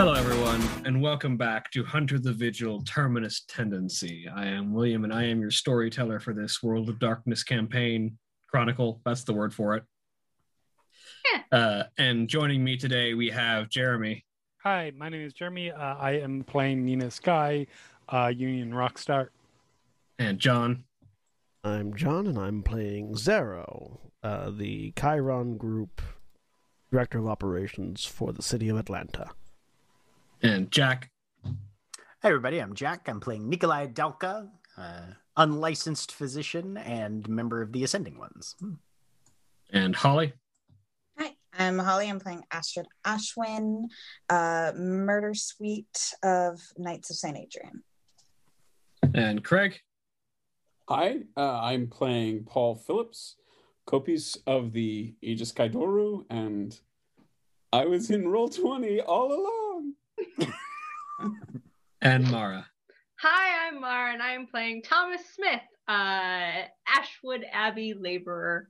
Hello, everyone, and welcome back to Hunter the Vigil Terminus Tendency. I am William, and I am your storyteller for this World of Darkness campaign chronicle. That's the word for it. Yeah. Uh, and joining me today, we have Jeremy. Hi, my name is Jeremy. Uh, I am playing Nina Skye, uh, Union Rockstar. And John. I'm John, and I'm playing Xaro, uh, the Cheiron Group Director of Operations for the City of Atlanta. And Jack. Hey everybody, I'm Jack. I'm playing Nicolae Dalca, uh, unlicensed physician and member of the Ascending Ones. And Holly. Hi, I'm Holly. I'm playing Astrid Ashwin, uh, Murder Suite of Knights of St. Adrian. And Craig. Hi, uh, I'm playing Paul Phillips, copies of the Aegis Kai Doru, and I was in Roll 20 all along. And Mara. Hi, I'm Mara, and I am playing Thomas Smith, uh, Ashwood Abbey laborer.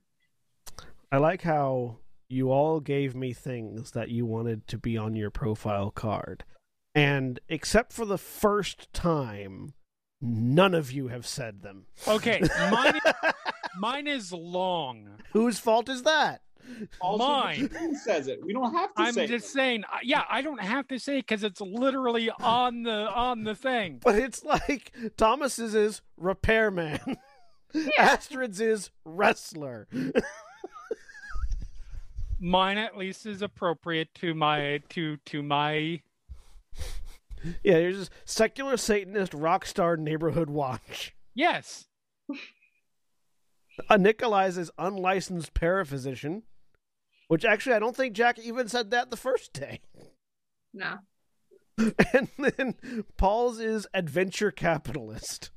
I like how you all gave me things that you wanted to be on your profile card. And except for the first time, none of you have said them. Okay, mine, mine is long. Whose fault is that? Also, Mine. Says it? We don't have to I'm say just it. saying. Yeah, I don't have to say because it's literally on the on the thing. But it's like Thomas's is repairman. Astrid's is wrestler. Mine at least is appropriate to my to to my. yeah, you're just secular Satanist rock star neighborhood watch. Yes, Uh, Nicolae's is unlicensed paraphysician. Which actually I don't think Jack even said that the first day. No. And then Paul's is adventure capitalist.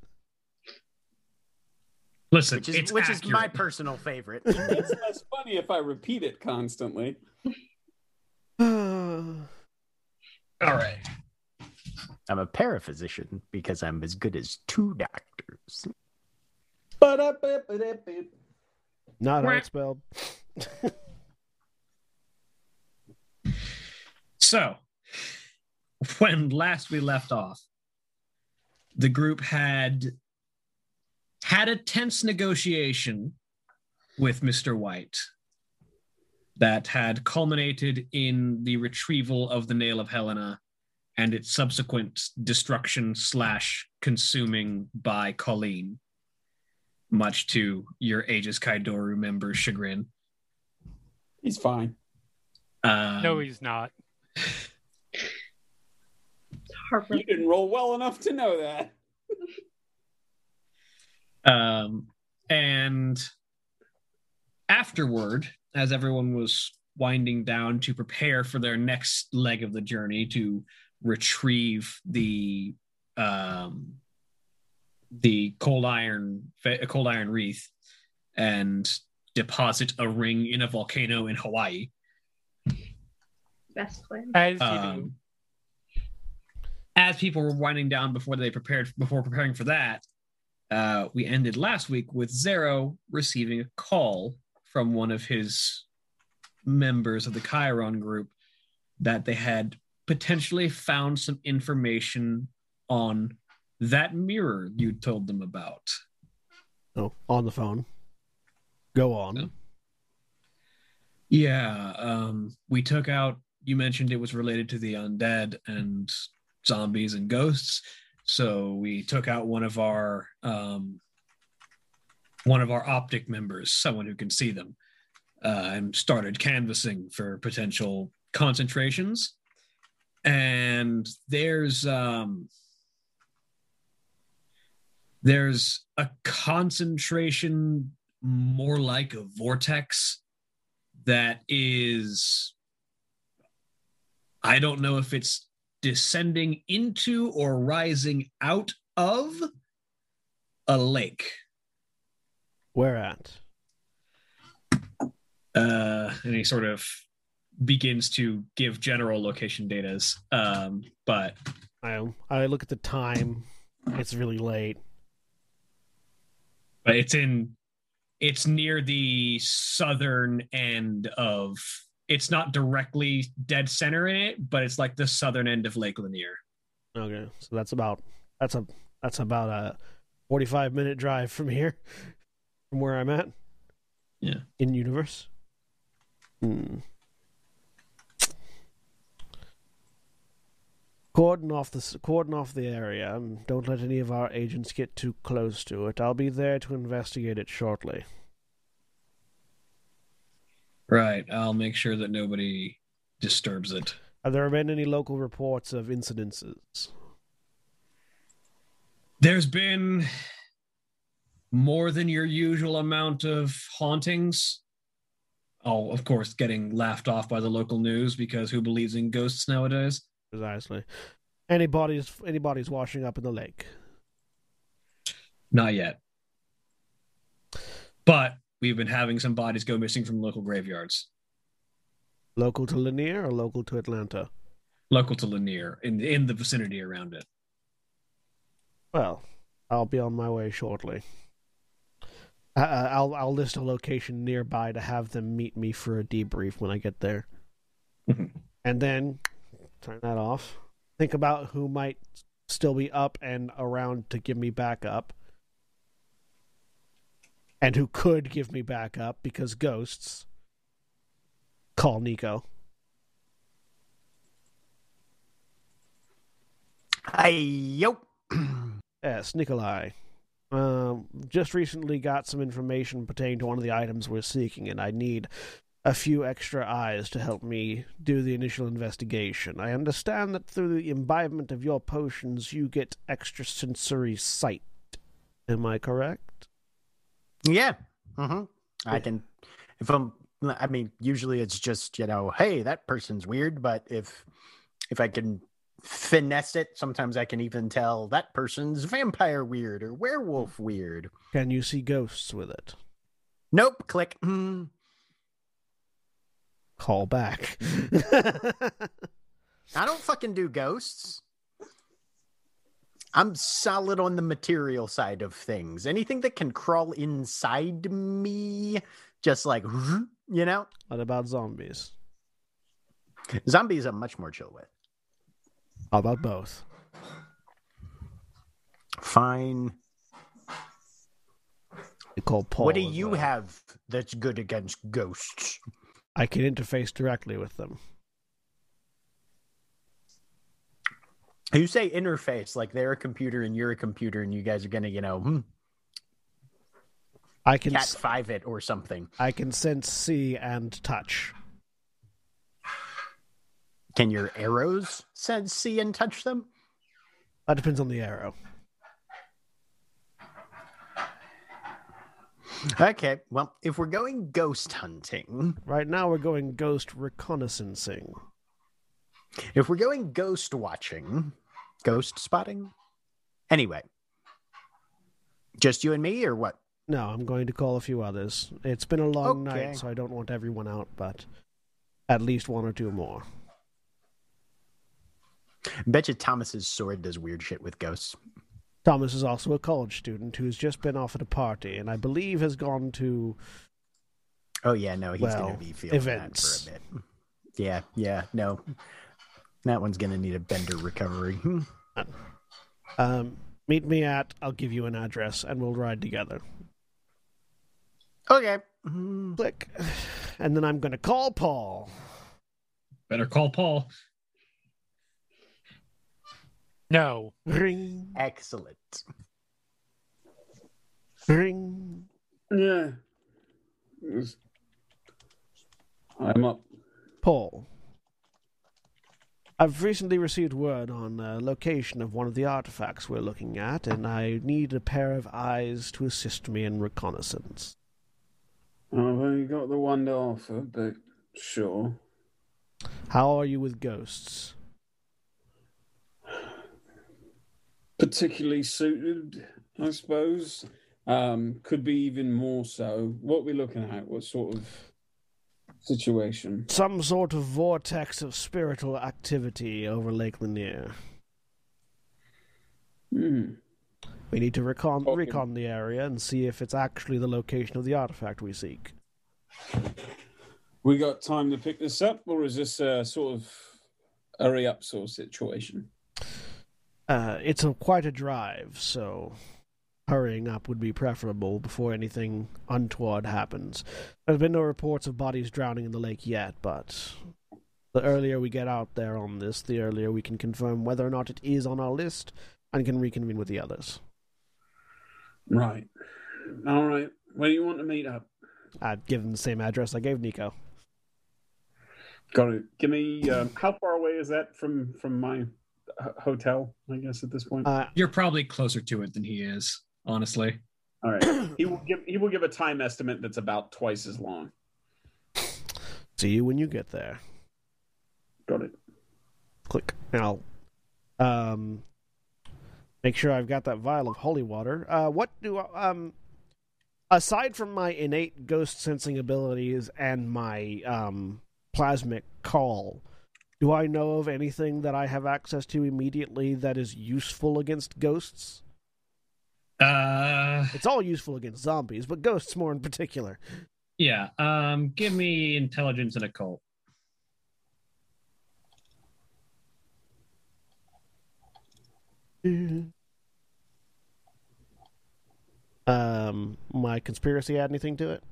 Listen, Which is it's which is my personal favorite. It's less funny if I repeat it constantly. All right. I'm a paraphysician because I'm as good as two doctors. Not how it's spelled. So, when last we left off, the group had had a tense negotiation with Mr. White that had culminated in the retrieval of the nail of Helena and its subsequent destruction slash consuming by Colleen, much to your Aegis Kai Doru member's chagrin. He's fine. Um, no, he's not. Harper. You didn't roll well enough to know that. Um, and afterward, as everyone was winding down to prepare for their next leg of the journey to retrieve the um, the cold iron cold iron wreath and deposit a ring in a volcano in Hawaii. Best plan. As you do. Um, as people were winding down before they prepared before preparing for that, uh, we ended last week with Xaro receiving a call from one of his members of the Cheiron group that they had potentially found some information on that mirror you told them about. Oh, on the phone. Go on. Yeah. Yeah, um, we took out. You mentioned it was related to the undead and zombies and ghosts, so we took out one of our um, one of our optic members, someone who can see them, uh, and started canvassing for potential concentrations. And there's um, there's a concentration more like a vortex that is I don't know if it's descending into or rising out of a lake. Where at? Uh, and he sort of begins to give general location datas. Um, but I I look at the time. It's really late. but it's in it's near the southern end of it's not directly dead center in it, but it's like the southern end of Lake Lanier. Okay, so that's about that's a that's about a forty-five minute drive from here, from where I'm at. Yeah. In universe. Hmm. Cordon off the cordon off the area. and Don't let any of our agents get too close to it. I'll be there to investigate it shortly. Right. I'll make sure that nobody disturbs it. Have there been any local reports of incidences? There's been more than your usual amount of hauntings. Oh, of course, getting laughed off by the local news because who believes in ghosts nowadays? Precisely. Anybody's anybody's washing up in the lake. Not yet. But we've been having some bodies go missing from local graveyards. Local to Lanier or local to Atlanta? Local to Lanier, in in the vicinity around it. Well, I'll be on my way shortly. Uh, I'll I'll list a location nearby to have them meet me for a debrief when I get there, Mhm. and then turn that off. Think about who might still be up and around to give me backup, and who could give me backup because ghosts. Call Nico. Hey, yo. Yes, Nicolae. Um, just recently got some information pertaining to one of the items we're seeking, and I need a few extra eyes to help me do the initial investigation. I understand that through the imbibement of your potions, you get extrasensory sight. Am I correct? Yeah. hmm I can, if I'm, I mean, usually it's just, you know, hey, that person's weird, but if, if I can finesse it, sometimes I can even tell that person's vampire weird or werewolf weird. Can you see ghosts with it? Nope. Click. Mm. Call back. I don't fucking do ghosts. I'm solid on the material side of things. Anything that can crawl inside me, just like, you know, what about zombies? zombies I'm much more chill with. How about both? Fine. I call Paul. what do you have that's good against ghosts? I can interface directly with them. You say interface like they're a computer and you're a computer, and you guys are gonna, you know, hmm, I can cat s- five it or something. I can sense, see, and touch. Can your arrows sense, see, and touch them? That depends on the arrow. Okay, well, if we're going ghost hunting, Right now, we're going ghost reconnaissancing. if we're going ghost watching, ghost spotting, anyway, just you and me, or what? No, I'm going to call a few others. It's been a long Okay. night, so I don't want everyone out, but at least one or two more. Bet you Thomas's sword does weird shit with ghosts. Thomas is also a college student who's just been off at a party, and I believe has gone to. Oh yeah, no, he's Well, gonna be feeling events. that for a bit. Yeah, yeah, no, that one's gonna need a bender recovery. Um, Meet me at. I'll give you an address, and we'll ride together. Okay. Mm, Click, and then I'm going to call Paul. Better call Paul. No. Ring, Excellent. ring. Yeah. I'm up. Paul. I've recently received word on the location of one of the artifacts we're looking at, and I need a pair of eyes to assist me in reconnaissance. I've only got the one to offer, but sure. How are you with ghosts? Particularly suited, I suppose. Um, could be even more so. What we're we looking at? What sort of situation? Some sort of vortex of spiritual activity over Lake Lanier. Hmm. We need to recon, Okay. recon the area and see if it's actually the location of the artifact we seek. We got time to pick this up, or is this a sort of hurry up sort of situation? Uh, it's a, quite a drive, so hurrying up would be preferable before anything untoward happens. There's been no reports of bodies drowning in the lake yet, but the earlier we get out there on this, the earlier we can confirm whether or not it is on our list and can reconvene with the others. Right. All right. Where do you want to meet up? I'd give them the same address I gave Nico. Got it. Give me. Um, how far away is that from from my h- hotel? I guess at this point. Uh, You're probably closer to it than he is, honestly. All right. He will give. He will give a time estimate that's about twice as long. see you when you get there. Got it. click and I'll um make sure I've got that vial of holy water. Uh what do I, um aside from my innate ghost sensing abilities and my um plasmic call, do I know of anything that I have access to immediately that is useful against ghosts? Uh, It's all useful against zombies, but ghosts more in particular. yeah. Um, give me intelligence and occult. Um my conspiracy add anything to it?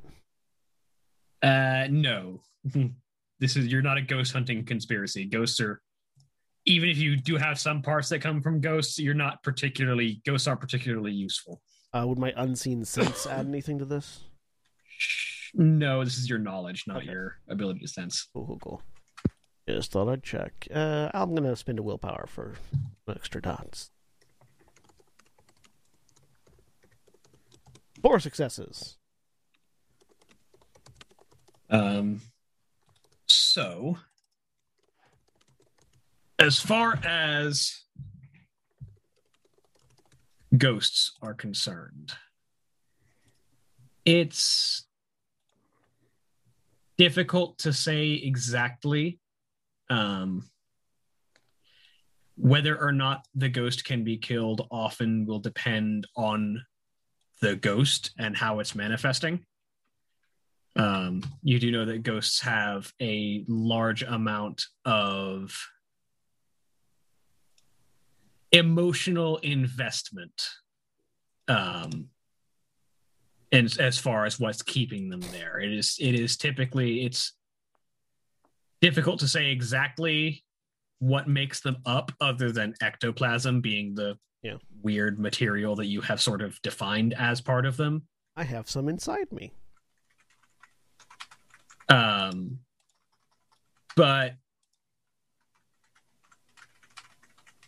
Uh, no. this is you're not a ghost hunting conspiracy. Ghosts are even if you do have some parts that come from ghosts, you're not particularly ghosts aren't particularly useful. Uh would my unseen sense add anything to this? No, this is your knowledge, not Okay. your ability to sense. Cool, cool, cool. Just thought I'd check. Uh, I'm gonna spend a willpower for extra dots. Four successes. Um, so, as far as ghosts are concerned, it's difficult to say exactly um, whether or not the ghost can be killed. Often will depend on the ghost and how it's manifesting. Um, you do know that ghosts have a large amount of emotional investment um and as far as what's keeping them there it is it is typically it's difficult to say exactly what makes them up other than ectoplasm being the Yeah. weird material that you have sort of defined as part of them I have some inside me. Um, but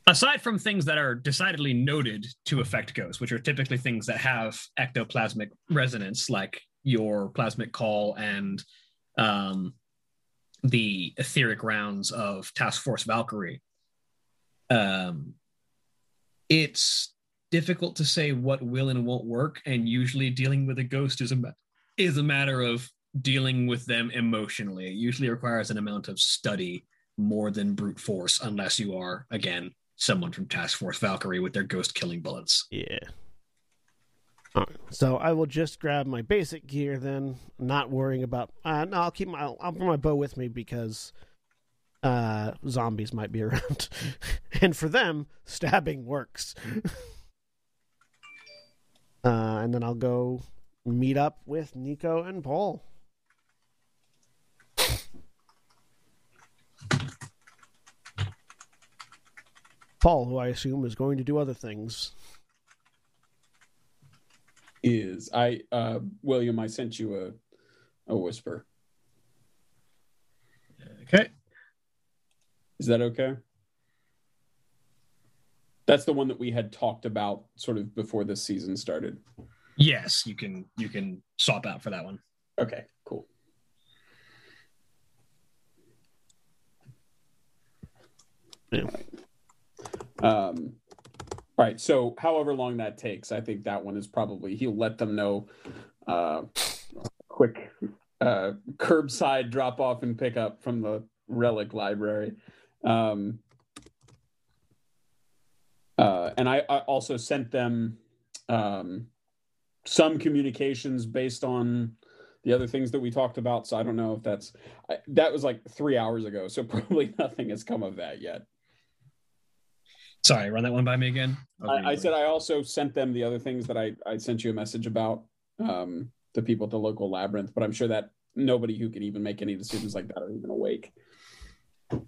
aside from things that are decidedly noted to affect ghosts, which are typically things that have ectoplasmic resonance, like your plasmic call and um, the etheric rounds of Task Force Valkyrie, um, it's difficult to say what will and won't work. And usually, dealing with a ghost is a is a matter of dealing with them emotionally. It usually requires an amount of study more than brute force, unless you are, again, someone from Task Force Valkyrie with their ghost killing bullets. Yeah. Alright, So I will just grab my basic gear then, not worrying about. Uh, no, I'll keep my. I'll, I'll bring my bow with me because uh, zombies might be around, and for them, stabbing works. and then I'll go meet up with Nico and Paul. Paul, who I assume is going to do other things. Is I uh William, I sent you a a whisper. Okay. Is that okay? That's the one that we had talked about sort of before this season started. Yes, you can you can swap out for that one. Okay, cool. Yeah. Um, all right. So, however long that takes, I think that one is probably he'll let them know. Uh, quick uh, curbside drop off and pick up from the relic library. Um, uh, and I, I also sent them um, some communications based on the other things that we talked about. So I don't know if that's I, that was like three hours ago. So probably nothing has come of that yet. Sorry, run that one by me again. I, I said I also sent them the other things that I, I sent you a message about um, the people at the local labyrinth, but I'm sure that nobody who can even make any decisions like that are even awake.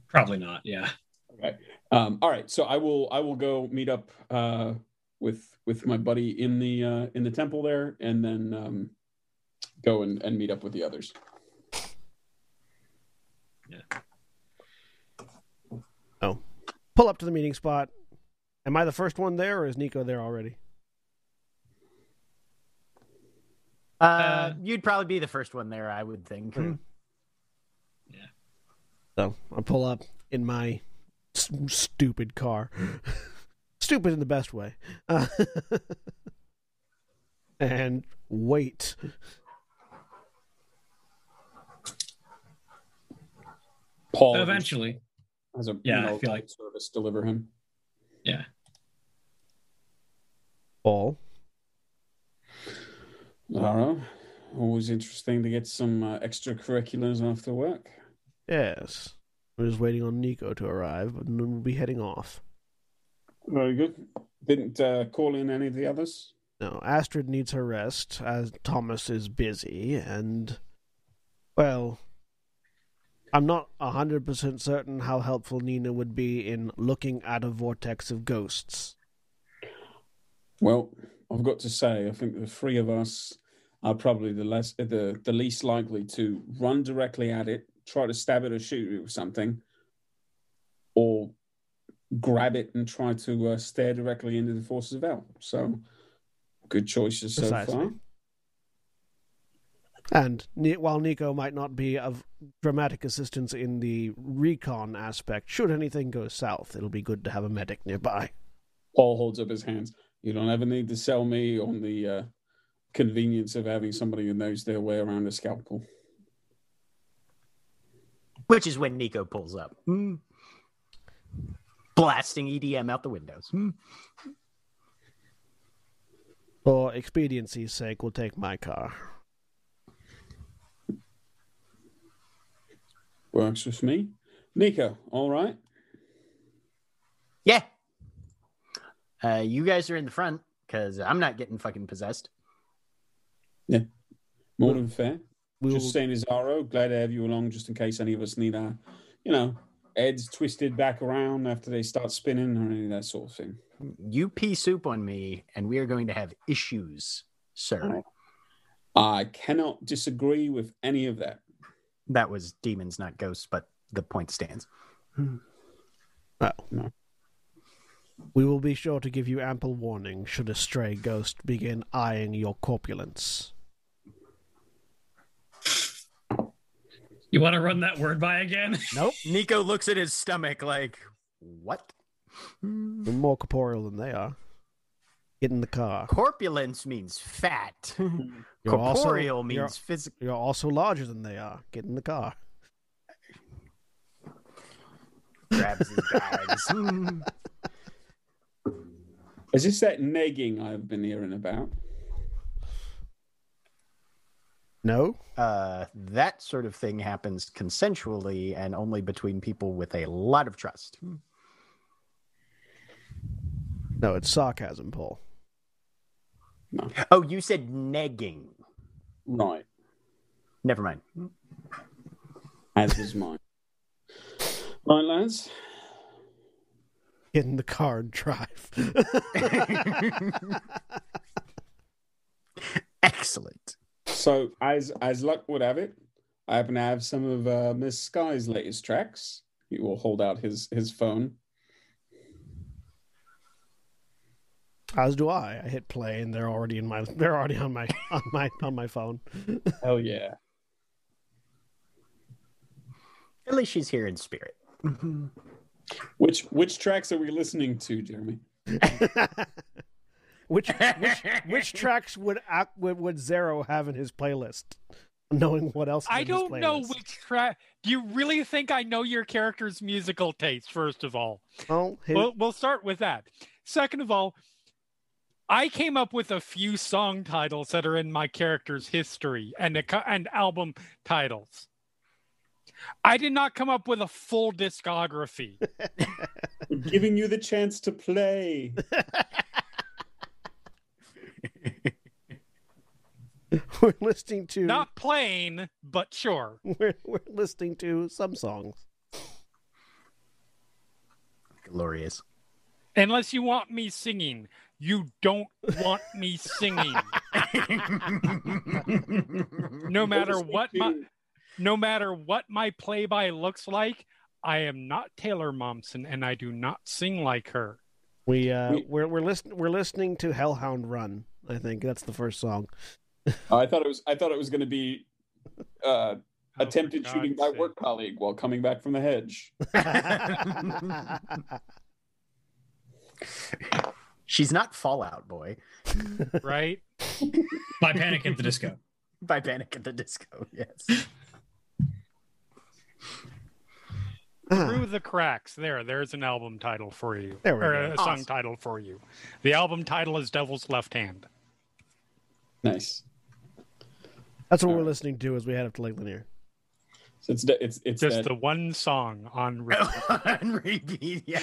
probably not. Yeah. Okay. Um, all right. So I will I will go meet up uh, with with my buddy in the uh, in the temple there, and then um, go and, and meet up with the others. Yeah. Oh, pull up to the meeting spot. Am I the first one there, or is Nico there already? Uh, Uh, you'd probably be the first one there, I would think. Hmm. So I pull up in my s- stupid car. stupid in the best way. Uh, and wait. Paul Eventually. as a Yeah, you I know, feel like- service deliver him. Yeah. Paul. All right. Always interesting to get some uh, extracurriculars after work. Yes. We're just waiting on Nico to arrive, and then we'll be heading off. Very good. Didn't uh, call in any of the others. No, Astrid needs her rest, as Thomas is busy, and, well, I'm not a 100% certain how helpful Nina would be in looking at a vortex of ghosts. Well, I've got to say, I think the three of us are probably the less the the least likely to run directly at it, try to stab it or shoot it with something, or grab it and try to uh, stare directly into the forces of hell. So, good choices so Precisely. far. And while Nico might not be of dramatic assistance in the recon aspect, should anything go south, it'll be good to have a medic nearby. Paul holds up his hands. You don't ever need to sell me on the uh, convenience of having somebody who knows their way around a scalpel. Which is when Nico pulls up. Hmm. Blasting EDM out the windows. Hmm. For expediency's sake, we'll take my car. Works with me. Nico, all right? Yeah. Uh, you guys are in the front because I'm not getting fucking possessed. Yeah, more than fair. We will, Just saying, Azaro, glad to have you along just in case any of us need our, you know, heads twisted back around after they start spinning or any of that sort of thing. You pee soup on me, and we are going to have issues, sir. I cannot disagree with any of that. That was demons, not ghosts, but the point stands. well, No. We will be sure to give you ample warning should a stray ghost begin eyeing your corpulence. You want to run that word by again? Nope. Nico looks at his stomach like, what? We're more corporeal than they are. Get in the car. Corpulence means fat. You're also- Corporeal you're- means physical. You're also larger than they are. Get in the car. Grabs his bags. Hmm. Is this that negging I've been hearing about? No? uh, that sort of thing happens consensually and only between people with a lot of trust. No, it's sarcasm, Paul. Oh, you said negging. Right. Never mind. As is mine. Right, lads. Get in the car and drive. Excellent. So, as as luck would have it, I happen to have some of uh, Miss Skye's latest tracks. He will hold out his his phone. As do I. I hit play and they're already in my they're already on my on my on my phone. Hell yeah! At least she's here in spirit. Which which tracks are we listening to, Jeremy? which which which tracks would would, would Xaro have in his playlist? Knowing what else I don't know which track. Do you really think I know your character's musical taste? First of all, Well, his, we'll, we'll start with that. Second of all, I came up with a few song titles that are in my character's history and and album titles. I did not come up with a full discography. We're giving you the chance to play. we're listening to not playing, but sure. we're, we're listening to some songs. Glorious. Unless you want me singing, you don't want me singing. No matter what my no matter what my play-by looks like, I am not Taylor Momsen and I do not sing like her. We uh We- we, are we're listening we're listening to Hellhound Run. I think that's the first song. Oh, I thought it was I thought it was going to be uh, attempted Oh, shooting God's by work colleague while coming back from the hedge. She's not Fallout Boy right? By Panic at the Disco. by Panic at the Disco. Yes. Uh-huh. Through the cracks. There, there's an album title for you. There we or go. a song title for you. The album title is Devil's Left Hand. Nice. That's what we're listening to as we head up to Lake Lanier. So it's it's it's Just that- the one song on repeat. On repeat, yeah.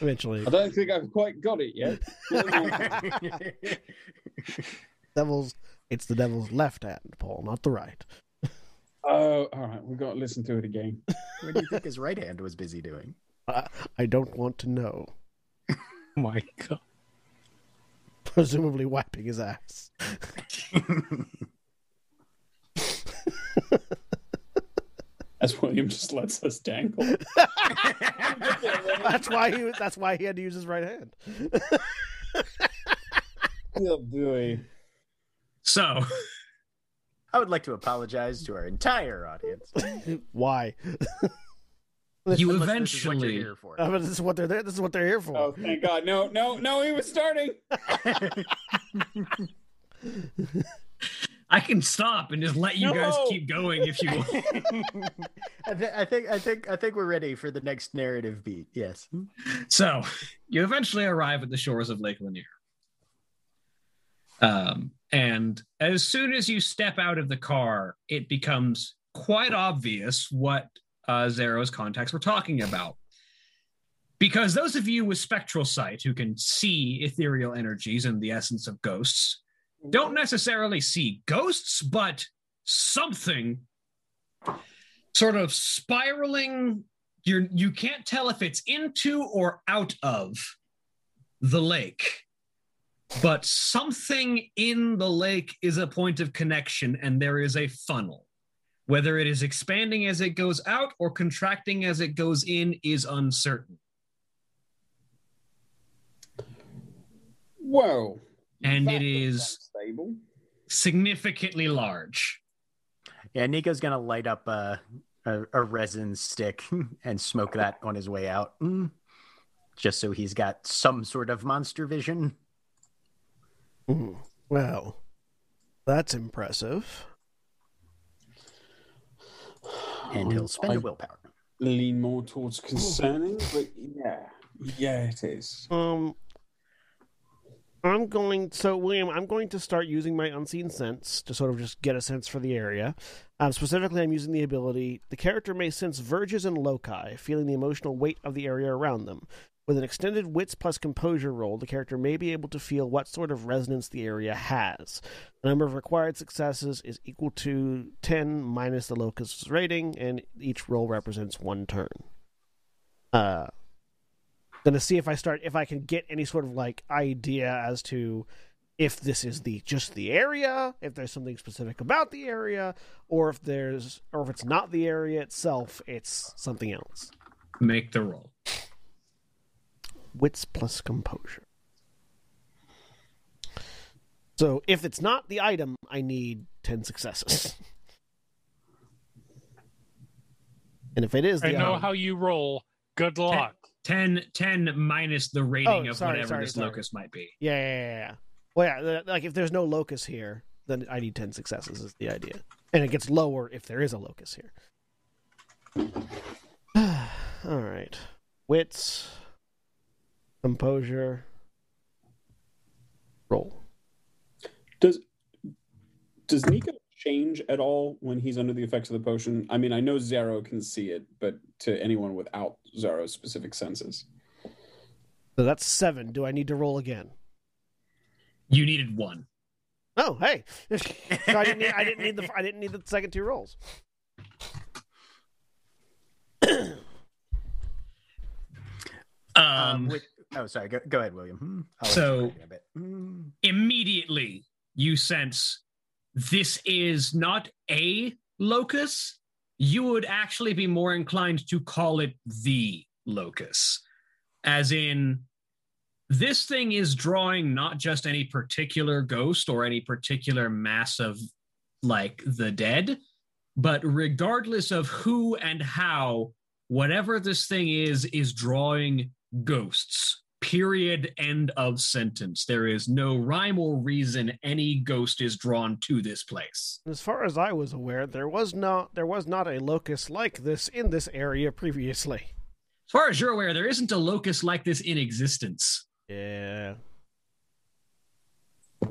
Eventually, I don't think I've quite got it yet. devil's it's the devil's left hand, Paul, not the right. Oh, all right. We've got to listen to it again. what do you think his right hand was busy doing? I, I don't want to know. My god. Presumably wiping his ass. As William just lets us dangle. That's why he. That's why he had to use his right hand. oh boy. So, I would like to apologize to our entire audience. why? you Unless this is what you're eventually here for. Uh, but this is what they're there. This is what they're here for. Oh, thank God. No, no, no. He was starting. I can stop and just let you guys keep going if you want. I, th- I think I think I think we're ready for the next narrative beat. Yes. So you eventually arrive at the shores of Lake Lanier. Um, and as soon as you step out of the car, it becomes quite obvious what uh, Xaro's contacts were talking about. Because those of you with spectral sight who can see ethereal energies and the essence of ghosts don't necessarily see ghosts, but something sort of spiraling you're you can't tell if it's into or out of the lake but something in the lake is a point of connection and there is a funnel whether it is expanding as it goes out or contracting as it goes in is uncertain Whoa. And it is it was is- unstable. significantly large Yeah, Nico's gonna light up a, a a resin stick and smoke that on his way out, Mm. just so he's got some sort of monster vision. Hmm. Well, that's impressive. And he'll spend I a willpower. lean more towards concerning, but yeah, yeah, it is. Um, I'm going. So, William, I'm going to start using my unseen sense to sort of just get a sense for the area. Um, specifically, I'm using the ability the character may sense verges and loci, feeling the emotional weight of the area around them. With an extended wits plus composure roll, the character may be able to feel what sort of resonance the area has. The number of required successes is equal to 10 minus the locust's rating, and each roll represents one turn. Uh, gonna see if I start if I can get any sort of like idea as to if this is the just the area, if there's something specific about the area, or if there's or if it's not the area itself, it's something else. Make the roll. Wits plus composure. So if it's not the item, I need ten successes. and if it is the I know item, how you roll. Good luck. 10, 10 minus the rating Oh, of sorry, whatever sorry, this sorry. locus might be. yeah, yeah, yeah, yeah. Well, yeah, like if there's no locus here, then I need ten successes. Is the idea, and it gets lower if there is a locus here. All right, wits, composure, roll. Does does Nico change at all when he's under the effects of the potion? I mean, I know Xaro can see it, but to anyone without Xaro's specific senses. So that's seven. Do I need to roll again? You needed one. Oh, hey. so I didn't need, I didn't need the I didn't need the second two rolls. Um, Um, with, oh, sorry. Go, go ahead, William. Hmm, I'll So- you a bit. Hmm. immediately you sense this is not a locus. You would actually be more inclined to call it the locus, as in, this thing is drawing not just any particular ghost or any particular mass of like the dead, but regardless of who and how, whatever this thing is, is drawing ghosts. Period. End of sentence. There is no rhyme or reason any ghost is drawn to this place. As far as I was aware, there was not there was not a locus like this in this area previously. As far as you're aware, there isn't a locus like this in existence. Yeah.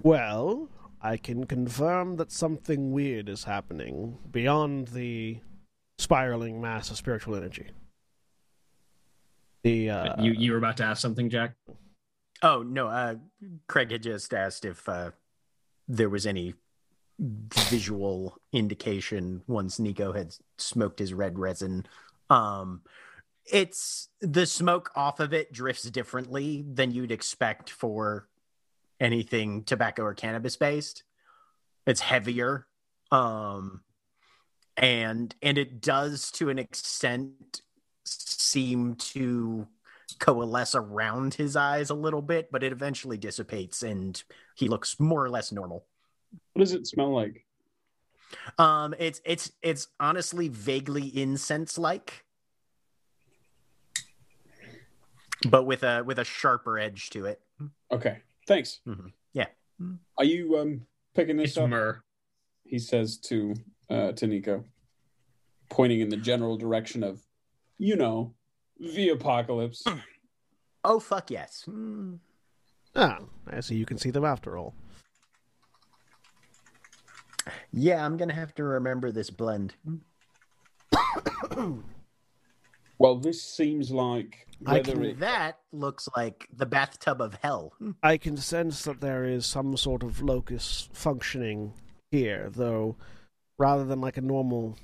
Well, I can confirm that something weird is happening beyond the spiraling mass of spiritual energy. The uh, you you were about to ask something, Jack? Oh no, uh, Craig had just asked if uh, there was any visual indication once Nico had smoked his red resin. Um, it's the smoke off of it drifts differently than you'd expect for anything tobacco or cannabis based. It's heavier, um, and and it does to an extent seem to coalesce around his eyes a little bit, but it eventually dissipates and he looks more or less normal. What does it smell like? Um, it's it's it's honestly vaguely incense like, but with a with a sharper edge to it. Okay, thanks. Mhm. Yeah. Are you um picking this It's up? myrrh. He says to uh to Nico, pointing in the general direction of, you know, the apocalypse. Oh fuck yes. Mm. ah, I see you can see them after all. Yeah, I'm gonna have to remember this blend. well, this seems like I whether can- it That looks like the bathtub of hell. I can sense that there is some sort of locus functioning here, though rather than like a normal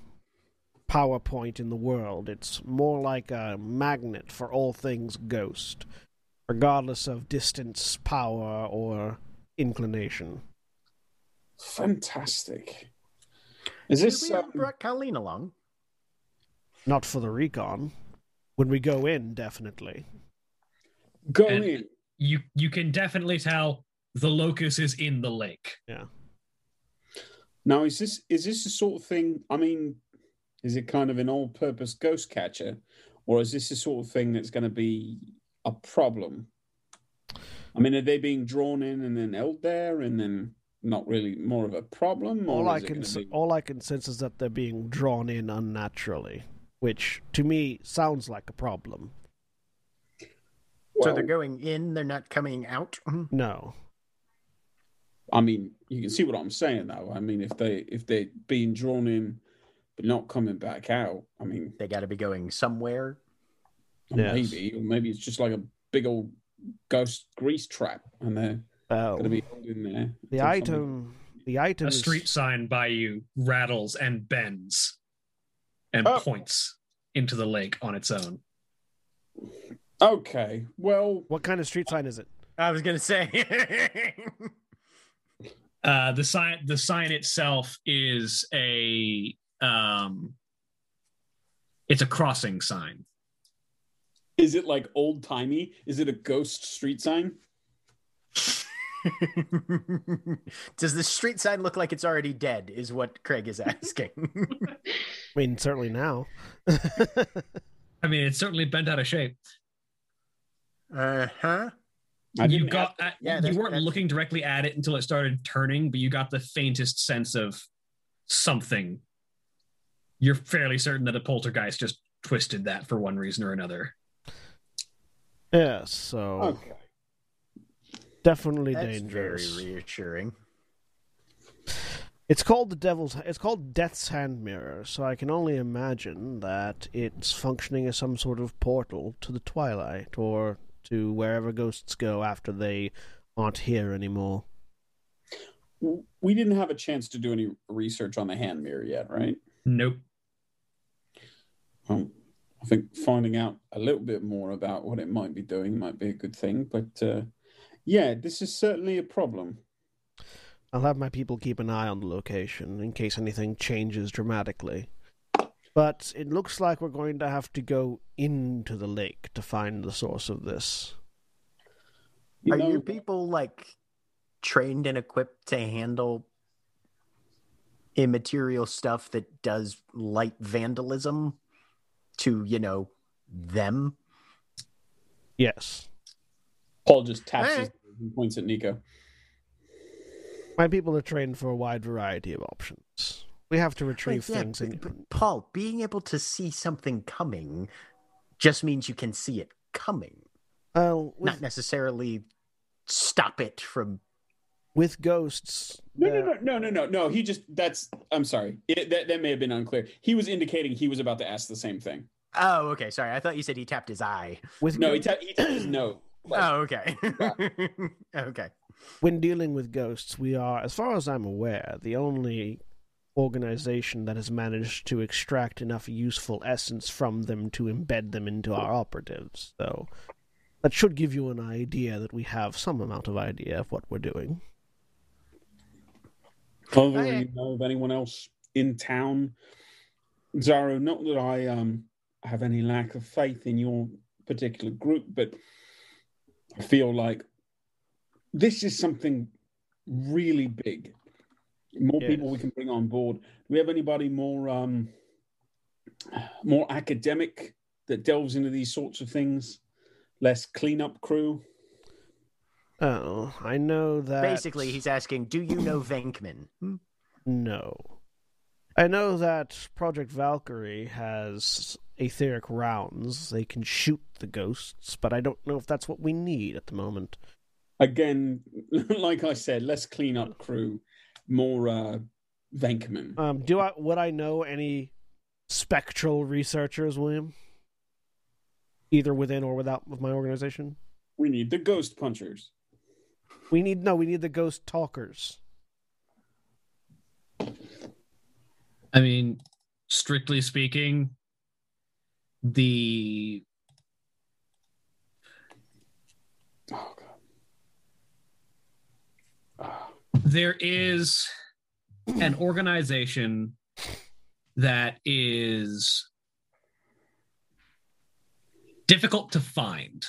power point in the world, it's more like a magnet for all things ghost, regardless of distance, power, or inclination. fantastic. Is Should this we have um, brought Colleen along? Not for the recon. When we go in, definitely. go And- in? You you can definitely tell the locus is in the lake. Yeah. Now, is this is this the sort of thing? I mean, is it kind of an all-purpose ghost catcher, or is this the sort of thing that's going to be a problem? I mean, are they being drawn in and then held there, and then not really more of a problem? Or All I can be- all I can sense is that they're being drawn in unnaturally, which to me sounds like a problem. so they're going in, they're not coming out. Mm-hmm. No. I mean, you can see what I'm saying, though. I mean, if they if they're being drawn in but not coming back out, I mean, They got to be going somewhere. Yes. maybe or maybe it's just like a big old ghost grease trap, and they're Oh, going to be held in there. the until somebody- item. The item A street sign by you rattles and bends and Oh. points into the lake on its own. Okay, well, What kind of street sign is it? I was gonna say. Uh, the sign the sign itself is a um, it's a crossing sign. is it like old timey? Is it a ghost street sign? Does the street sign look like it's already dead? Is what Craig is asking. I mean, certainly now. I mean, it's certainly bent out of shape. uh huh. I you got ask- uh, Yeah, you weren't that's- looking directly at it until it started turning, but you got the faintest sense of something. You're fairly certain that a poltergeist just twisted that for one reason or another. Yeah, so Okay. definitely That's dangerous. very reassuring. It's called the Devil's. It's called Death's Hand Mirror. So I can only imagine that it's functioning as some sort of portal to the Twilight or to wherever ghosts go after they aren't here anymore. We didn't have a chance to do any research on the hand mirror yet, right? Nope. Um, I think finding out a little bit more about what it might be doing might be a good thing. But uh, yeah, this is certainly a problem. I'll have my people keep an eye on the location in case anything changes dramatically. But it looks like we're going to have to go into the lake to find the source of this. You Are know, your people like trained and equipped to handle immaterial stuff that does light vandalism to, you know, them? Yes. Paul just taps eh. his and points at Nico. My people are trained for a wide variety of options. We have to retrieve Like, yeah, things but- in, but Paul, being able to see something coming just means you can see it coming, Well, with, not necessarily stop it from. With ghosts. No, no, no, no, no, no, no. He just that's. I'm sorry. It, that that may have been unclear. He was indicating he was about to ask the same thing. Oh, okay. Sorry, I thought you said he tapped his eye. With No, he, go- ta- he tapped his nose. Like, Oh, okay. okay. when dealing with ghosts, we are, as far as I'm aware, the only organization that has managed to extract enough useful essence from them to embed them into our operatives. So that should give you an idea that we have some amount of idea of what we're doing. Okay. you know of anyone else in town, Xaro? Not that I um have any lack of faith in your particular group, but I feel like this is something really big. More Yes. people we can bring on board. Do we have anybody more um more academic that delves into these sorts of things? Less cleanup crew. Oh, I know that. Basically, he's asking, "Do you know Venkman?" Hmm? No. I know that Project Valkyrie has etheric rounds. They can shoot the ghosts, but I don't know if that's what we need at the moment. Again, like I said, less cleanup crew, more uh Venkman. Um, do I would I know any spectral researchers, William? Either within or without of my organization? We need the ghost punchers. We need no, we need the ghost talkers. I mean, strictly speaking, the Oh god. There is an organization that is difficult to find.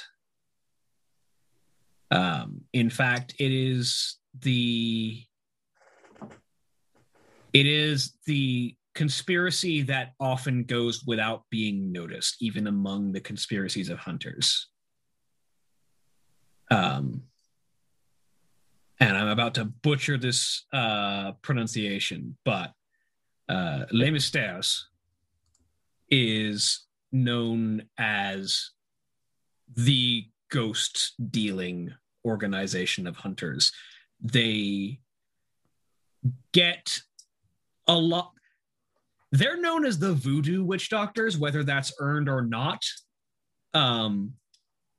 Um, in fact, it is the it is the conspiracy that often goes without being noticed, even among the conspiracies of hunters. Um, and I'm about to butcher this uh, pronunciation, but uh, Les Mystères is known as the ghost dealing organization of hunters. They get a lot. They're known as the voodoo witch doctors, whether that's earned or not. Um,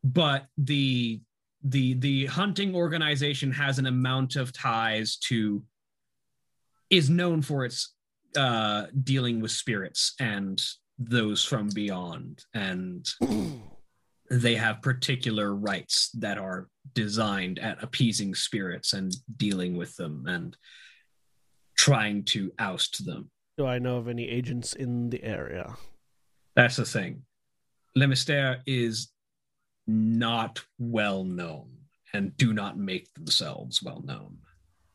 but the the the hunting organization has an amount of ties to is known for its uh dealing with spirits and those from beyond and they have particular rites that are designed at appeasing spirits and dealing with them and trying to oust them Do I know of any agents in the area? that's the thing le mystère is not well known and do not make themselves well known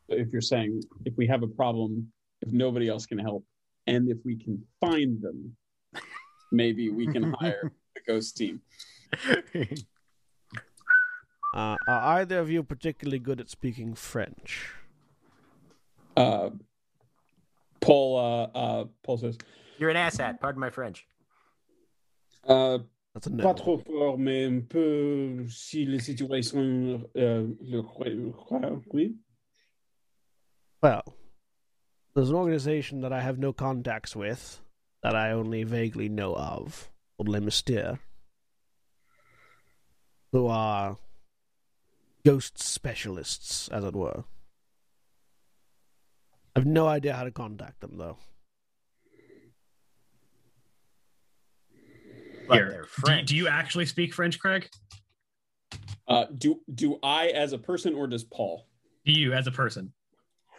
if you're saying if we have a problem, if nobody else can help, and if we can find them, maybe we can hire a ghost team. Uh, are either of you particularly good at speaking French? Uh, Paul, uh, uh, Paul says, You're an asshat. Pardon my French. uh, That's a pas trop fort, mais un peu si les situations euh, le croient, oui. Well, there's an organization that I have no contacts with, that I only vaguely know of, called Le Mystère, who are ghost specialists, as it were. I have no idea how to contact them, though. But Here, they're do, do you actually speak french craig Uh, do do I as a person or does Paul? do you as a person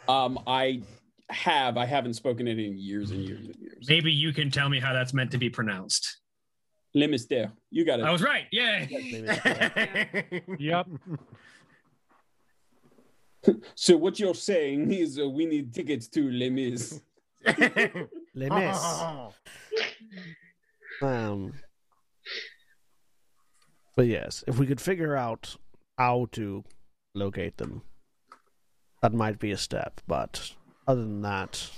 Um, I have. I haven't spoken it in years and years and years. maybe you can tell me how that's meant to be pronounced Le mystère. You got it. i was right yay Le Mystère. Yep. So what you're saying is uh, we need tickets to Les Mis. Les Mis. Um, but yes, if we could figure out how to locate them, that might be a step. But other than that,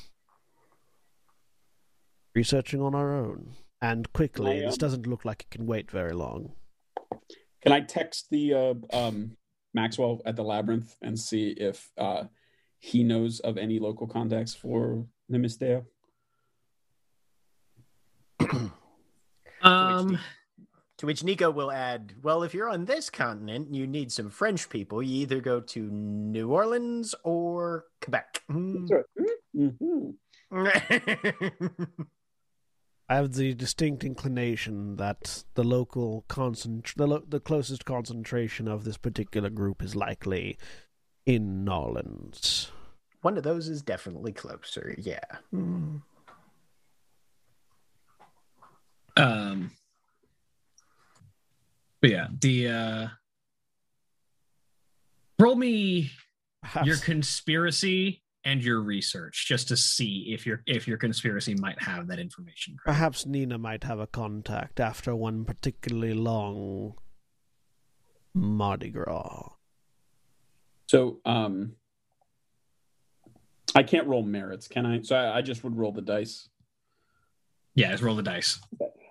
researching on our own and quickly. I, This um, doesn't look like it can wait very long. Can I text the uh, um, Maxwell at the labyrinth and see if uh, he knows of any local contacts for Le Mystère? um To which Nico will add, well, if you're on this continent and you need some French people, you either go to New Orleans or Quebec. Hmm. I have the distinct inclination that the local concent- the, lo- the closest concentration of this particular group is likely in Norlands. One of those is definitely closer, yeah. Hmm. Um, but yeah, the uh, roll me Perhaps, your conspiracy and your research just to see if your if your conspiracy might have that information. perhaps Nina might have a contact after one particularly long Mardi Gras. So um, I can't roll merits, can I? So I, I just would roll the dice. Yeah, just roll the dice.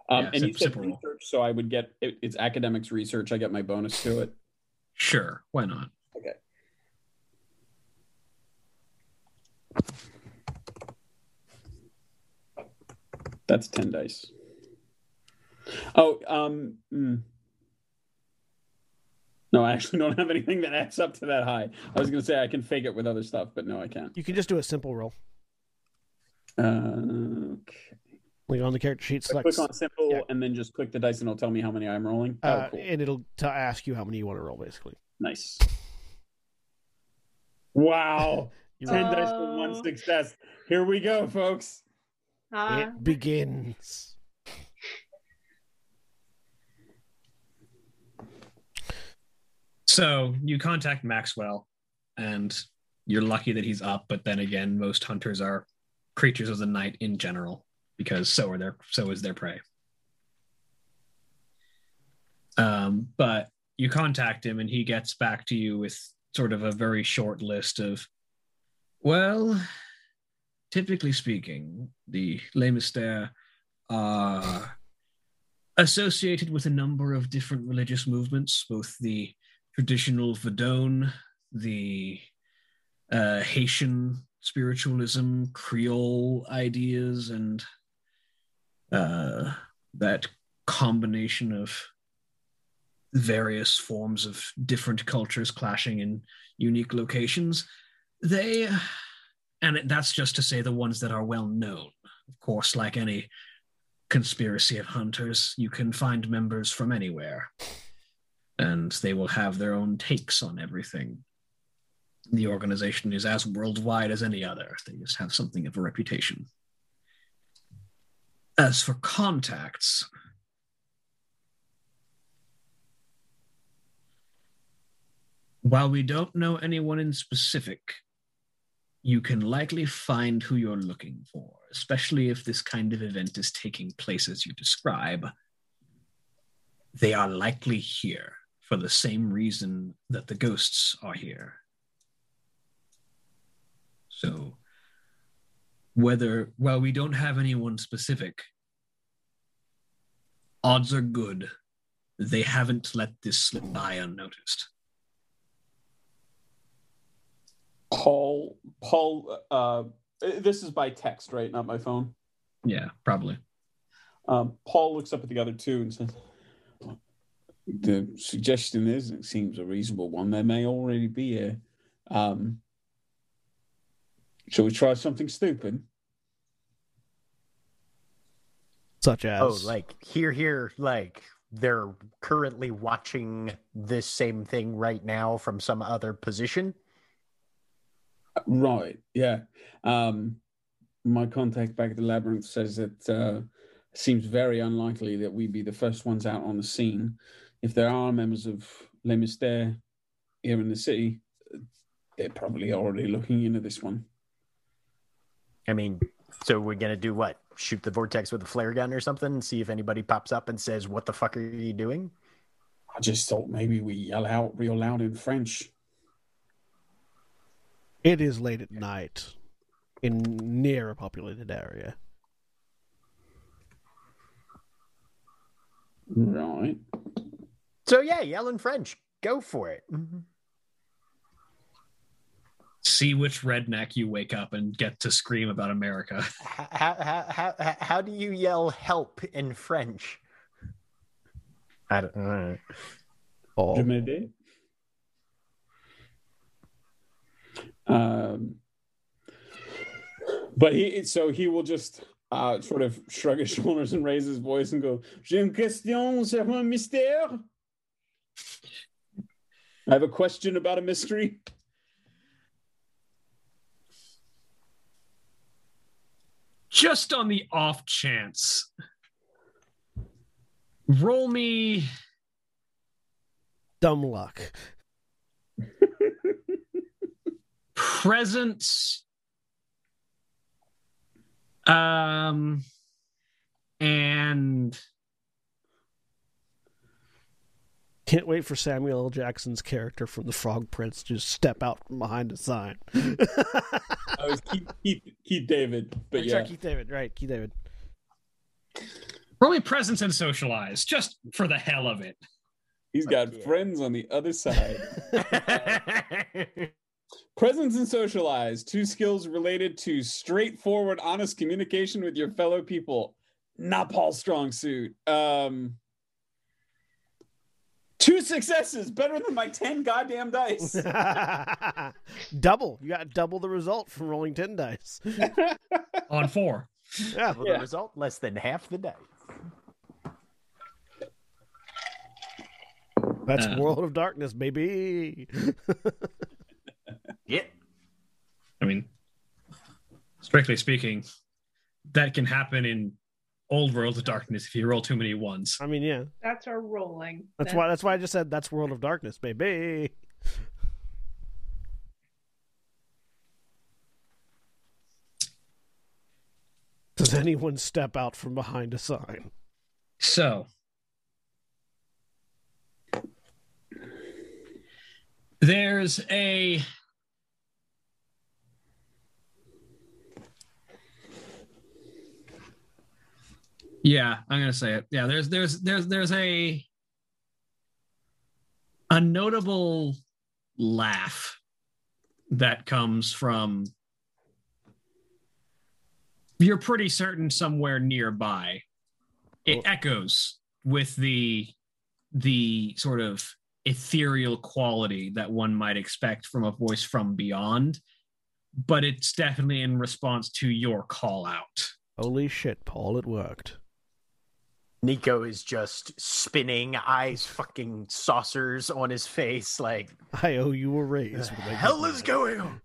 Um, Yeah, and you said simple roll. research, so I would get it, it's academics research. I get my bonus to it. Sure, why not? That's 10 dice. Oh, um, mm. no, I actually don't have anything that adds up to that high. I was going to say I can fake it with other stuff, but no, I can't. You can just do a simple roll. Uh, okay. Like on the character sheet, select, click on simple yeah. and then just click the dice and it'll tell me how many I'm rolling. uh, oh, cool. and it'll t- ask you how many you want to roll, basically. Nice. Wow. You 10 roll- dice for one success. Here we go, folks. Uh, it begins. So you contact Maxwell, and you're lucky that he's up. But then again, most hunters are creatures of the night in general, because so are their so is their prey. Um, but you contact him, and he gets back to you with sort of a very short list of, well, typically speaking, the Mystères are associated with a number of different religious movements, both the traditional Vadone, the uh, Haitian spiritualism, Creole ideas, and uh, that combination of various forms of different cultures clashing in unique locations. They, and that's just to say the ones that are well known. Of course, like any conspiracy of hunters, you can find members from anywhere, and they will have their own takes on everything. The organization is as worldwide as any other, they just have something of a reputation. As for contacts, while we don't know anyone in specific, you can likely find who you're looking for, especially if this kind of event is taking place as you describe. They are likely here for the same reason that the ghosts are here. So, whether, while we don't have anyone specific, odds are good they haven't let this slip by unnoticed. Paul, Paul, uh, this is by text, right? Not my phone. Yeah, probably. Um, Paul looks up at the other two and says, "The suggestion is, it seems a reasonable one. there may already be a. Um, shall we try something stupid? Such as Oh, like here, here, like they're currently watching this same thing right now from some other position. Right. Yeah. Um, my contact back at the labyrinth says that uh, it seems very unlikely that we'd be the first ones out on the scene. If there are members of Les Mystères here in the city, they're probably already looking into this one. I mean, so we're gonna do what? Shoot the vortex with a flare gun or something, and see if anybody pops up and says, "What the fuck are you doing?" I just thought maybe we yell out real loud in French. It is late at night in near a populated area. Right. So yeah, yell in French. Go for it. Mm-hmm. See which redneck you wake up and get to scream about America. How, how, how, how, how do you yell "help" in French? I don't. know. Paul. Je Um, but he so he will just uh, sort of shrug his shoulders and raise his voice and go, J'ai une question sur un mystère. I have a question about a mystery. Just on the off chance, roll me Dumb luck. Presence um and Can't wait for Samuel L. Jackson's character from The Frog Prince to just step out from behind a sign. I was Keith, Keith, Keith David, but Sorry, yeah, Keith David, right? Keith David. roll me presence and socialize just for the hell of it he's got yeah. friends on the other side. Presence and socialize, two skills related to straightforward, honest communication with your fellow people. Not Paul's strong suit. Um, two successes, better than my 10 goddamn dice. double. You got double the result from rolling 10 dice. on four Yeah. well, Yeah. the result less than half the day. That's Uh. World of Darkness, baby. Yeah. i mean strictly speaking that can happen in old world of darkness if you roll too many ones I mean, yeah. That's our rolling. That's why that's why I just said that's World of Darkness, baby. Does anyone step out from behind a sign? So there's a Yeah, I'm gonna say it. Yeah, there's there's there's there's a a notable laugh that comes from you're pretty certain somewhere nearby. It Oh. echoes with the the sort of ethereal quality that one might expect from a voice from beyond, but it's definitely in response to your call out. Holy shit, Paul, it worked. Nico is just spinning, eyes fucking saucers on his face, like I owe you a raise. when I get hell is going on?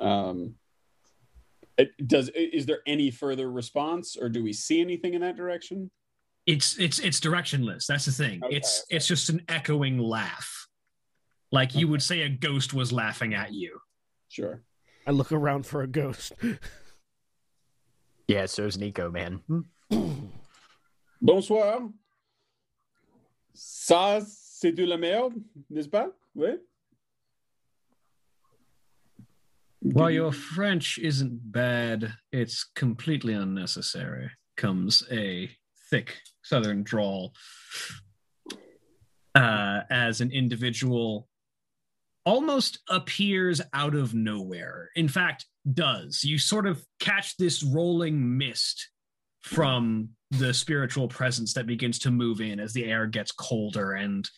Um, it does is there any further response, or do we see anything in that direction? It's it's it's directionless. That's the thing. Okay, it's okay. it's just an echoing laugh. Like you would say a ghost was laughing at you. Sure. I look around for a ghost. Yeah, so's Nico, man. Bonsoir. Ça, c'est de la merde, n'est-ce pas? Oui. While your French isn't bad, it's completely unnecessary. Comes a thick southern drawl uh, as an individual almost appears out of nowhere. In fact, does. You sort of catch this rolling mist from the spiritual presence that begins to move in as the air gets colder and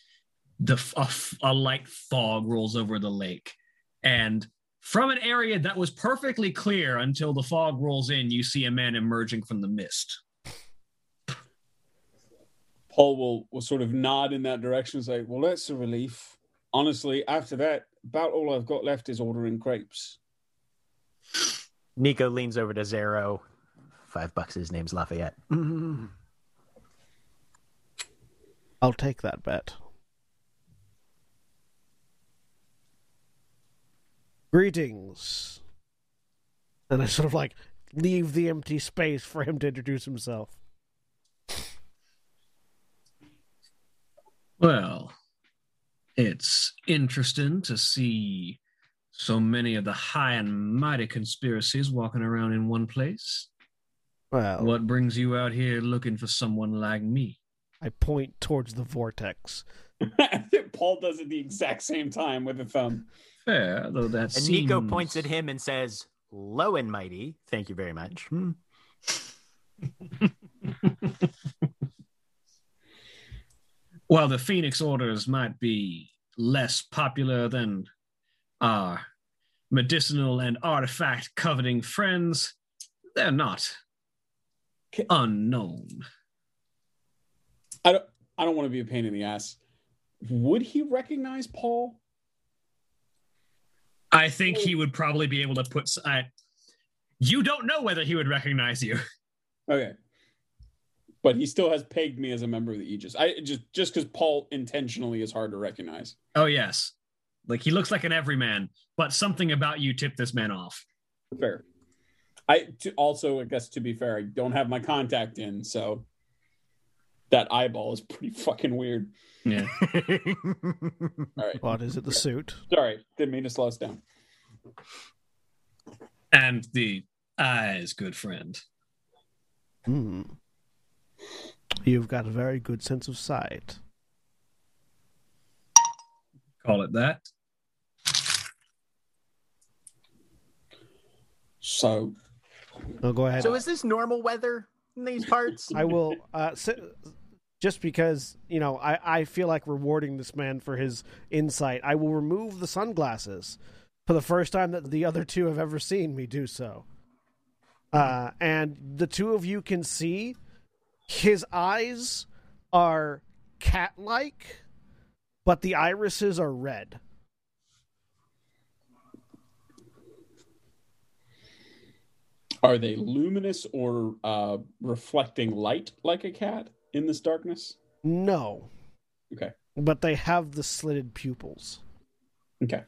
the a, a light fog rolls over the lake. And from an area that was perfectly clear until the fog rolls in, you see a man emerging from the mist. Paul will, will sort of nod in that direction and say, Well, that's a relief. Honestly, after that, about all I've got left is ordering crepes. Nico leans over to Xaro. Five bucks. His name's Lafayette. I'll take that bet. Greetings. And I sort of like leave the empty space for him to introduce himself. Well, it's interesting to see so many of the high and mighty conspiracies walking around in one place. Well, What brings you out here looking for someone like me? I point towards the vortex. Paul does it the exact same time with a thumb. Fair, though that And Nico points at him and says, "Low and mighty. Thank you very much." Hmm. While the Phoenix Orders might be less popular than our medicinal and artifact coveting friends, they're not unknown. I don't I don't want to be a pain in the ass. Would he recognize Paul? I think he would probably be able to put. you don't know whether he would recognize you. Okay. But he still has pegged me as a member of the Aegis. I just just because Paul intentionally is hard to recognize. Oh yes, like he looks like an everyman, but something about you tipped this man off. Fair. I to, also, I guess to be fair, I don't have my contact in, so that eyeball is pretty fucking weird. Yeah. All right. What is it? The suit? Sorry, didn't mean to slow us down. and the eyes, good friend. Hmm. You've got a very good sense of sight. Call it that. So No, go ahead. so is this normal weather in these parts? I will uh, si- just because you know I, I feel like rewarding this man for his insight. I will remove the sunglasses for the first time that the other two have ever seen me do so. Uh, and the two of you can see his eyes are cat-like, but the irises are red. Are they luminous or uh, reflecting light like a cat in this darkness? No, Okay. but they have the slitted pupils. Okay.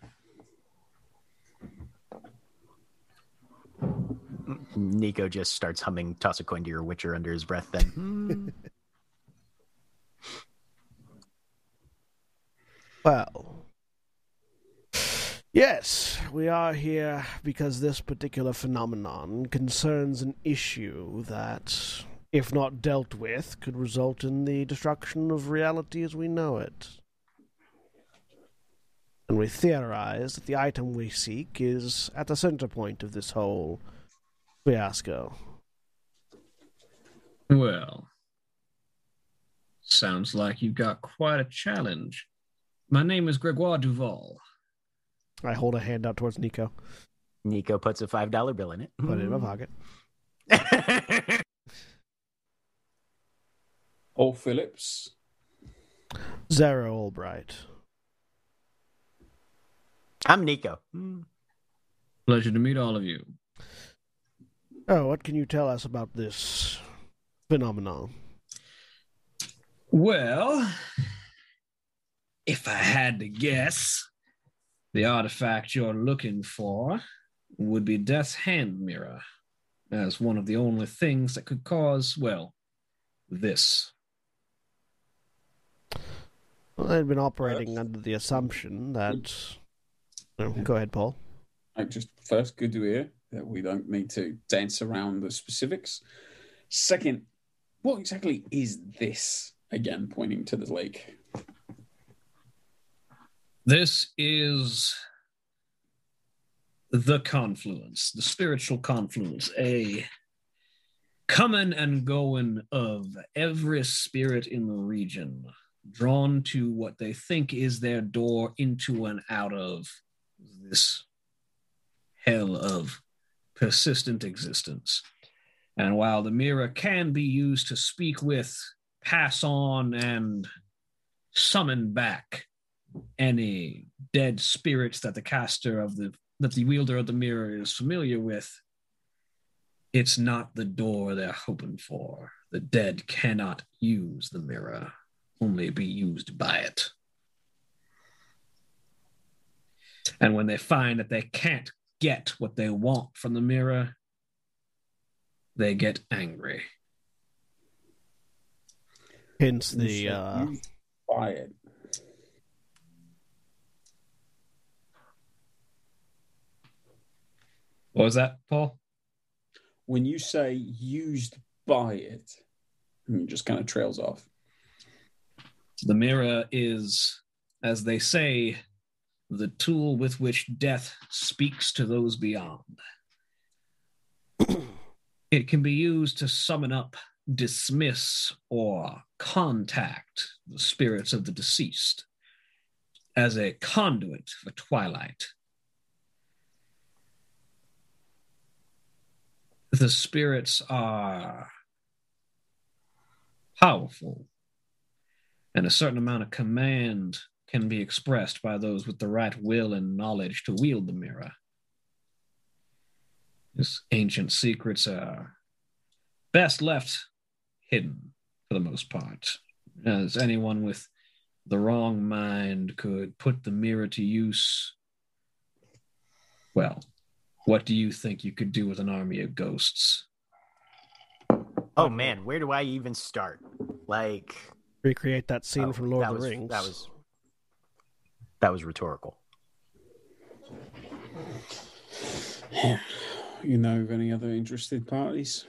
Nico just starts humming "Toss a coin to your Witcher" under his breath. Then. Well, yes, we are here because this particular phenomenon concerns an issue that, if not dealt with, could result in the destruction of reality as we know it. And we theorize that the item we seek is at the center point of this whole fiasco. Well, Sounds like you've got quite a challenge. My name is Gregoire Duval. I hold a hand out towards Nico. Nico puts a five dollar bill in it. Put it in my pocket. Paul Phillips. Xaro Albright. I'm Nico. Pleasure to meet all of you. Oh, what can you tell us about this phenomenon? Well, if I had to guess, the artifact you're looking for would be Death's Hand Mirror, as one of the only things that could cause, well, this. Well, I'd been operating under the assumption that. Oh, go ahead, Paul. I just first, good to hear that we don't need to dance around the specifics. Second, what exactly is this? Again, pointing to the lake. This is the confluence, the spiritual confluence, a coming and going of every spirit in the region, drawn to what they think is their door into and out of this hell of persistent existence. And while the mirror can be used to speak with, pass on, and summon back any dead spirits that the caster of the that the wielder of the mirror is familiar with, it's not the door they're hoping for. The dead cannot use the mirror, only be used by it. And when they find that they can't get what they want from the mirror, they get angry. Hence the said uh, you buy it. What was that, Paul? When you say used by it, and it just kind of trails off. The mirror is, as they say, the tool with which death speaks to those beyond. it can be used to summon up, dismiss, or contact the spirits of the deceased as a conduit for twilight. The spirits are powerful and a certain amount of command can be expressed by those with the right will and knowledge to wield the mirror. These ancient secrets are best left hidden for the most part, as anyone with the wrong mind could put the mirror to use. Well, what do you think you could do with an army of ghosts? Oh man, where do I even start? Like recreate that scene oh, from Lord of the was, Rings. That was that was rhetorical. You know of any other interested parties?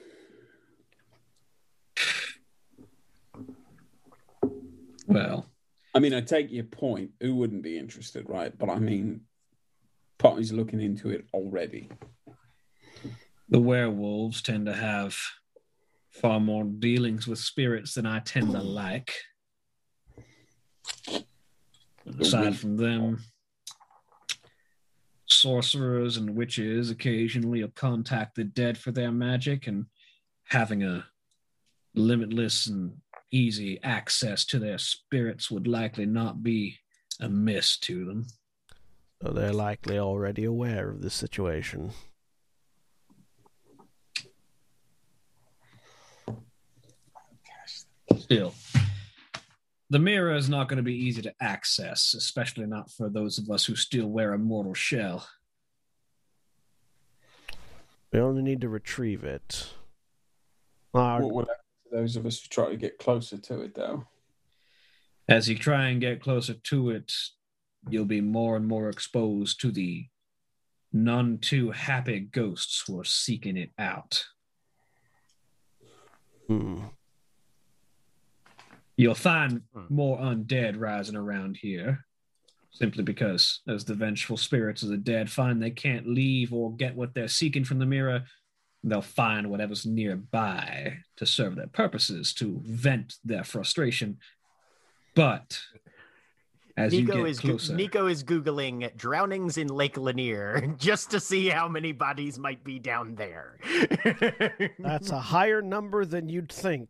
Well, I mean, I take your point. Who wouldn't be interested, right? But I mean, parties looking into it already. the werewolves tend to have far more dealings with spirits than I tend to like. Aside from them, sorcerers and witches occasionally will contact the dead for their magic, and having a limitless and easy access to their spirits would likely not be amiss to them. So they're likely already aware of this situation. Still, the mirror is not going to be easy to access, especially not for those of us who still wear a mortal shell. We only need to retrieve it. Our- What would happen to those of us who try to get closer to it, though? As you try and get closer to it, you'll be more and more exposed to the none too happy ghosts who are seeking it out. Hmm. You'll find Hmm. more undead rising around here simply because, as the vengeful spirits of the dead find they can't leave or get what they're seeking from the mirror, they'll find whatever's nearby to serve their purposes to vent their frustration. But as you Nico get is closer, Nico is googling drownings in Lake Lanier just to see how many bodies might be down there. That's a higher number than you'd think.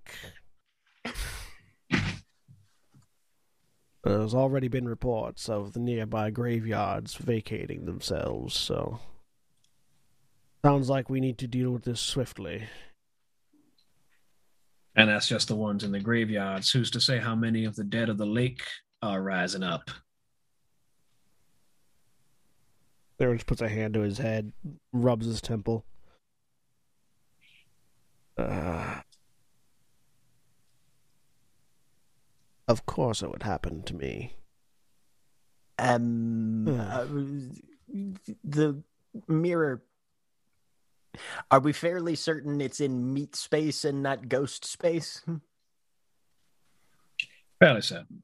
There's already been reports of the nearby graveyards vacating themselves, so. Sounds like we need to deal with this swiftly. and that's just the ones in the graveyards. Who's to say how many of the dead of the lake are rising up? There just puts a hand to his head, rubs his temple. Uh, of course it would happen to me. um, Hmm. uh, the mirror. Are we fairly certain it's in meat space and not ghost space? Fairly certain.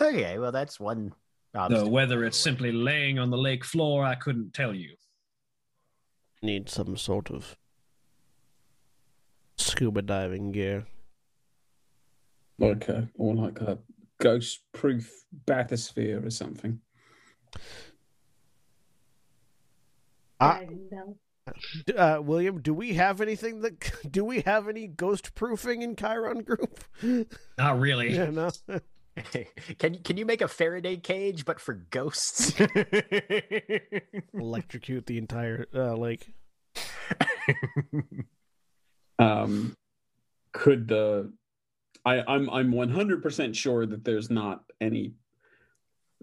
Okay, well that's one. Though whether it's simply laying on the lake floor, I couldn't tell you. Need some sort of scuba diving gear. Like a or like a ghost proof bathysphere or something. Ah. I know. D- Uh, William, do we have anything that do we have any ghost proofing in Cheiron Group? Not really. yeah, no. can can you make a Faraday cage but for ghosts? Electrocute the entire uh, lake. Um, could the I I'm I'm 100% sure that there's not any.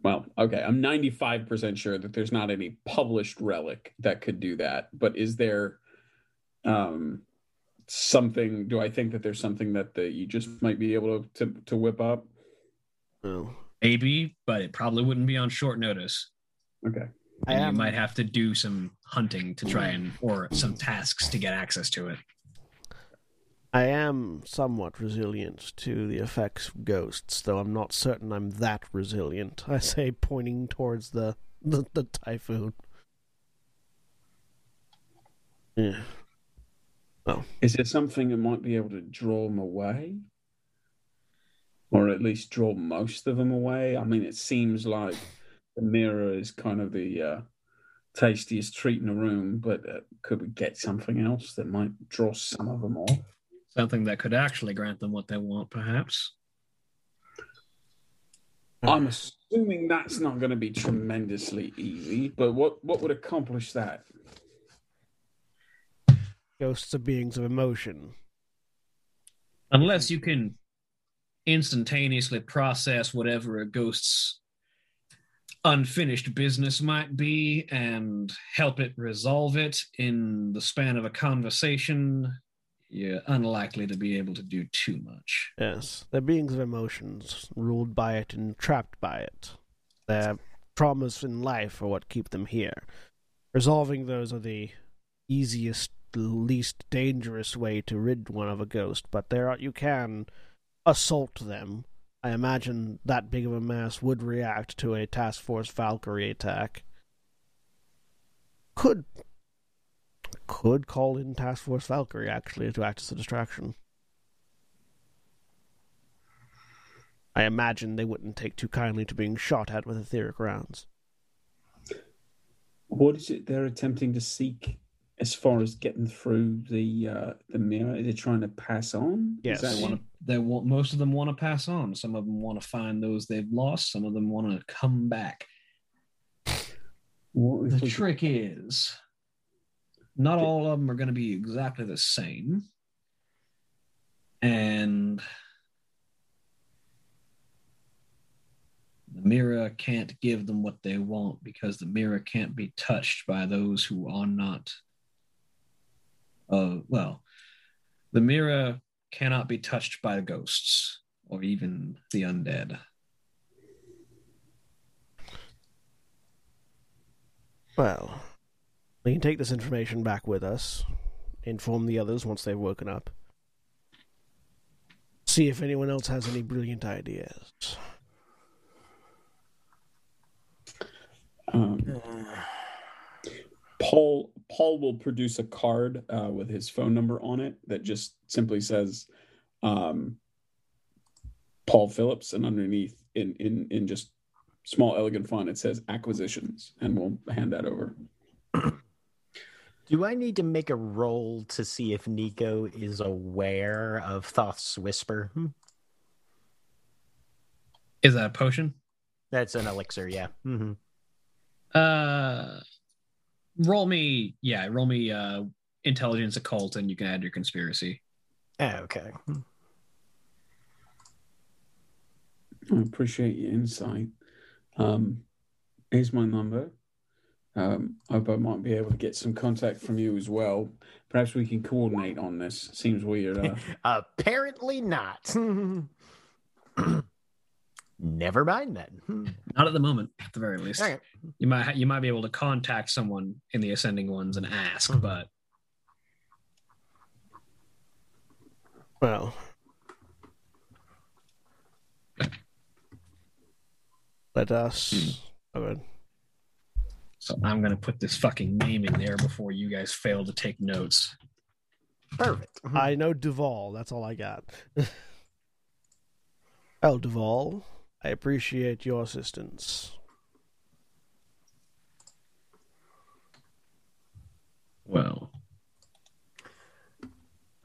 Well, okay, I'm 95% sure that there's not any published relic that could do that. But is there um something? Do I think that there's something that the you just might be able to to, to whip up? Oh. Maybe, but it probably wouldn't be on short notice. Okay. I And am- you might have to do some hunting to try and, or some tasks to get access to it. I am somewhat resilient to the effects of ghosts, though I'm not certain I'm that resilient. I say, pointing towards the the, the typhoon. Yeah. Is there something that might be able to draw them away? Or at least draw most of them away? I mean, it seems like the mirror is kind of the uh, tastiest treat in the room, but uh, could we get something else that might draw some of them off? Something that could actually grant them what they want, perhaps. I'm assuming that's not going to be tremendously easy, but what, what would accomplish that? Ghosts are beings of emotion. Unless you can instantaneously process whatever a ghost's unfinished business might be and help it resolve it in the span of a conversation, you're unlikely to be able to do too much. Yes, they're beings of emotions, ruled by it and trapped by it. Their traumas in life are what keep them here. Resolving those are the easiest, least dangerous way to rid one of a ghost, but there are, you can assault them. I imagine that big of a mass would react to a Task Force Valkyrie attack. Could could call in Task Force Valkyrie actually to act as a distraction. I imagine they wouldn't take too kindly to being shot at with etheric rounds. What is it they're attempting to seek as far as getting through the uh, the mirror? they're trying to pass on? Yes. They want to. They want most of them want to pass on. Some of them want to find those they've lost. Some of them want to come back. what The we- trick is, not all of them are going to be exactly the same, and the mirror can't give them what they want because the mirror can't be touched by those who are not. Uh, well, the mirror cannot be touched by the ghosts or even the undead. Well, we can take this information back with us, inform the others once they've woken up, see if anyone else has any brilliant ideas. um, Paul Paul will produce a card uh, with his phone number on it that just simply says um, Paul Phillips, and underneath in in in just small elegant font it says acquisitions, and we'll hand that over. Do I need to make a roll to see if Nico is aware of Thoth's whisper? Hmm. Is that a potion? That's an elixir, yeah. hmm Uh, roll me, yeah, roll me uh intelligence occult, and you can add your conspiracy. Ah, okay. I appreciate your insight. Um, here's my number. Um, I hope I might be able to get some contact from you as well. Perhaps we can coordinate on this. Seems weird. Uh, Apparently not. Never mind then. Hmm. Not at the moment, at the very least. All right. You might ha- you might be able to contact someone in the ascending ones and ask, Mhm. but Well. Let us. Oh, good. so I'm gonna put this fucking name in there before you guys fail to take notes. Perfect. I know Duval. That's all I got. oh, Duval, I appreciate your assistance. Well,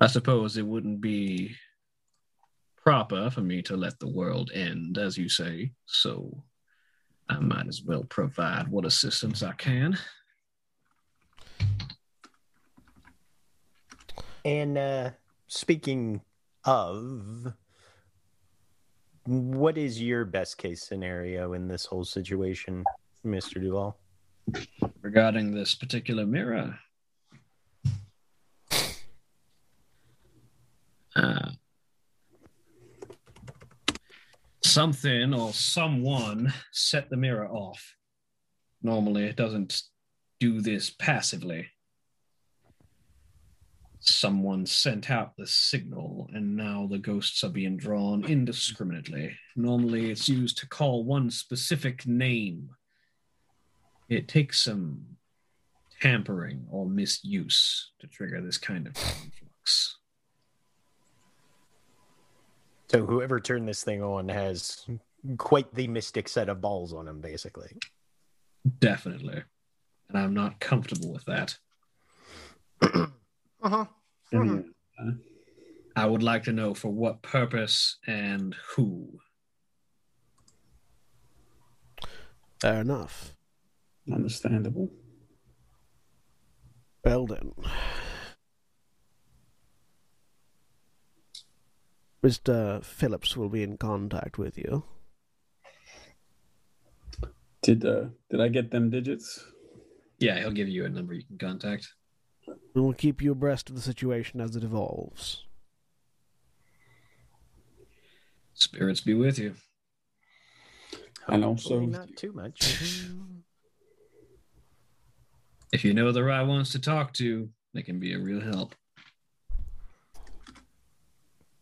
I suppose it wouldn't be proper for me to let the world end, as you say, so I might as well provide what assistance I can. And uh, speaking of, what is your best case scenario in this whole situation, Mr. Duval? regarding this particular mirror. Uh, something or someone set the mirror off. Normally, it doesn't do this passively. Someone sent out the signal, and now the ghosts are being drawn indiscriminately. Normally, it's used to call one specific name it takes some tampering or misuse to trigger this kind of conflux. So whoever turned this thing on has quite the mystic set of balls on him, basically. Definitely. And I'm not comfortable with that. Uh-huh. and, uh, I would like to know for what purpose and who. Fair enough. understandable. Well then. Mr. Phillips will be in contact with you. Did uh, did I get them digits? Yeah, he'll give you a number you can contact. We will keep you abreast of the situation as it evolves. Spirits be with you. And also- Hopefully not too much. If you know the right ones to talk to, they can be a real help.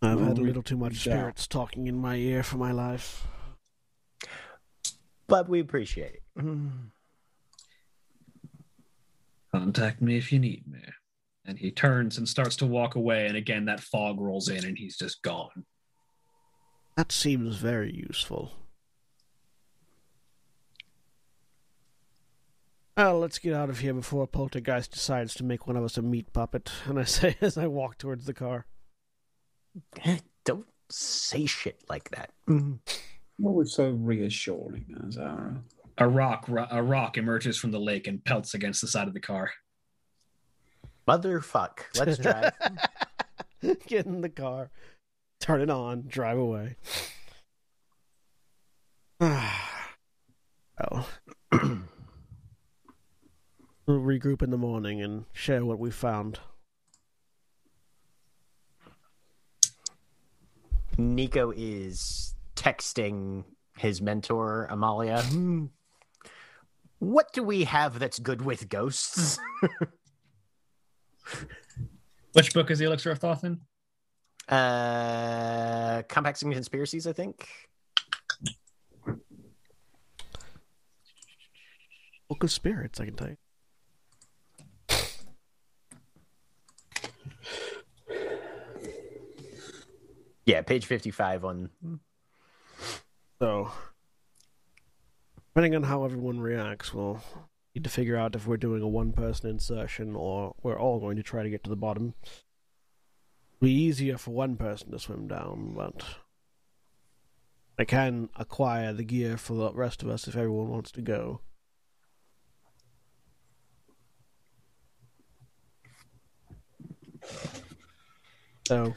I've had a little too much yeah. spirits talking in my ear for my life. but we appreciate it. Contact me if you need me. And he turns and starts to walk away, and again that fog rolls in and he's just gone. That seems very useful. Well, let's get out of here before Poltergeist decides to make one of us a meat puppet. And I say as I walk towards the car. Don't say shit like that. Always so reassuring, Azara. A rock, a rock emerges from the lake and pelts against the side of the car. Motherfuck. Let's drive. Get in the car, turn it on, drive away. well, oh. we'll regroup in the morning and share what we found. Nico is texting his mentor, Amalia. what do we have that's good with ghosts? Which book is the Elixir of Thoth in? Uh, Compacts and Conspiracies, I think. Book of Spirits, I can tell you. Yeah, page 55 on. So, depending on how everyone reacts, we'll need to figure out if we're doing a one person insertion or we're all going to try to get to the bottom. It'll be easier for one person to swim down, but I can acquire the gear for the rest of us if everyone wants to go. So,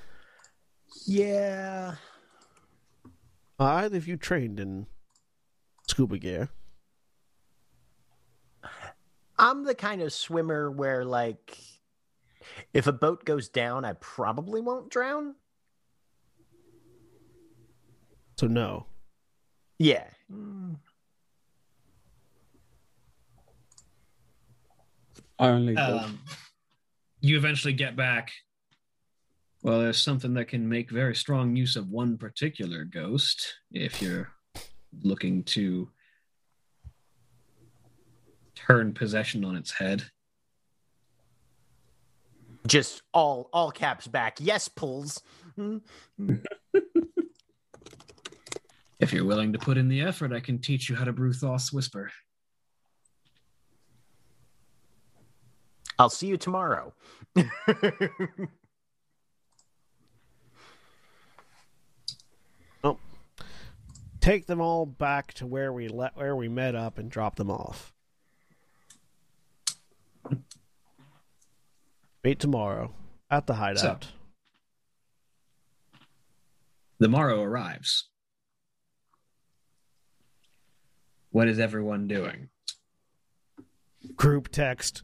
Yeah. are either of you trained in scuba gear? I'm the kind of swimmer where, like, if a boat goes down, I probably won't drown. So, no. Yeah. I only Um, you eventually get back. Well, there's something that can make very strong use of one particular ghost if you're looking to turn possession on its head. Just all all caps back. Yes, pulls. If you're willing to put in the effort, I can teach you how to brew Thoth's Whisper. I'll see you tomorrow. Take them all back to where we let where we met up and drop them off. Meet tomorrow at the hideout. The morrow arrives. What is everyone doing? Group text.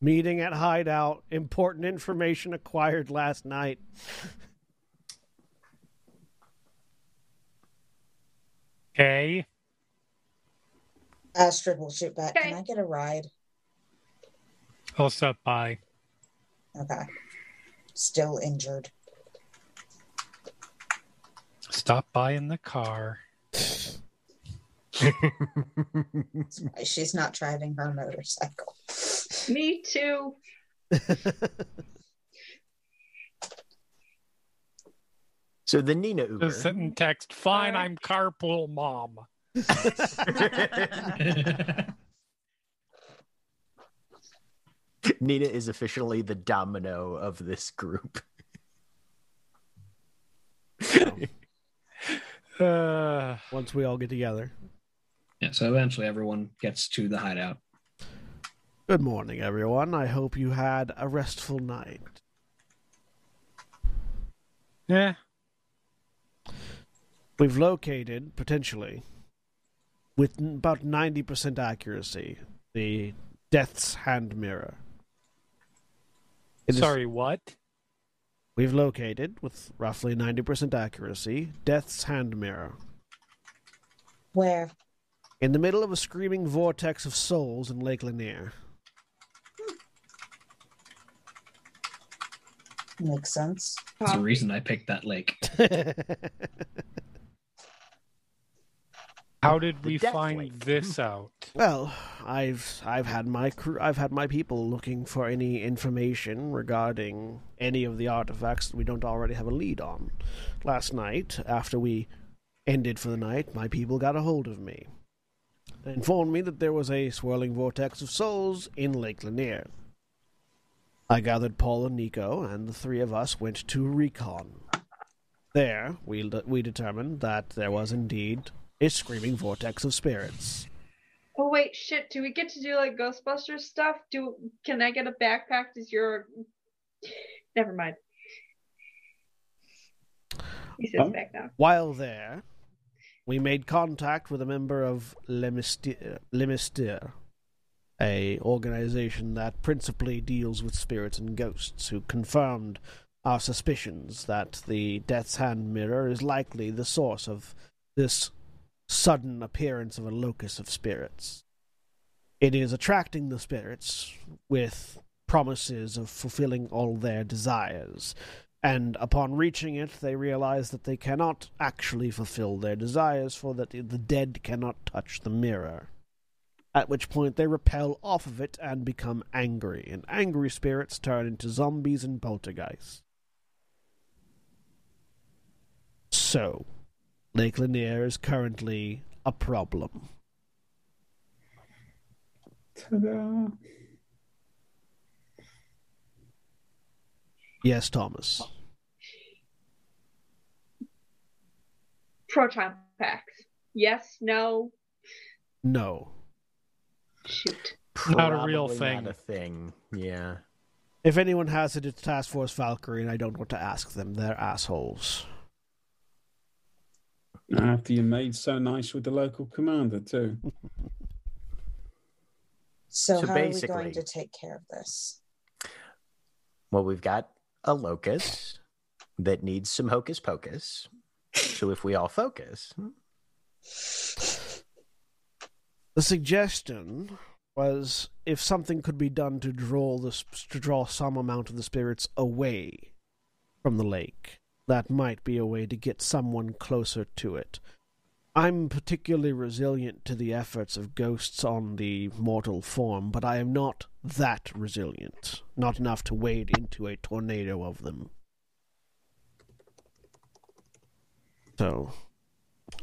Meeting at hideout. Important information acquired last night. Okay. Astrid will shoot back. Okay. Can I get a ride? I'll stop by. Okay. Still injured. Stop by in the car. That's she's not driving her motorcycle. Me too. so the Nina Uber. Just sit and text, fine, I'm carpool mom. Nina is officially the domino of this group. Uh, Once we all get together. yeah, so eventually everyone gets to the hideout. Good morning, everyone. I hope you had a restful night. yeah. We've located, potentially, with about 90% accuracy, the Death's Hand Mirror. It is- Sorry, what? we've located, with roughly 90% accuracy, Death's Hand Mirror. Where? In the middle of a screaming vortex of souls in Lake Lanier. Makes sense. That's the reason I picked that lake. How did we find Lake. this out? Well, I've I've had my crew, I've had my people looking for any information regarding any of the artifacts that we don't already have a lead on. Last night, after we ended for the night, my people got a hold of me. They informed me that there was a swirling vortex of souls in Lake Lanier. I gathered Paul and Nico, and the three of us went to recon. There, we we determined that there was indeed a screaming vortex of spirits. Oh wait, shit! Do we get to do like Ghostbusters stuff? Do can I get a backpack? Does your never mind. He sits Huh? back down. While there, we made contact with a member of Les Mystères, Lemistir, a organization that principally deals with spirits and ghosts, who confirmed our suspicions that the Death's Hand mirror is likely the source of this sudden appearance of a locus of spirits. It is attracting the spirits with promises of fulfilling all their desires, and upon reaching it, they realize that they cannot actually fulfill their desires, for that the dead cannot touch the mirror. At which point they repel off of it and become angry, and angry spirits turn into zombies and poltergeists. So, Lake Lanier is currently a problem. Ta-da. Yes, Thomas. Proton packs. Yes, no, No. shoot. Not a real thing. Not a thing. Yeah. If anyone has it, it's Task Force Valkyrie, and I don't want to ask them. They're assholes. After you made so nice with the local commander too. So, So how are we going to take care of this? Well, we've got a locus that needs some hocus pocus. So if we all focus, The suggestion was if something could be done to draw the to draw some amount of the spirits away from the lake, that might be a way to get someone closer to it. I'm particularly resilient to the efforts of ghosts on the mortal form, but I am not that resilient. Not enough to wade into a tornado of them. So,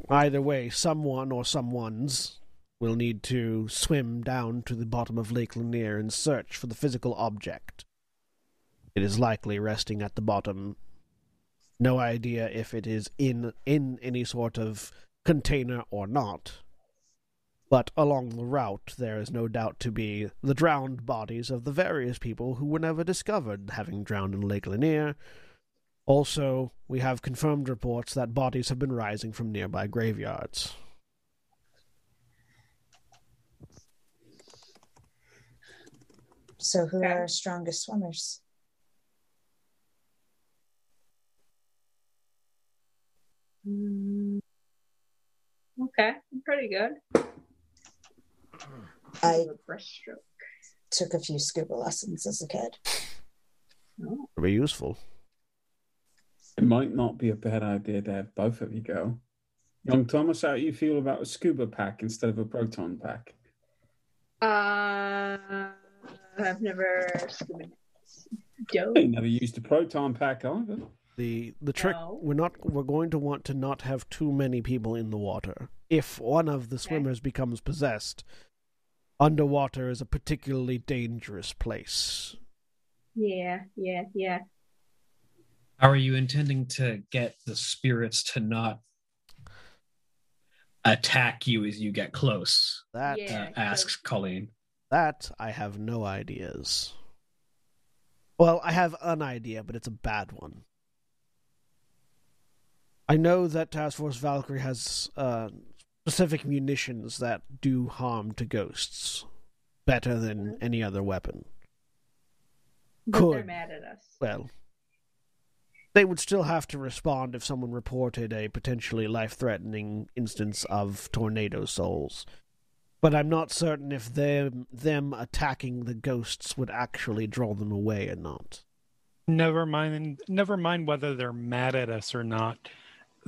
either way, someone or someones will need to swim down to the bottom of Lake Lanier and search for the physical object. It is likely resting at the bottom. No idea if it is in in any sort of container or not. But along the route there is no doubt to be the drowned bodies of the various people who were never discovered having drowned in Lake Lanier. Also, we have confirmed reports that bodies have been rising from nearby graveyards. So, who Okay. are our strongest swimmers? Mm, Okay, I'm pretty good. I breaststroke. took a few scuba lessons as a kid. Oh, It'll be useful. It might not be a bad idea to have both of you go. Young Thomas, how do you feel about a scuba pack instead of a proton pack? Uh, I've never scuba dove. I never used a proton pack either. The the trick No. we're not we're going to want to not have too many people in the water. If one of the swimmers becomes possessed, underwater is a particularly dangerous place. Yeah, yeah, yeah. How are you intending to get the spirits to not attack you as you get close? That Yeah. uh, asks Colleen. that I have no ideas. Well, I have an idea, but it's a bad one. I know that Task Force Valkyrie has uh, specific munitions that do harm to ghosts better than any other weapon. But they're Could. mad at us. well, they would still have to respond if someone reported a potentially life threatening instance of tornado souls. But I'm not certain if them them attacking the ghosts would actually draw them away or not. Never mind. Never mind whether they're mad at us or not.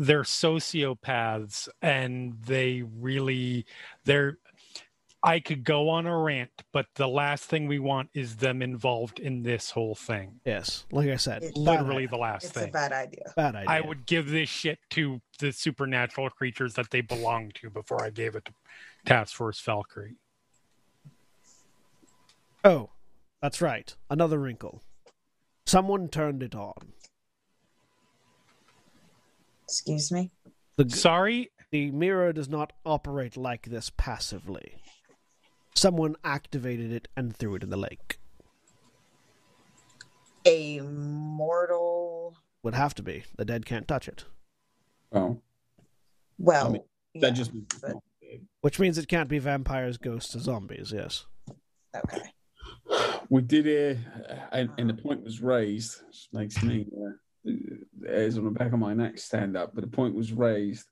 They're sociopaths, and they really they're. I could go on a rant, but the last thing we want is them involved in this whole thing. Yes, like I said, It- bad, Literally the last thing. It's a bad idea. bad idea. I would give this shit to the supernatural creatures that they belong to before I gave it to Task Force Valkyrie. Oh, that's right. Another wrinkle. Someone turned it on. Excuse me. The Sorry, the mirror does not operate like this passively. Someone activated it and threw it in the lake. A mortal. Would have to be. The dead can't touch it. Oh, Well, I mean, yeah, that just but- Which means it can't be vampires, ghosts, or zombies, yes. okay. we did hear, uh, and, and the point was raised, makes me uh, hairs on the back of my neck stand up. But the point was raised.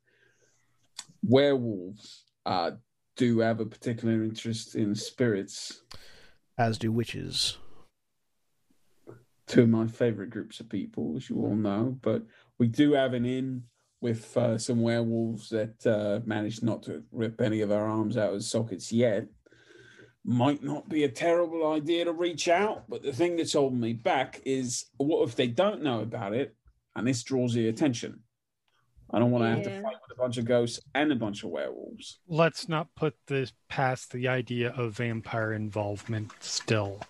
Werewolves uh, do have a particular interest in spirits. As do witches. Two of my favorite groups of people, as you all know. But we do have an inn with uh, some werewolves that uh, managed not to rip any of our arms out of sockets yet. Might not be a terrible idea to reach out, but the thing that's holding me back is what if they don't know about it and this draws the attention? I don't want to have to fight with a bunch of ghosts and a bunch of werewolves. Let's not put this past the idea of vampire involvement still.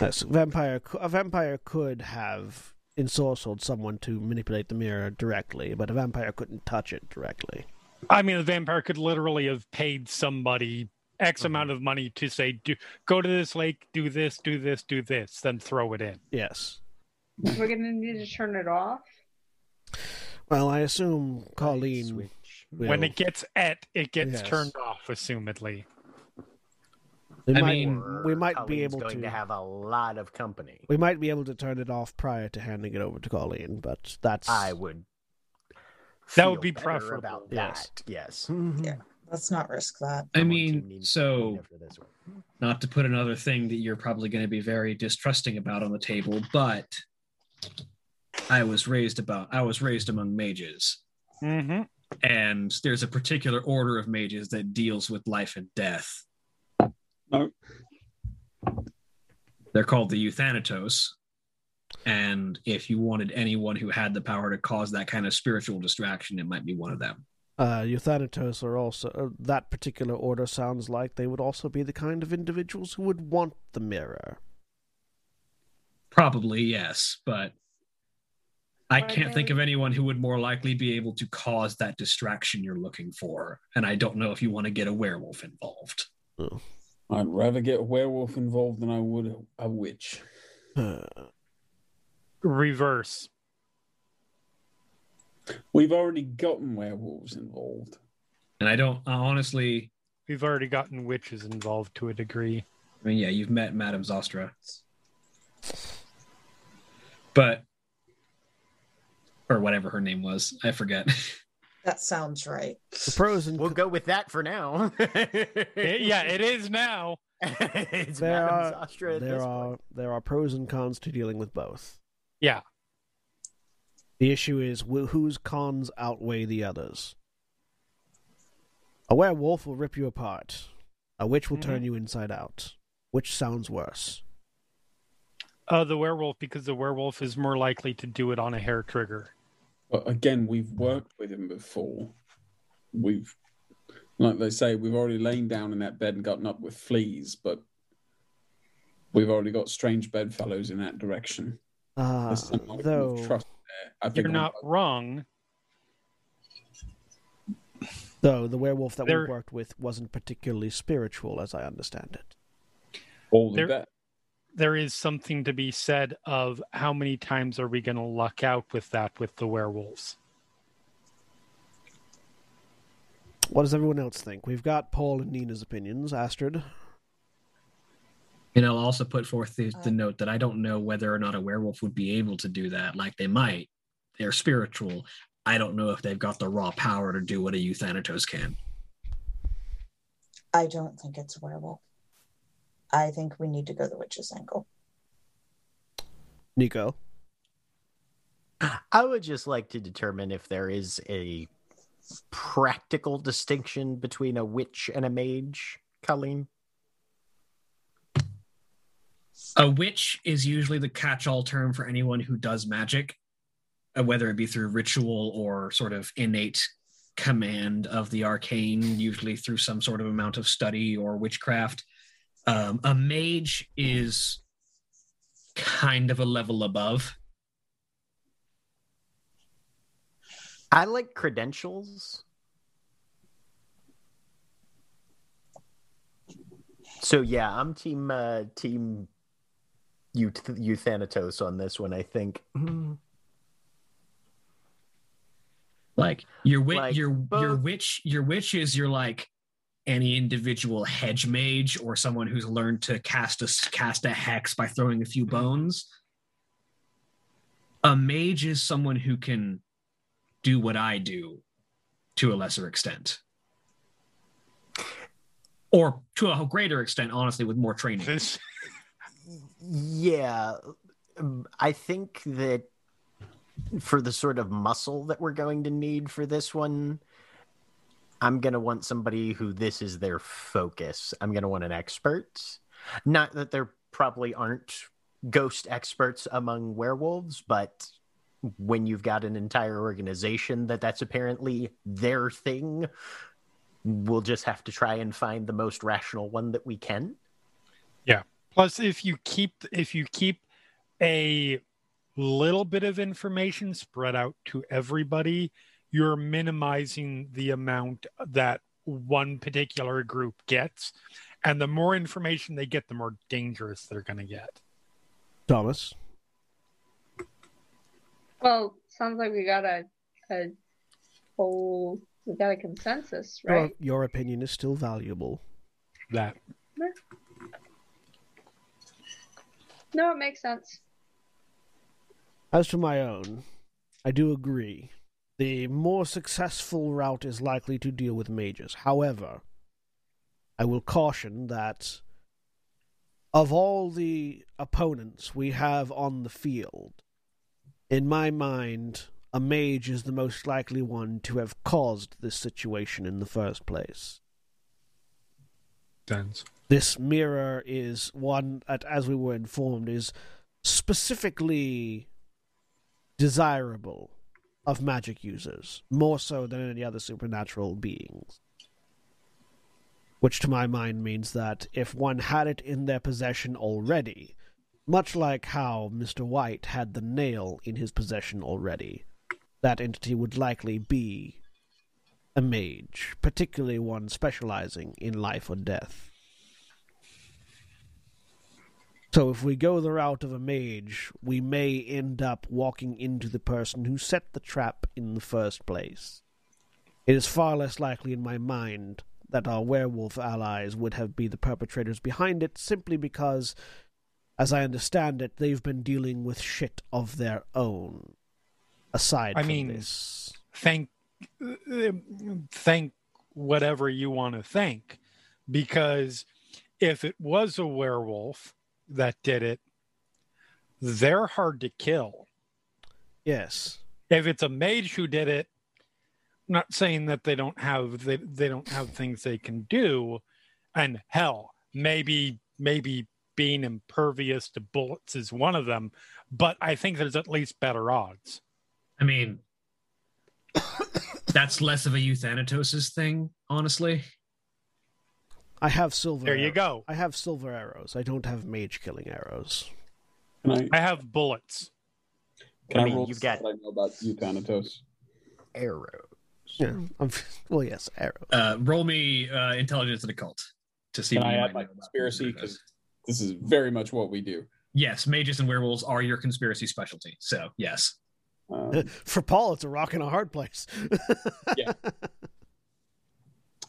Yes, vampire. A vampire could have ensorcelled someone to manipulate the mirror directly, but a vampire couldn't touch it directly. I mean, a vampire could literally have paid somebody X mm-hmm. amount of money to say, do, go to this lake, do this, do this, do this, then throw it in. Yes. We're gonna need to turn it off. Well, I assume Colleen. Will. When it gets et, it gets Yes. turned off, assumedly. we I might, mean, we might be able going to. to have a lot of company. We might be able to turn it off prior to handing it over to Colleen, but that's. I would. That would be preferable. About Yes. that. Yes. Mm-hmm. Yeah. Let's not risk that. I mean, so need for this one. not to put another thing that you're probably going to be very distrusting about on the table, but I was raised about I was raised among mages, Mm-hmm. and there's a particular order of mages that deals with life and death. No. They're called the Euthanatos. And if you wanted anyone who had the power to cause that kind of spiritual distraction, it might be one of them. Uh, Euthanatos are also. Uh, that particular order sounds like they would also be the kind of individuals who would want the mirror. Probably, yes, but I can't think of anyone who would more likely be able to cause that distraction you're looking for. And I don't know if you want to get a werewolf involved. I'd rather get a werewolf involved than I would a witch. Uh, Reverse. We've already gotten werewolves involved. And I don't I honestly, We've already gotten witches involved to a degree. I mean, yeah, you've met Madame Zostra. But, or whatever her name was, I forget. That sounds right. the pros and We'll go with that for now. It- yeah, it is now. it's there Madame are Zastra at there this are point. there are pros and cons to dealing with both. Yeah. The issue is wh- whose cons outweigh the others. A werewolf will rip you apart. A witch will turn you inside out. Which sounds worse? Uh, the werewolf, because the werewolf is more likely to do it on a hair trigger. But again, we've worked with him before. We've, like they say, we've already lain down in that bed and gotten up with fleas, but we've already got strange bedfellows in that direction. Uh, There's someone we though, trust there. I think You're I'm- not wrong. though the werewolf that There- we worked with wasn't particularly spiritual, as I understand it. all there- better. There is something to be said of how many times are we going to luck out with that with the werewolves? What does everyone else think? We've got Paul and Nina's opinions. Astrid, And I'll also put forth the, the uh. note that I don't know whether or not a werewolf would be able to do that. Like they might. They're spiritual. I don't know if they've got the raw power to do what a Euthanatos can. I don't think it's a werewolf. I think we need to go the witch's angle. Nico. I would just like to determine if there is a practical distinction between a witch and a mage, Colleen. A witch is usually the catch-all term for anyone who does magic, uh, whether it be through ritual or sort of innate command of the arcane, usually through some sort of amount of study or witchcraft. Um, a mage is kind of a level above. I like credentials. So yeah, I'm team uh team Euth- Euthanatos on this one, I think. Mm-hmm. Like your witch, Like, your your both- witch, your witch is your like any individual hedge mage or someone who's learned to cast a cast a hex by throwing a few mm-hmm. bones. A mage is someone who can do what I do to a lesser extent, or to a greater extent, honestly, with more training. Yeah, um, I think that for the sort of muscle that we're going to need for this one, I'm going to want somebody who this is their focus. I'm going to want an expert. Not that there probably aren't ghost experts among werewolves, but when you've got an entire organization that that's apparently their thing, we'll just have to try and find the most rational one that we can. Plus, if you keep if you keep a little bit of information spread out to everybody, you're minimizing the amount that one particular group gets, and the more information they get, the more dangerous they're going to get. Thomas. Well, sounds like we got a, a whole, we got a consensus, Your, right? your opinion is still valuable. That No, it makes sense. As to my own, I do agree. The more successful route is likely to deal with mages. However, I will caution that of all the opponents we have on the field, in my mind, a mage is the most likely one to have caused this situation in the first place. sense. This mirror is one that, as we were informed, is specifically desirable of magic users, more so than any other supernatural beings. Which, to my mind, means that if one had it in their possession already, much like how Mr. White had the nail in his possession already, that entity would likely be a mage, particularly one specializing in life or death. So if we go the route of a mage, we may end up walking into the person who set the trap in the first place. It is far less likely in my mind that our werewolf allies would have been the perpetrators behind it simply because, as I understand it, they've been dealing with shit of their own. Aside I from mean, this. Thank, thank whatever you want to thank, because if it was a werewolf that did it, they're hard to kill. Yes. if it's a mage who did it I'm not saying that they don't have they, they don't have things they can do and hell maybe maybe being impervious to bullets is one of them but i think there's at least better odds I mean, that's less of a euthanatosis thing, honestly. I have silver there you arrows. go I have silver arrows. I don't have mage killing arrows. Can I, i have bullets can I I, mean, roll you've got- I know about Euthanatos? Arrow. Yeah. I'm, well, yes, arrows. Uh, roll me uh, intelligence and occult to see Can what I add my conspiracy? this. Because this is very much what we do. Yes, mages and werewolves are your conspiracy specialty. So yes. Um, For Paul, it's a rock and a hard place. yeah.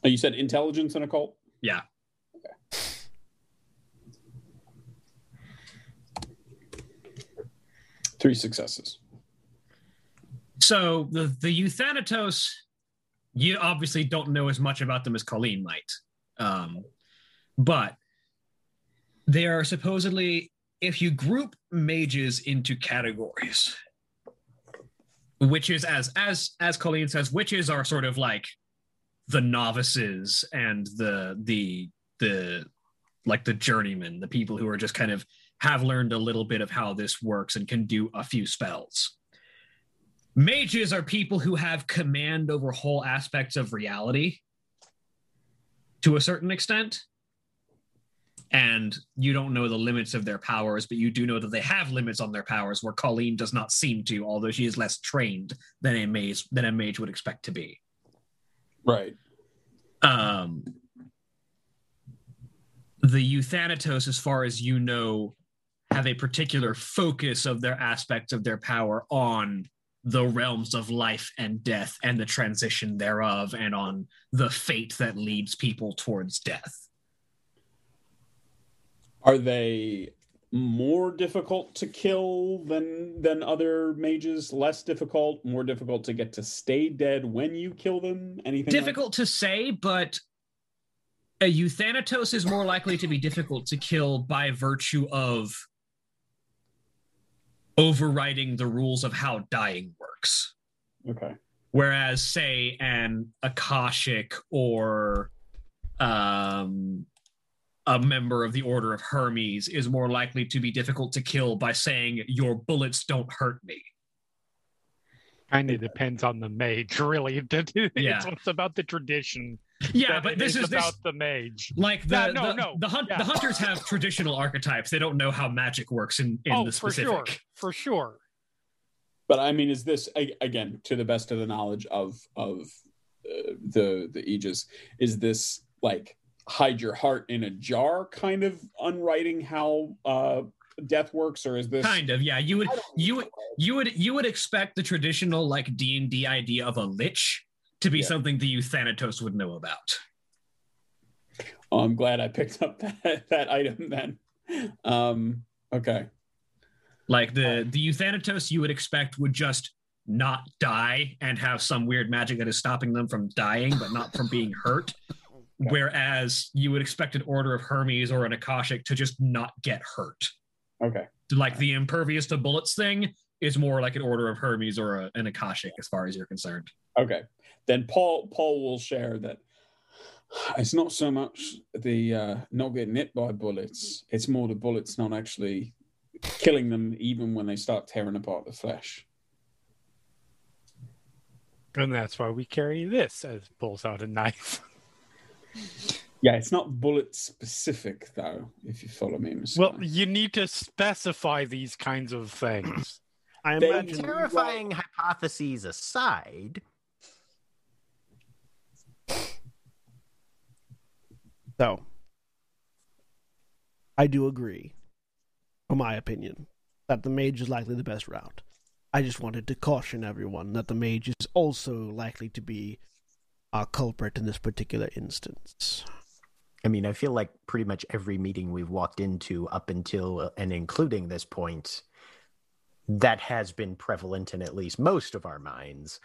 you said intelligence and occult? Yeah. Three successes. So the the Euthanatos, you obviously don't know as much about them as Colleen might, um, but they are supposedly, if you group mages into categories, witches as as as Colleen says, witches are sort of like the novices and the the the like the journeymen, the people who are just kind of have learned a little bit of how this works and can do a few spells. Mages are people who have command over whole aspects of reality to a certain extent. And you don't know the limits of their powers, but you do know that they have limits on their powers where Colleen does not seem to, although she is less trained than a mage than a mage would expect to be. Right. Um the Euthanatos, as far as you know, have a particular focus of their aspects of their power on the realms of life and death and the transition thereof and on the fate that leads people towards death. Are they more difficult to kill than than other mages? Less difficult? More difficult to get to stay dead when you kill them? Anything? like- Difficult to say, but a Euthanatos is more likely to be difficult to kill by virtue of overriding the rules of how dying works. Okay. whereas say an akashic or um a member of the order of hermes is more likely to be difficult to kill by saying your bullets don't hurt me Kind of depends on the mage, really. It's, Yeah. it's about the tradition. Yeah, but this is about this the mage. like the Yeah, no, the, no, the, hunt, yeah. the hunters have traditional archetypes. They don't know how magic works in in oh, the for specific. sure, for sure. But I mean, is this again to the best of the knowledge of of uh, the the Aegis? Is this like hide your heart in a jar kind of unwriting how uh, death works, or is this Kind of, yeah. You would you would you would you would expect the traditional like D and D idea of a lich to be Yeah. something the Euthanatos would know about. Oh, I'm glad I picked up that that item then. Um, okay. Like the the Euthanatos you would expect would just not die and have some weird magic that is stopping them from dying, but not from being hurt. Whereas you would expect an Order of Hermes or an Akashic to just not get hurt. Okay. Like the impervious to bullets thing is more like an Order of Hermes or a, an Akashic, as far as you're concerned. Okay. Then Paul Paul will share that it's not so much the uh, not getting hit by bullets; it's more the bullets not actually killing them, even when they start tearing apart the flesh. And that's why we carry this as pulls out a knife. Yeah, it's not bullet specific though. If you follow me, Mr. Well, you need to specify these kinds of things. I They- imagine Terrifying hypotheses aside, so. I do agree, for my opinion, that the mage is likely the best route. I just wanted to caution everyone that the mage is also likely to be our culprit in this particular instance. I mean, I feel like pretty much every meeting we've walked into up until uh, and including this point, that has been prevalent in at least most of our minds.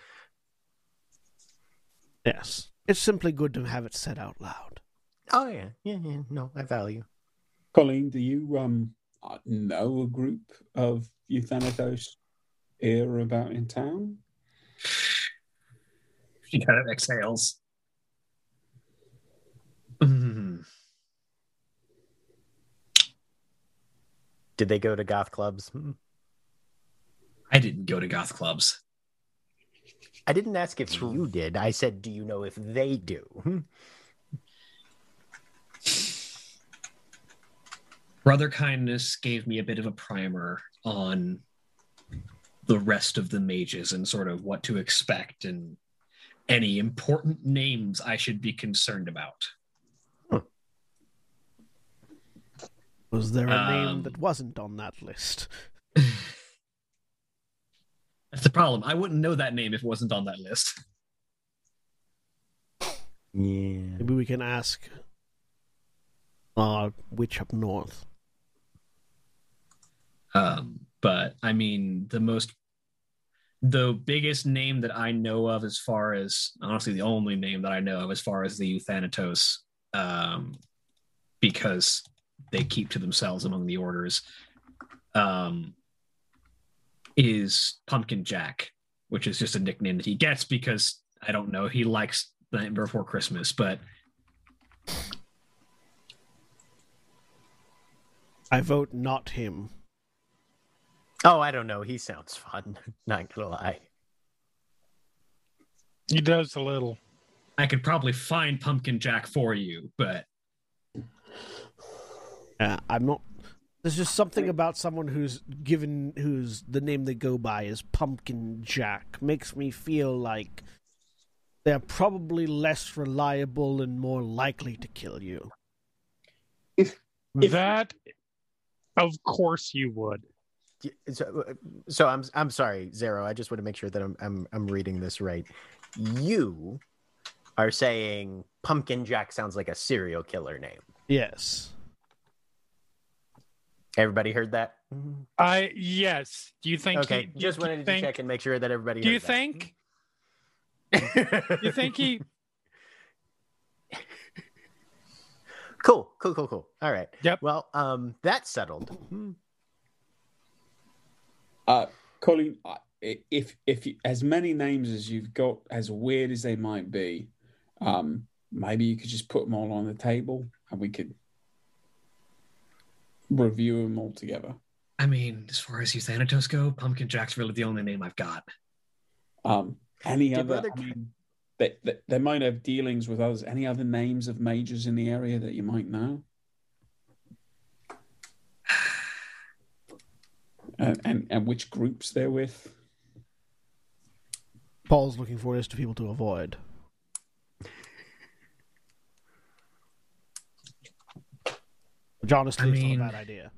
Yes. It's simply good to have it said out loud. Oh yeah, yeah, yeah. No, I value. Colleen, do you um uh, know a group of Euthanatos here about in town? She kind of exhales. Mm. Did they go to goth clubs? Hmm. I didn't go to goth clubs. I didn't ask if you did. I said, do you know if they do? Hmm. Brother Kindness gave me a bit of a primer on the rest of the mages and sort of what to expect and any important names I should be concerned about. Was there a name Um, that wasn't on that list? That's the problem. I wouldn't know that name if it wasn't on that list. Yeah. Maybe we can ask our witch up north. Um, but I mean, the most, the biggest name that I know of, as far as honestly, the only name that I know of, as far as the Euthanatos, um, because they keep to themselves among the orders, um, is Pumpkin Jack, which is just a nickname that he gets because I don't know, he likes the Night Before Christmas, but I vote not him. Oh, I don't know. He sounds fun. Not gonna lie. He does a little. I could probably find Pumpkin Jack for you, but Uh, I'm not. There's just something about someone who's given, who's the name they go by is Pumpkin Jack, makes me feel like they're probably less reliable and more likely to kill you. If- that, of course, you would. Y- So, uh, so I'm I'm sorry, Xaro. I just want to make sure that I'm I'm I'm reading this right. You are saying Pumpkin Jack sounds like a serial killer name. Yes. Everybody heard that? I yes. Do you think? Okay, he, just wanted to think- check and make sure that everybody. Do you that. think? You think he? cool, cool, cool, cool. All right. Yep. Well, um, that's settled. Uh, Colleen, if if you, as many names as you've got, as weird as they might be, um, maybe you could just put them all on the table and we could review them all together. I mean, as far as you Euthanatos go, Pumpkin Jack's really the only name I've got. Um, any Did other? Brother I mean, they, they, they might have dealings with others. Any other names of majors in the area that you might know? And, and and which groups they're with? Paul's looking for a list of people to avoid. Which honestly I is mean- not a bad idea.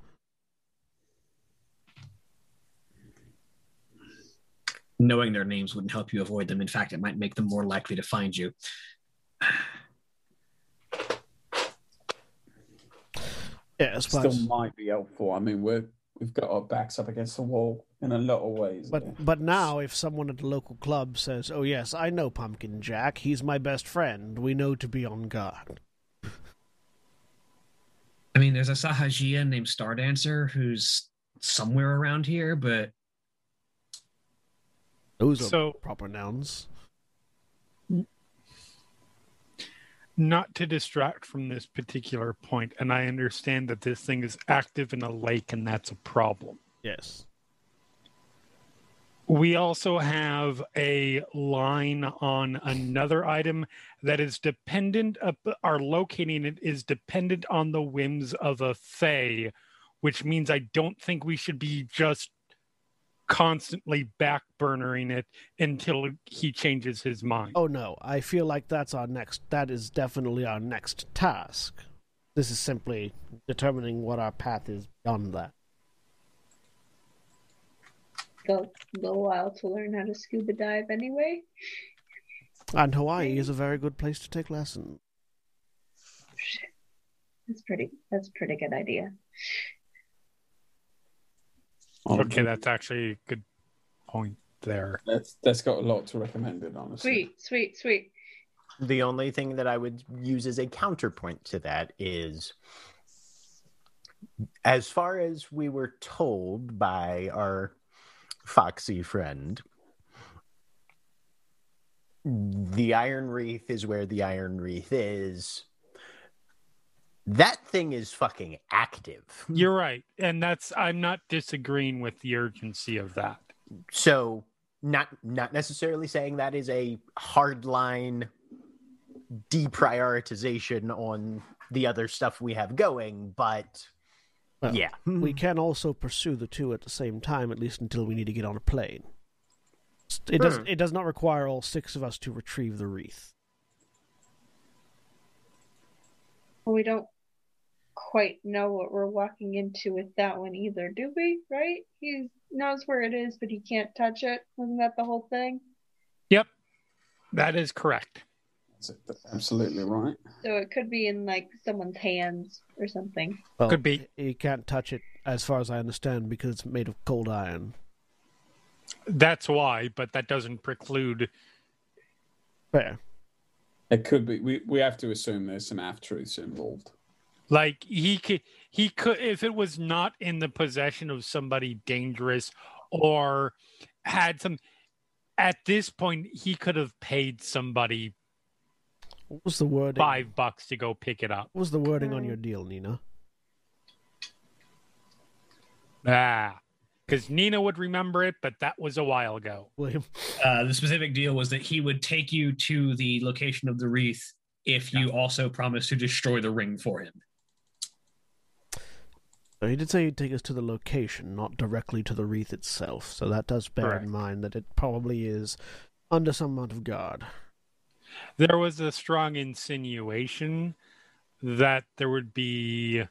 Knowing their names wouldn't help you avoid them. In fact, it might make them more likely to find you. Yes, Still but might be helpful. I mean, we're we've got our backs up against the wall in a lot of ways. but but now if someone at the local club says, "Oh yes, I know Pumpkin Jack. He's my best friend. We know to be on guard." I mean, there's a Sahajia named Star Dancer who's somewhere around here, but Those are So- proper nouns. Not to distract from this particular point, and I understand that this thing is active in a lake, and that's a problem. Yes. We also have a line on another item that is dependent up our locating it is dependent on the whims of a Fae, which means I don't think we should be just constantly backburnering it until he changes his mind. Oh no, I feel like that's our next. That is definitely our next task. This is simply determining what our path is beyond that. Go a little while to learn how to scuba dive anyway. And Hawaii is a very good place to take lessons. Shit. That's pretty that's a pretty good idea. Um, okay, that's actually a good point there. that's that's got a lot to recommend it, honestly. Sweet, sweet, sweet. The only thing that I would use as a counterpoint to that is as far as we were told by our foxy friend, the Iron Wreath is where the Iron Wreath is. That thing is fucking active. You're right. And that's I'm not disagreeing with the urgency of that. so not not necessarily saying that is a hard line deprioritization on the other stuff we have going but Well, yeah We can also pursue the two at the same time, at least until we need to get on a plane. It does. Hmm. It does not require all six of us to retrieve the wreath. Well, we don't quite know what we're walking into with that one either, do we? Right? He knows where it is, but he can't touch it. Wasn't that the whole thing? Yep. That is correct. That's that's absolutely right. So it could be in like someone's hands or something. Well, Could be. You can't touch it, as far as I understand, because it's made of cold iron. That's why, but that doesn't preclude Fair. It could be. We we have to assume there's some half truths involved. Like he could he could if it was not in the possession of somebody dangerous or had some at this point he could have paid somebody What was the wording? five bucks to go pick it up What was the wording on your deal, Nina? ah because nina would remember it but that was a while ago William. uh, the specific deal was that he would take you to the location of the wreath if you also promised to destroy the ring for him. So he did say he'd take us to the location, not directly to the wreath itself. So that does bear Correct. in mind that it probably is under some amount of guard. there was a strong insinuation that there would be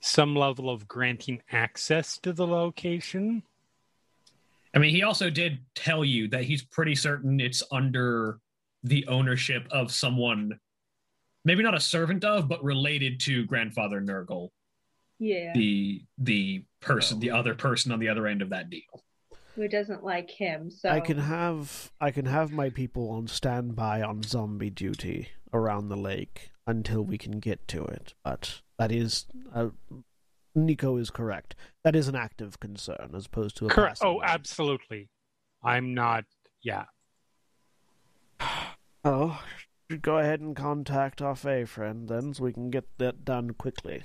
some level of granting access to the location I mean, he also did tell you that he's pretty certain it's under the ownership of someone, maybe not a servant of, but related to grandfather Nurgle, Yeah. the the person, the other person on the other end of that deal. Who doesn't like him? So I can have I can have my people on standby on zombie duty around the lake until we can get to it. But that is uh, Nico is correct. That is an active concern as opposed to a Correct. Oh, one. absolutely. I'm not. Yeah. Oh, go ahead and contact our Fey friend then, so we can get that done quickly.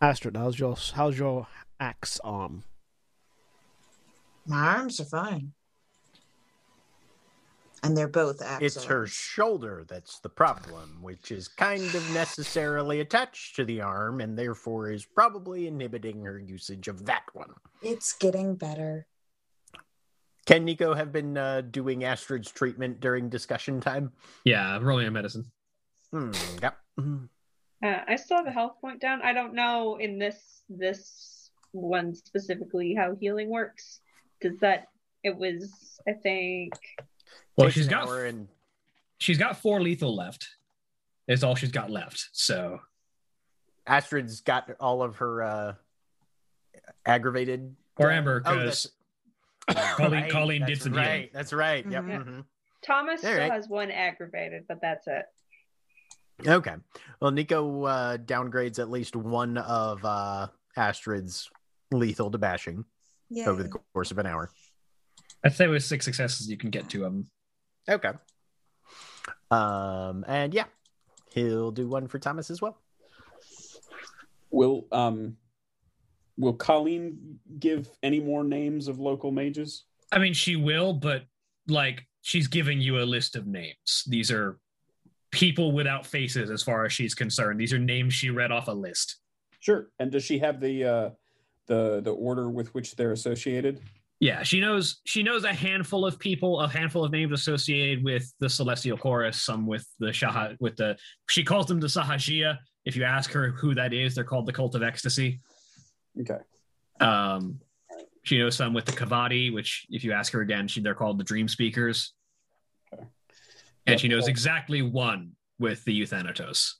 Astrid, how's your how's your axe arm? My arms are fine. And they're both It's axles. her shoulder that's the problem, which is kind of necessarily attached to the arm and therefore is probably inhibiting her usage of that one. It's getting better. Can Nico have been uh, doing Astrid's treatment during discussion time? Yeah, rolling a medicine. Hmm, yep. Mhm. Uh, I still have a health point down. I don't know in this this one specifically how healing works. Does that? It was I think. Well, she's got hour and she's got four lethal left. It's all she's got left. So Astrid's got all of her uh, aggravated. or Amber, Oh, because that's- Colleen- Right, Colleen did some right. healing. That's right. Yep. Mhm. mhm. Thomas All still right. has one aggravated, but that's it. Okay. Well, Nico uh, downgrades at least one of uh, Astrid's lethal to bashing Yeah. over the course of an hour. I'd say with six successes you can get to them. Okay. Um, and yeah, he'll do one for Thomas as well. Will um will Colleen give any more names of local mages? I mean, she will, but like she's giving you a list of names. These are people without faces, as far as she's concerned. These are names she read off a list. Sure. And does she have the uh the the order with which they're associated? Yeah, she knows. She knows a handful of people, a handful of names associated with the Celestial Chorus. Some with the Shah, with the. She calls them the Sahajia. If you ask her who that is, they're called the Cult of Ecstasy. Okay. Um, she knows some with the Kha'vadi, which, if you ask her again, she, they're called the Dream Speakers. Okay. And she knows exactly one with the Euthanatos.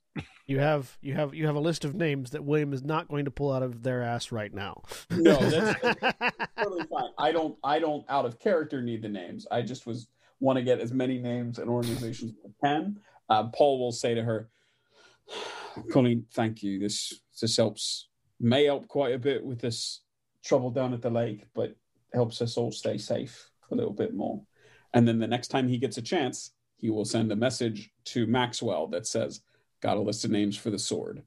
You have you have you have a list of names that William is not going to pull out of their ass right now. No, that's totally fine. I don't I don't out of character need the names. I just was want to get as many names and organizations as I can. Uh, Paul will say to her, Colleen, thank you. This this helps may help quite a bit with this trouble down at the lake, but helps us all stay safe a little bit more. And then the next time he gets a chance, he will send a message to Maxwell that says, Got a list of names for the sword.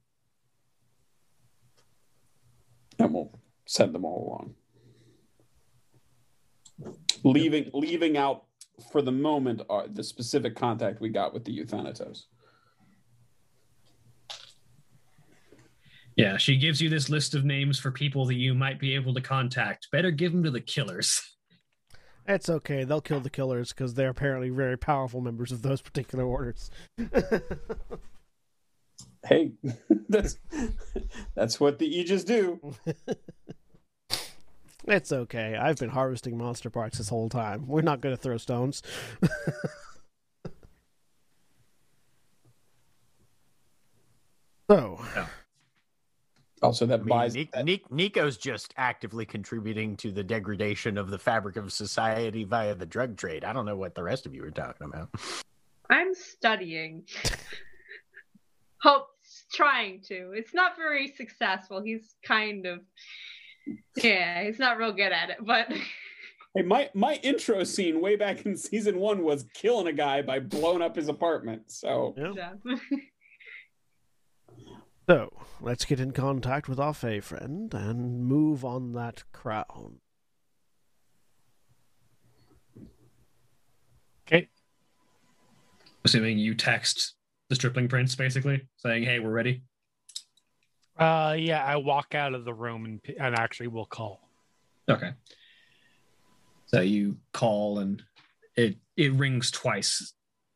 And we'll send them all along. Leaving leaving out for the moment are the specific contact we got with the Euthanatos. Yeah, she gives you this list of names for people that you might be able to contact. Better give them to the killers. It's okay. They'll kill the killers because they're apparently very powerful members of those particular orders. Hey, that's that's what the Aegis do. it's okay. I've been harvesting monster parts this whole time. We're not going to throw stones. so, Also, that I mean, buys Ni- that- Ni- Nico's just actively contributing to the degradation of the fabric of society via the drug trade. I don't know what the rest of you are talking about. I'm studying. Hope trying to. It's not very successful. He's kind of yeah, he's not real good at it, but Hey, my my intro scene way back in season one was killing a guy by blowing up his apartment. So yeah. yeah. so let's get in contact with our Fey friend and move on that crown. Okay. Assuming you text the stripling prince, basically saying, "Hey, we're ready." Uh, yeah, I walk out of the room and and actually will call. Okay. So you call and it it rings twice.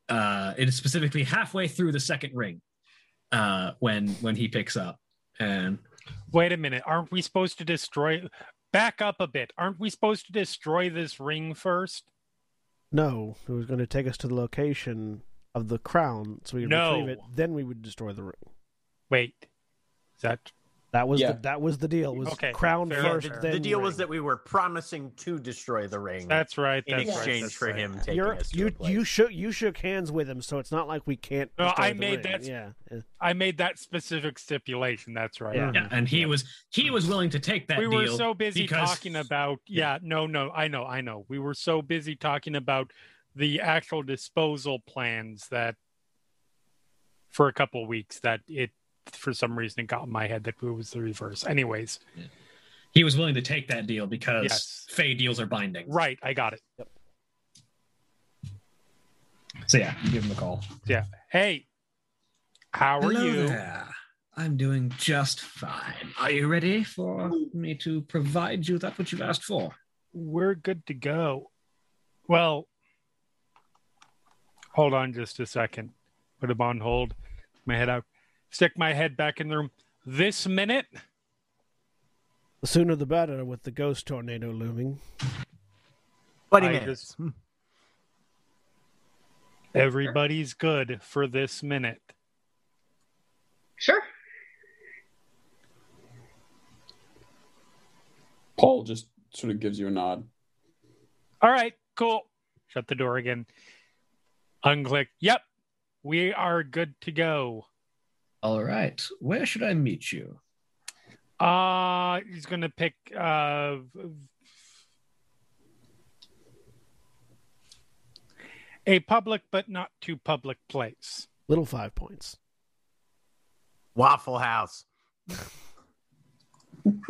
Uh, it is specifically halfway through the second ring uh, when when he picks up and Wait a minute, aren't we supposed to destroy? Back up a bit. Aren't we supposed to destroy this ring first? No, it was going to take us to the location of the crown, so we would No. retrieve it. Then we would destroy the ring. Wait, is that That was Yeah. the, that was the deal. Was Okay, crown fair first, enough. then the deal was that we were promising to destroy the ring that's right? in That's right, exchange that's for right. him taking You're, us to you a place. you shook you shook hands with him, so it's not like we can't. No, destroy I the made ring. that- Yeah, yeah. I made that specific stipulation. That's right. Yeah. yeah, and he Yeah. was he was willing to take that we deal. were so busy because- talking about yeah no no i know i know we were so busy talking about the actual disposal plans that for a couple weeks that it for some reason it got in my head that it was the reverse anyways He was willing to take that deal because Yes. Fey deals are binding. Right, I got it. So yeah, you give him a call. Yeah. Hey, how are Hello you? there. I'm doing just fine. Are you ready for me to provide you that which you've asked for? We're good to go. Well, hold on just a second. Put him on hold. My head out. Stick my head back in the room. This minute, The sooner the better with the ghost tornado looming. 20 I minutes. just- everybody's good for this minute. Sure. Paul just sort of gives you a nod. All right, cool. Shut the door again. Unclick. Yep, we are good to go. All right. Where should I meet you? Uh he's gonna pick uh a public but not too public place. Little five points. Waffle House.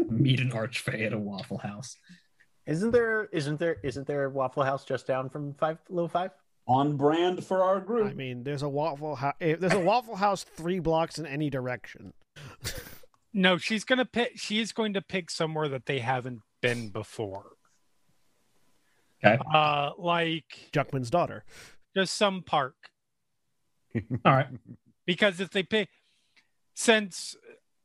Meet an archfey at a Waffle House. Isn't there? Isn't there? Isn't there a Waffle House just down from five, little five? On brand for our group. I mean, there's a waffle house. There's a waffle house three blocks in any direction. No, she's gonna pick she's going to pick somewhere that they haven't been before. Okay. Uh like Juckman's daughter. just some park. All right. because if they pick, since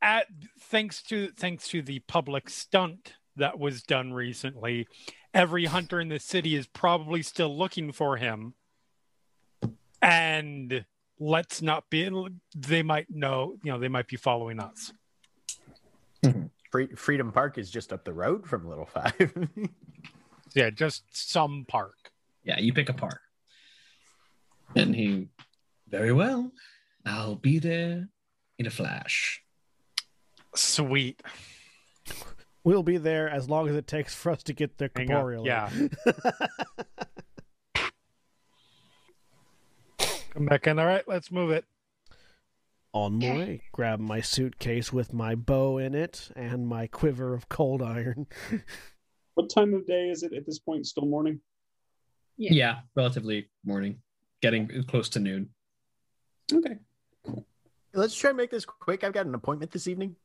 at thanks to thanks to the public stunt that was done recently every hunter in the city is probably still looking for him and let's not be they might know you know they might be following us mm-hmm. Free, Freedom Park is just up the road from Little Five. yeah just some park Yeah, you pick a park. And he, very well. I'll be there in a flash. sweet We'll be there as long as it takes for us to get there Hang corporeally. Yeah. come back in all right let's move it On my way, grab my suitcase with my bow in it and my quiver of cold iron. What time of day is it at this point? Still morning? Yeah. Yeah, relatively morning, getting close to noon. Okay. Let's try and make this quick. I've got an appointment this evening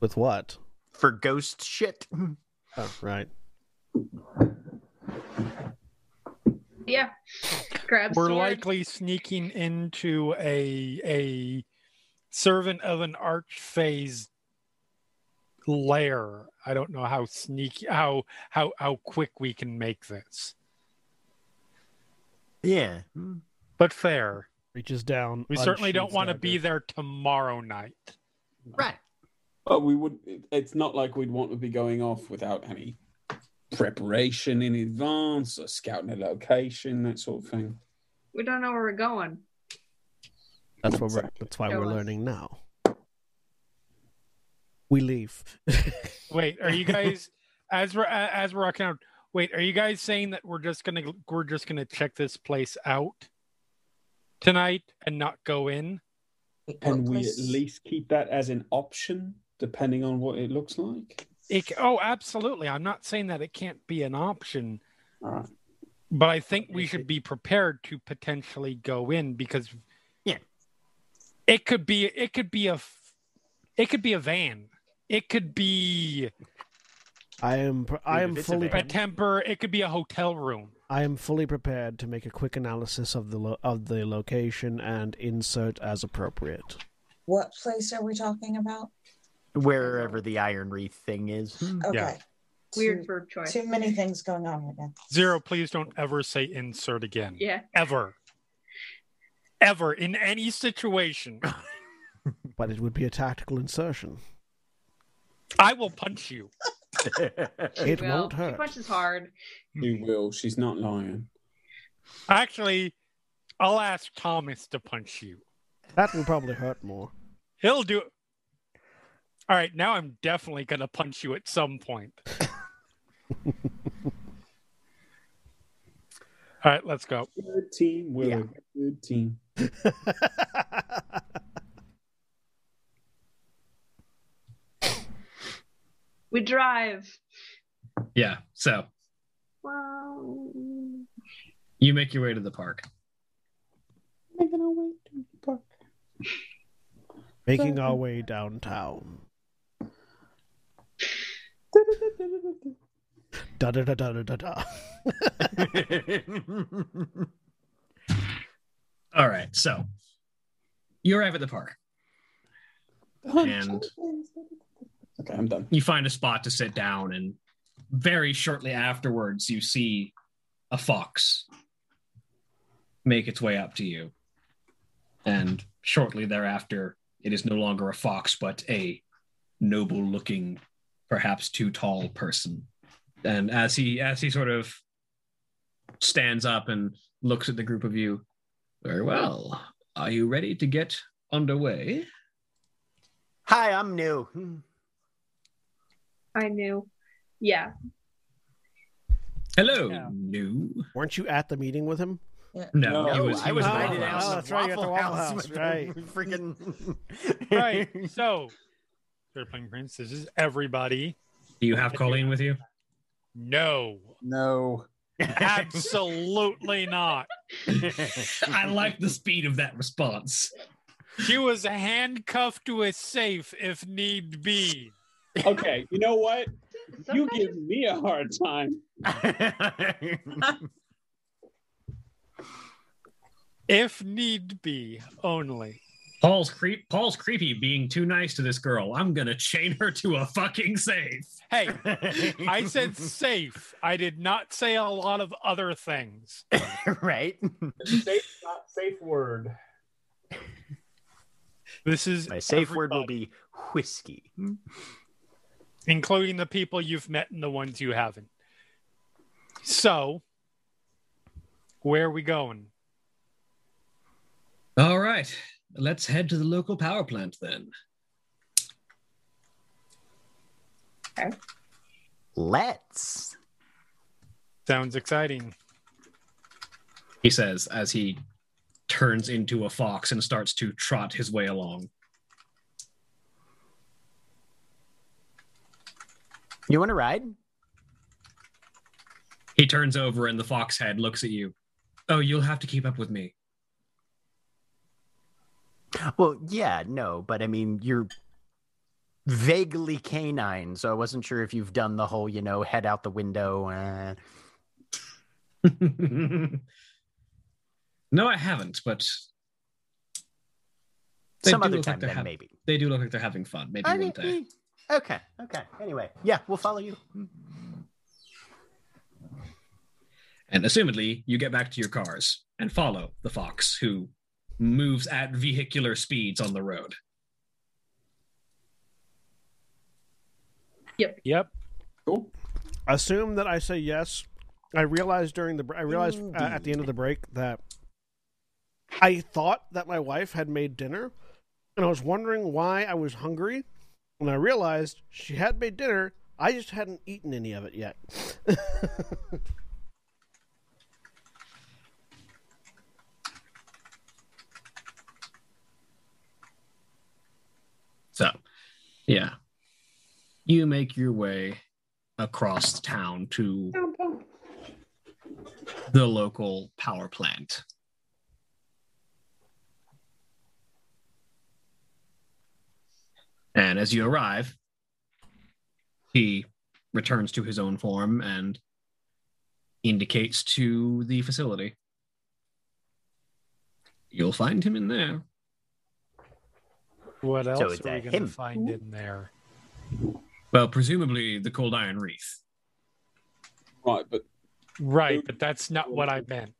With what? for ghost shit. Oh, right. Yeah. Grab we're sword. likely sneaking into a a servant of an archfey's lair. I don't know how sneaky how how how quick we can make this. Yeah. But fair. Reaches down. We certainly don't want to be there tomorrow night. Right. But we would. It's not like we'd want to be going off without any preparation in advance, or scouting a location, that sort of thing. We don't know where we're going. That's what we're. That's why Show we're us. learning now. We leave. Wait, are you guys as we're as we're walking out? Wait, are you guys saying that we're just gonna we're just gonna check this place out tonight and not go in? Can we at least keep that as an option, depending on what it looks like? It, oh, absolutely. I'm not saying that it can't be an option. All right. But I think we should be prepared to potentially go in because Yeah. it could be it could be a it could be a van. It could be I am. I am if it's a fully. a temper. It could be a hotel room. I am fully prepared to make a quick analysis of the lo- of the location and insert as appropriate. What place are we talking about? Wherever the Iron Wreath thing is. Hmm. Okay. Yeah. Weird Too, verb choice. too many things going on right now. Xaro, please don't ever say insert again. Yeah. Ever. Ever in any situation. But it would be a tactical insertion. I will punch you. It Well, won't She hurt. punches hard. You will. She's not lying. Actually, I'll ask Thomas to punch you. That will probably hurt more. He'll do it. All right, now I'm definitely going to punch you at some point. All right, let's go. Good team. We're Yeah. a good team. We drive. Yeah. So Wow. you make your way to the park. Making our way to the park. Making our way downtown. Da da da da da da da. All right. So you arrive at the park oh, and Okay, I'm done. you find a spot to sit down, and very shortly afterwards, you see a fox make its way up to you. And shortly thereafter, it is no longer a fox, but a noble looking, perhaps too tall person. And as he as he sort of stands up and looks at the group of you, very well. Are you ready to get underway? Hi, I'm new. I knew. Yeah. Hello, Yeah. new. Weren't you at the meeting with him? No, No, he was. He I was was Oh, Waffle House. oh, that's right, you're at the Waffle House, with right. Freaking right. So, third playing Prince, this is everybody. Do you have Colleen with you? No, No. absolutely not. I like the speed of that response. She was handcuffed to a safe if need be. Okay, you know what? You give me a hard time. If need be only. Paul's creep. Paul's creepy, being too nice to this girl. I'm gonna chain her to a fucking safe. Hey, I said safe. I did not say a lot of other things. right. safe, not safe word. This is My safe word will be whiskey. including the people you've met and the ones you haven't. So, where are we going? All right, let's head to the local power plant then. Okay. Let's. Sounds exciting. He says as he turns into a fox and starts to trot his way along. You want to ride? He turns over and the fox head looks at you. Oh, you'll have to keep up with me. Well, yeah, no, but I mean, you're vaguely canine, so I wasn't sure if you've done the whole, you know, head out the window. Uh... no, I haven't, but they Some other time, like then hav- maybe. they do look like they're having fun. Maybe I one day. eh, okay, okay. Anyway, yeah, we'll follow you. And assumedly, you get back to your cars and follow the fox, who moves at vehicular speeds on the road. Yep. Yep. Cool. Assume that I say yes. I realized during the I realized uh, at the end of the break that I thought that my wife had made dinner, and I was wondering why I was hungry. And I realized she had made dinner. I just hadn't eaten any of it yet. So, yeah. You make your way across town to the local power plant. And as you arrive, he returns to his own form and indicates to the facility. You'll find him in there. What else it's are we going to find in there? Well, presumably the cold iron wreath. Right, but Right, but that's not what I meant.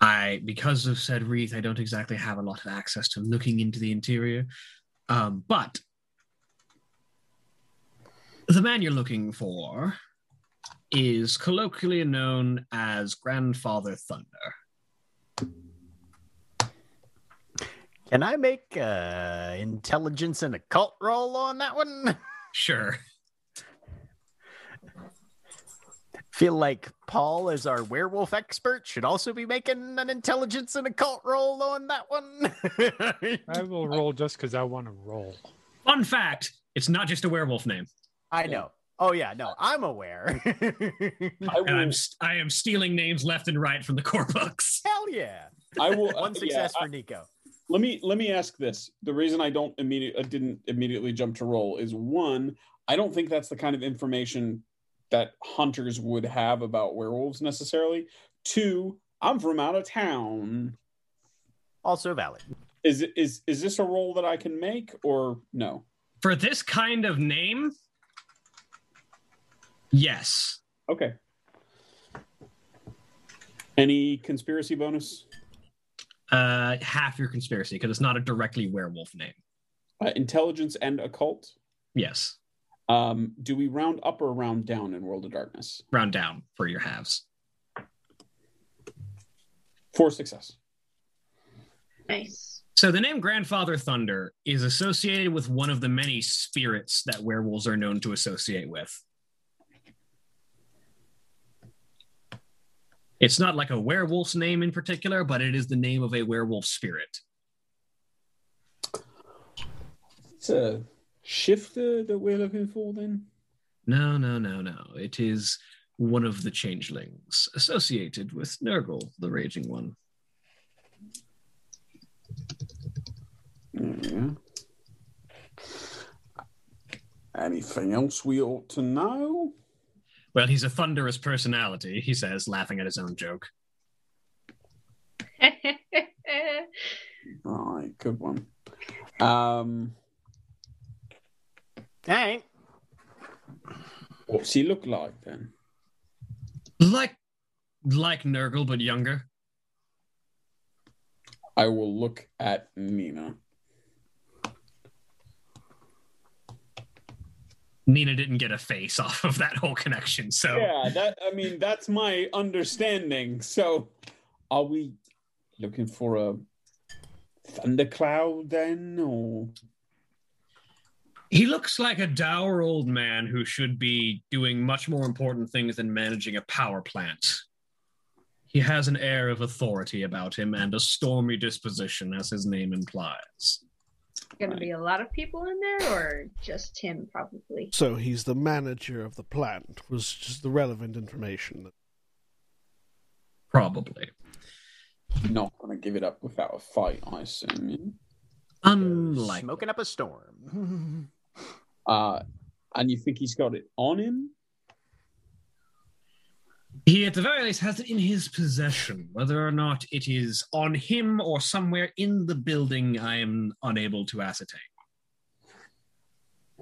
I, because of said wreath, I don't exactly have a lot of access to looking into the interior. Um, but the man you're looking for is colloquially known as Grandfather Thunder. Can I make uh, intelligence and occult roll on that one? Sure. Feel like Paul, as our werewolf expert, should also be making an intelligence and occult roll on that one. I will roll just because I want to roll. Fun fact It's not just a werewolf name. I know. Oh yeah, no, I'm aware. I And I'm st- I am stealing names left and right from the core books. Hell yeah! I will. One yeah, success I- for Nico. Let me let me ask this. The reason I don't immediate I uh, didn't immediately jump to roll is one. I don't think that's the kind of information that hunters would have about werewolves necessarily. Two, I'm from out of town. Also valid. Is is is this a role that I can make or no? For this kind of name, yes. Okay. Any conspiracy bonus? Uh, half your conspiracy because it's not a directly werewolf name. Uh, intelligence and occult. Yes, Um, do we round up or round down in World of Darkness? round down for your halves. For success. Nice. So the name Grandfather Thunder is associated with one of the many spirits that werewolves are known to associate with. It's not like a werewolf's name in particular, but it is the name of a werewolf spirit. It's a shifter that we're looking for then. No, no, no, no. It is one of the changelings associated with Nurgle, the Raging One. Yeah. Anything else we ought to know? Well, he's a thunderous personality, he says, laughing at his own joke. Right, good one. Um, Hey, what's he look like then? Like like Nurgle, but younger. I will look at Nina. Nina didn't get a face off of that whole connection, so Yeah, that I mean that's my understanding. So, are we looking for a thundercloud then, or he looks like a dour old man who should be doing much more important things than managing a power plant. He has an air of authority about him and a stormy disposition, as his name implies. Gonna be a lot of people in there, or just him, probably. So he's the manager of the plant, was just the relevant information. Probably. not gonna give it up without a fight? I assume. yeah? Unlike smoking up a storm. Uh, and you think he's got it on him? He, at the very least, has it in his possession. Whether or not it is on him or somewhere in the building, I am unable to ascertain.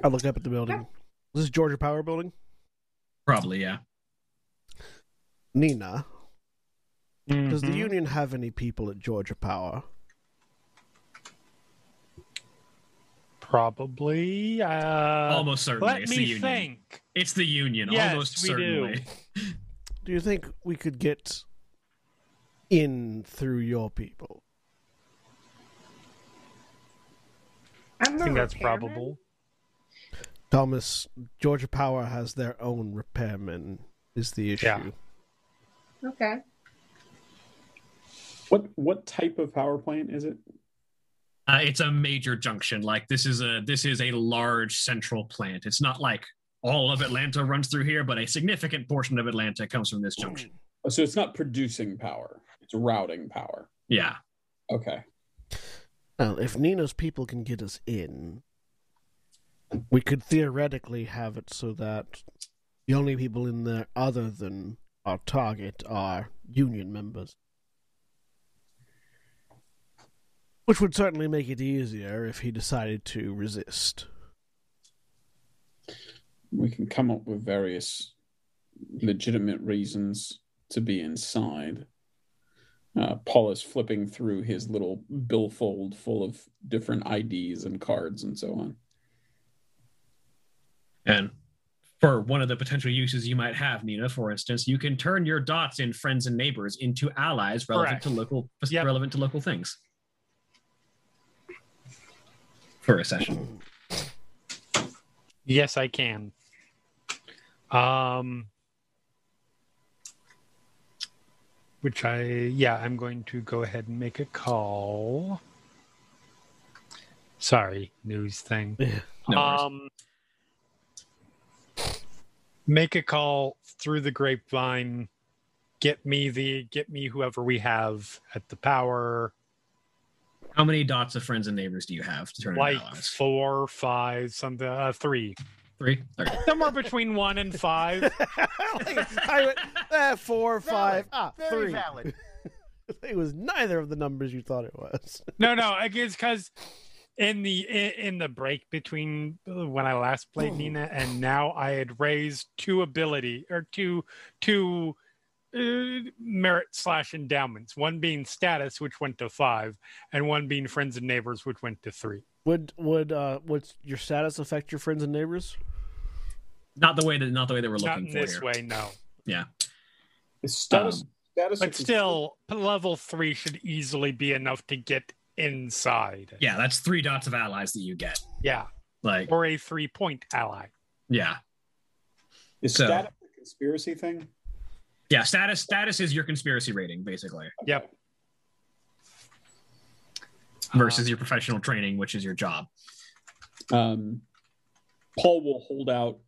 I looked up at the building. Is this Georgia Power Building? Probably, yeah. Nina, does the Mhm. union have any people at Georgia Power? Probably. Uh, Almost certainly. Let it's me the union. think. It's the union. Yes, Almost we certainly. Do you think we could get in through your people? I'm I a think that's probable. Thomas, Georgia Power has their own repairmen, is the issue. Yeah. Okay. What what type of power plant is it? Uh, it's a major junction. Like this is a this is a large central plant. It's not like all of Atlanta runs through here, but a significant portion of Atlanta comes from this junction. Oh, So it's not producing power; it's routing power. Yeah. Okay. Well, if Nina's people can get us in, we could theoretically have it so that the only people in there other than our target are union members. Which would certainly make it easier if he decided to resist. We can come up with various legitimate reasons to be inside. Uh, Paul is flipping through his little billfold full of different IDs and cards and so on. And for one of the potential uses you might have, Nina, for instance, you can turn your dots in friends and neighbors into allies relevant Correct. to local Yep. relevant to local things. For a session. Yes, I can. Um, which I, yeah, I'm going to go ahead and make a call. Sorry, news thing. No um, make a call through the grapevine. Get me the get me whoever we have at the power. How many dots of friends and neighbors do you have to turn Like into allies? four, five, something, uh, three, Three. Okay. somewhere between one and five. I went, eh, four, five, ah, Very three. valid. It was neither of the numbers you thought it was. No, no, I guess because in the in, in the break between uh, when I last played Nina and now, I had raised two ability or two two uh, merit slash endowments. One being status, which went to five, and one being friends and neighbors, which went to three. Would would uh would your status affect your friends and neighbors? Not the way that not the way that we're Not looking in for this here. way, no. Is status Um, status But still, level three should easily be enough to get inside. Yeah, that's three dots of allies that you get. Yeah, Like, or a three point ally. yeah, is so- status a conspiracy thing? yeah. Status status is your conspiracy rating, basically, Yep. Versus your professional training, which is your job. Um, Paul will hold out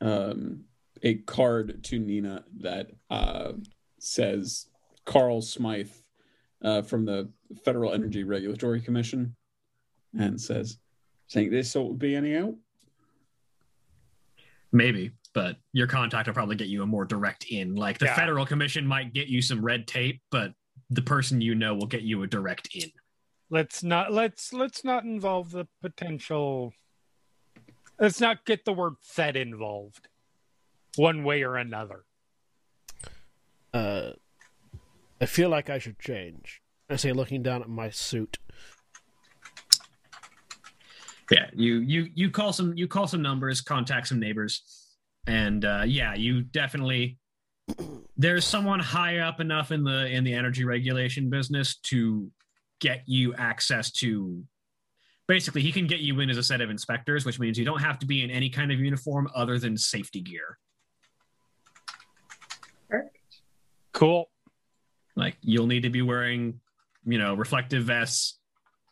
um, a card to Nina that uh, says Carl Smythe uh, from the Federal Energy Regulatory Commission and says, Think this ought to be any out? Maybe, but your contact will probably get you a more direct in. Like the Yeah. federal commission might get you some red tape, but the person you know will get you a direct in. Let's not let's let's not involve the potential let's not get the word fed involved one way or another Uh, I feel like I should change. I say, looking down at my suit. Yeah, you you you call some you call some numbers, contact some neighbors, and uh, yeah, you definitely there's someone high up enough in the in the energy regulation business to get you access to. Basically, he can get you in as a set of inspectors, which means you don't have to be in any kind of uniform other than safety gear. cool Like you'll need to be wearing, you know, reflective vests,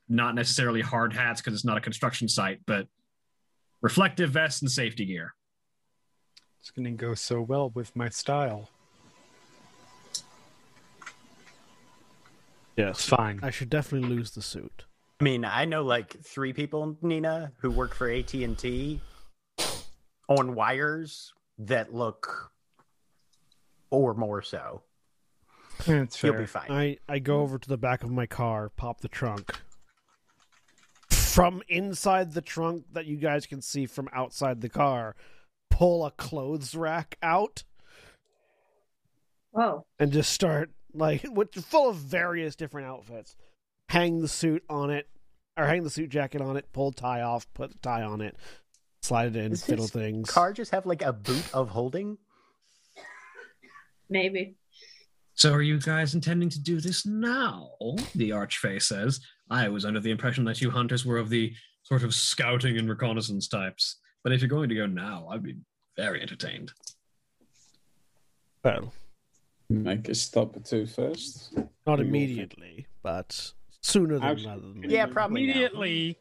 not necessarily hard hats because it's not a construction site, but reflective vests and safety gear. it's going to go so well with my style it's Yes, fine I should definitely lose the suit. I mean, I know like three people, Nina, who work for AT and T on wires that look, or more so. it's You'll be fine. I, I go over to the back of my car, pop the trunk. From inside the trunk that you guys can see from outside the car, pull a clothes rack out Whoa. and just start like with full of various different outfits. Hang the suit on it, or hang the suit jacket on it, pull tie off, put the tie on it, slide it in, Does fiddle his things. Car just have like a boot of holding. Maybe. So are you guys intending to do this now? The archfey says. I was under the impression that you hunters were of the sort of scouting and reconnaissance types. But if you're going to go now, I'd be very entertained. Well, Make a stop or two first. not immediately, but sooner than Actually- rather than Yeah, later. probably now. immediately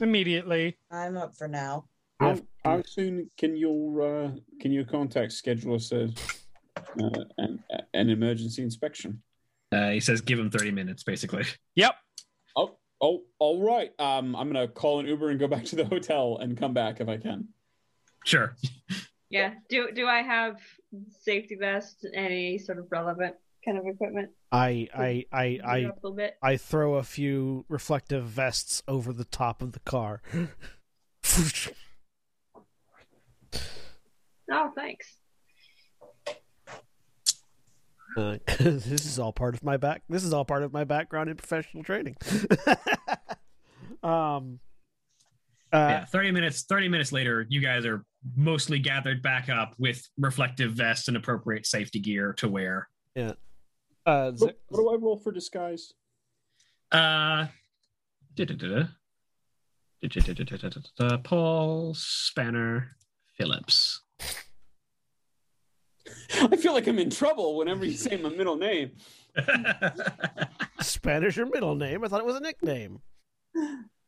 immediately I'm up for now. How, how soon can your uh, can your contact schedule us a, uh, an, an emergency inspection? Uh, he says, give him 30 minutes, basically. yep Oh, oh, all right. Um, I'm gonna call an Uber and go back to the hotel and come back if I can. Sure. Yeah. Do do I have safety vest, and any sort of relevant kind of equipment? I I I I up a bit. I throw a few reflective vests over the top of the car. Oh, thanks. Uh, this is all part of my back. This is all part of my background in professional training. um, uh, yeah, 30 minutes 30 minutes later, you guys are mostly gathered back up with reflective vests and appropriate safety gear to wear. Yeah uh, What, what do I roll for disguise? Uh, Paul Spanner Phillips. I feel like I'm in trouble whenever you say my middle name. Spanish or middle name? I thought it was a nickname.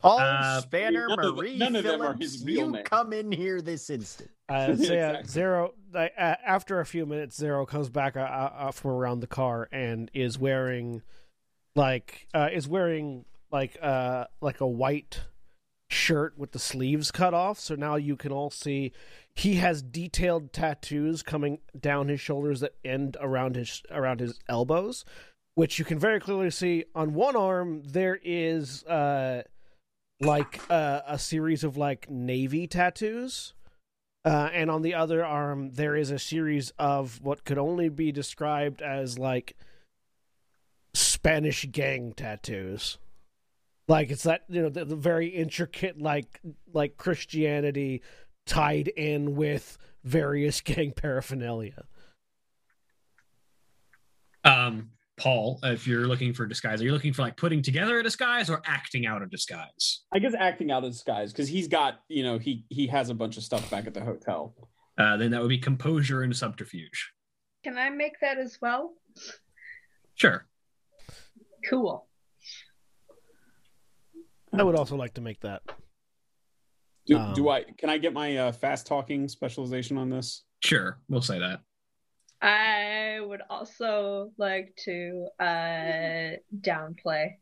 Paul Uh, Spanner none of the- Marie none of them are Phillips, his real you name. come in here this instant. Uh, so yeah, Exactly. Xaro. Like, uh, after a few minutes, Xaro comes back uh, uh, from around the car and is wearing, like, uh, is wearing like uh like a white shirt with the sleeves cut off. So now you can all see he has detailed tattoos coming down his shoulders that end around his around his elbows, which you can very clearly see on one arm. There is uh like uh, a series of like navy tattoos. Uh, and on the other arm, there is a series of what could only be described as like Spanish gang tattoos. Like it's that you know the, the very intricate like like Christianity tied in with various gang paraphernalia. Um, Paul, if you're looking for disguise, are you looking for like putting together a disguise or acting out a disguise? I guess acting out a disguise because he's got, you know, he he has a bunch of stuff back at the hotel. Uh, then that would be composure and subterfuge. Can I make that as well? Sure. Cool. I would also like to make that. Do, Um, do I? Can I get my uh, fast talking specialization on this? Sure. We'll say that. I would also like to uh downplay.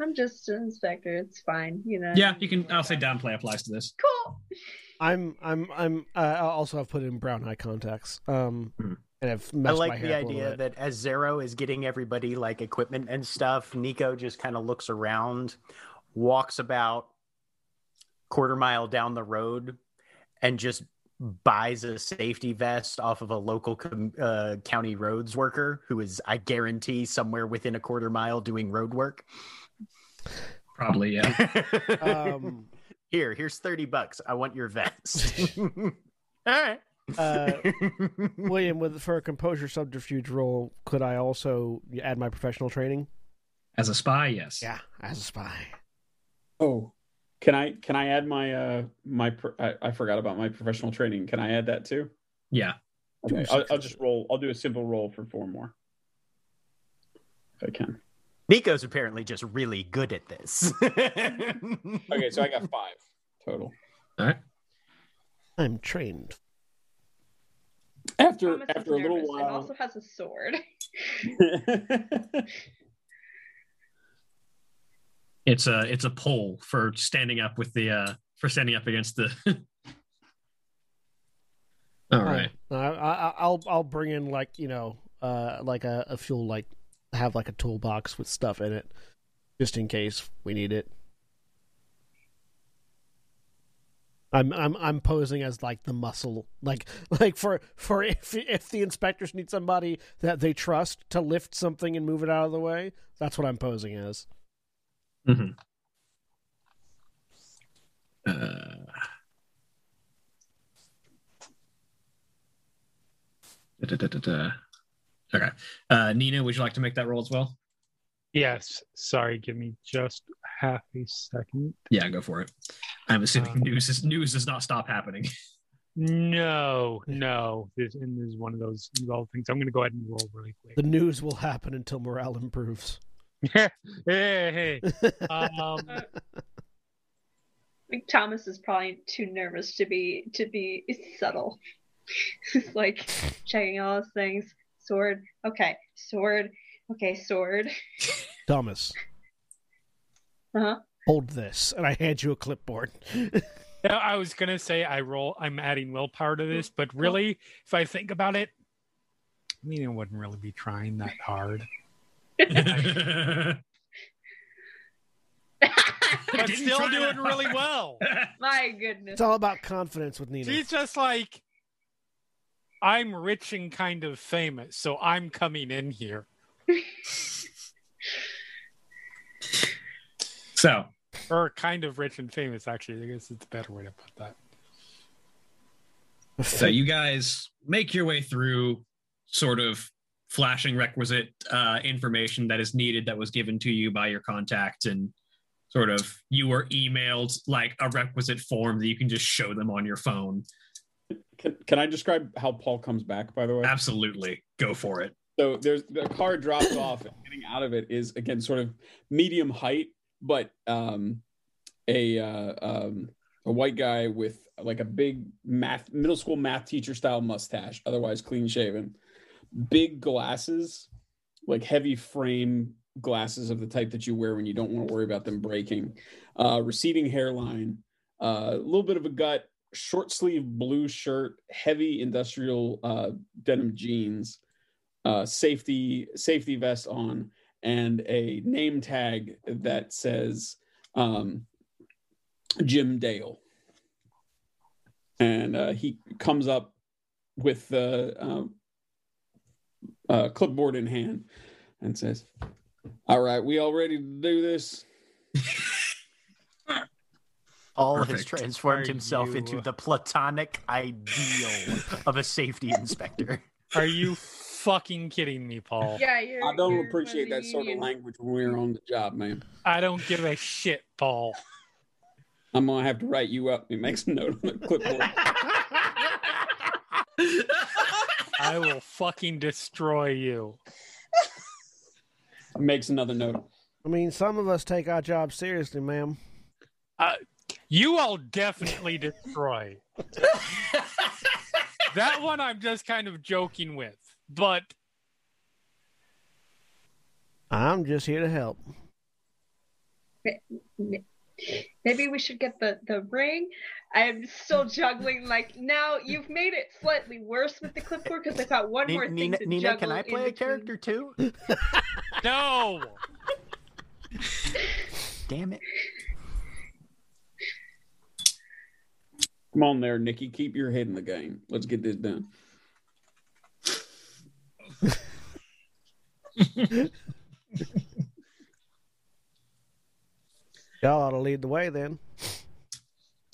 I'm just an inspector. It's fine, you know. Yeah, you can. I'll say downplay applies to this. Cool. I'm I'm I'm uh, I also have put in brown eye contacts. Um, Hmm. and I've I messed my like the hair up a little idea that as Xaro is getting everybody like equipment and stuff, Nico just kind of looks around, walks about quarter mile down the road, and just buys a safety vest off of a local com- uh, county roads worker who is, I guarantee, somewhere within a quarter mile doing road work. Probably, yeah. Um, Here, here's 30 bucks. I want your vest. All right. uh, William, with for a composure subterfuge role, could I also add my professional training? As a spy, yes. Yeah, as a spy. Oh, can I can I add my uh my pro- I, I forgot about my professional training. Can I add that too? Yeah. Okay, I'll, I'll just roll. I'll do a simple roll for four more. If I can. Nico's apparently just really good at this. Okay, so I got five total. All right. I'm trained. After Thomas after a little nervous and while. also has a sword. It's a it's a poll for standing up with the uh for standing up against the. All right. I, I, I'll I'll bring in like you know uh like a, a fuel like have like a toolbox with stuff in it, just in case we need it. I'm I'm I'm posing as like the muscle, like like for for if if the inspectors need somebody that they trust to lift something and move it out of the way, that's what I'm posing as. Mhm. Uh, da, da, da, da. Okay. Uh, Nina, would you like to make that roll as well? Yes. Sorry, give me just half a second. Yeah, go for it. I'm assuming Um, news is news does not stop happening. No, no. This and this is one of those involved things. I'm going to go ahead and roll really quick. The news will happen until morale improves. hey, hey. Um, I think Thomas is probably too nervous to be to be subtle. He's like checking all those things. Sword. Okay. Sword. Okay. Sword. Thomas, Uh-huh. hold this, and I hand you a clipboard. Yeah, I was gonna say I roll. I'm adding willpower to this, but really, if I think about it, I mean, I wouldn't really be trying that hard. But Didn't still doing that really well. My goodness. It's all about confidence with Nina. She's just like, I'm rich and kind of famous, so I'm coming in here. so, Or kind of rich and famous, actually. I guess it's a better way to put that. so you guys make your way through sort of flashing requisite uh, information that is needed that was given to you by your contact and sort of you were emailed like a requisite form that you can just show them on your phone. Can, can I describe how Paul comes back? By the way, absolutely. Go for it. So there's the car drops off, and getting out of it is again sort of medium height, but um, a uh, um, a white guy with like a big math middle school math teacher style mustache, otherwise clean shaven, big glasses, like heavy frame glasses of the type that you wear when you don't want to worry about them breaking, uh, receding hairline, uh, a little bit of a gut, short sleeve blue shirt, heavy industrial uh, denim jeans, uh, safety safety vest on, and a name tag that says um, Jim Dale. And uh, he comes up with the uh, clipboard in hand and says, "All right, we all ready to do this?" Paul has transformed Are himself you- into the platonic ideal of a safety inspector. Are you fucking kidding me, Paul? Yeah, you're. I don't you're appreciate from that sort of language when we're on the job, man. I don't give a shit, Paul. I'm gonna have to write you up. He makes a note on the clipboard. I will fucking destroy you. makes another note. I mean, some of us take our job seriously, ma'am. Uh, you all definitely destroy. that one I'm just kind of joking with, but I'm just here to help. Maybe we should get the the ring. I'm still juggling. Like now, you've made it slightly worse with the clipboard because I've got one more Nina, thing to Nina, juggle. can I play a character too? no. Damn it. Come on there, Nikki. Keep your head in the game. Let's get this done. Y'all ought to lead the way then.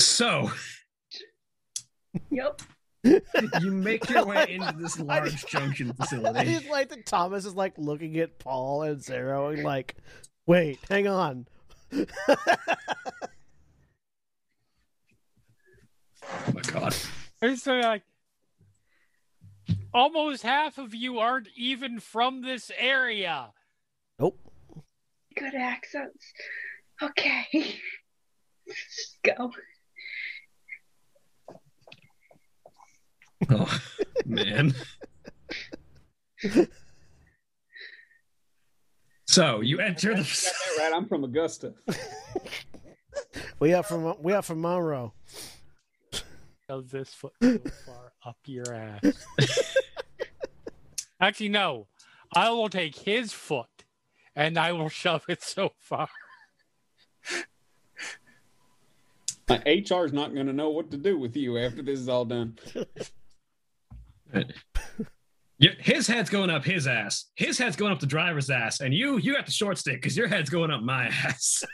So Yep. you make your way into this large junction facility. I facility. just like that Thomas is like looking at Paul and Xaro and like, wait, hang on. Oh my god. It's like almost half of you aren't even from this area. Nope. Good accents. Okay. Just go. Oh man. So you enter the that right. I'm from Augusta. We are from we up from Monroe. Does this foot so far up your ass? Actually, no. I will take his foot and I will shove it so far. My is not going to know what to do with you after this is all done. Yeah, his head's going up his ass. His head's going up the driver's ass, and you you got the short stick because your head's going up my ass.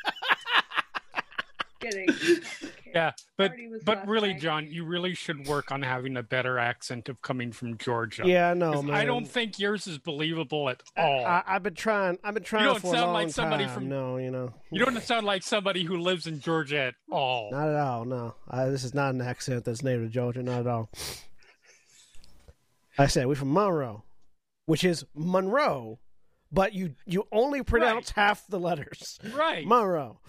Kidding. Okay. Yeah, but but really, night. John, you really should work on having a better accent of coming from Georgia. Yeah, I know, 'Cause man. I don't think yours is believable at all. I, I've been trying. I've been trying You don't for a sound long like somebody time. from- No, you know, you don't sound like somebody who lives in Georgia at all. not at all. No, I, this is not an accent that's native to Georgia. Not at all. I said we're from Monroe, which is Monroe, but you you only pronounce half the letters. Right. Monroe.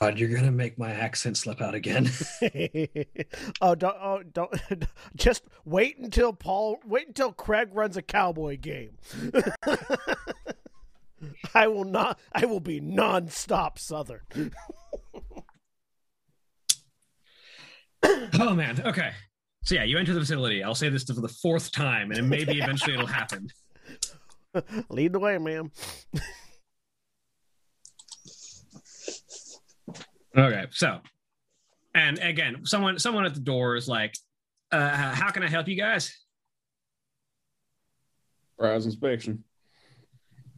God, you're gonna make my accent slip out again. oh, don't, oh, don't, just wait until Paul, wait until Craig runs a cowboy game. I will not, I will be non-stop Southern. oh man. Okay. So yeah, you enter the facility. I'll say this for the fourth time, and maybe eventually it'll happen. Lead the way, ma'am. Okay, so, and again, someone someone at the door is like, uh, "How can I help you guys?" Browse inspection.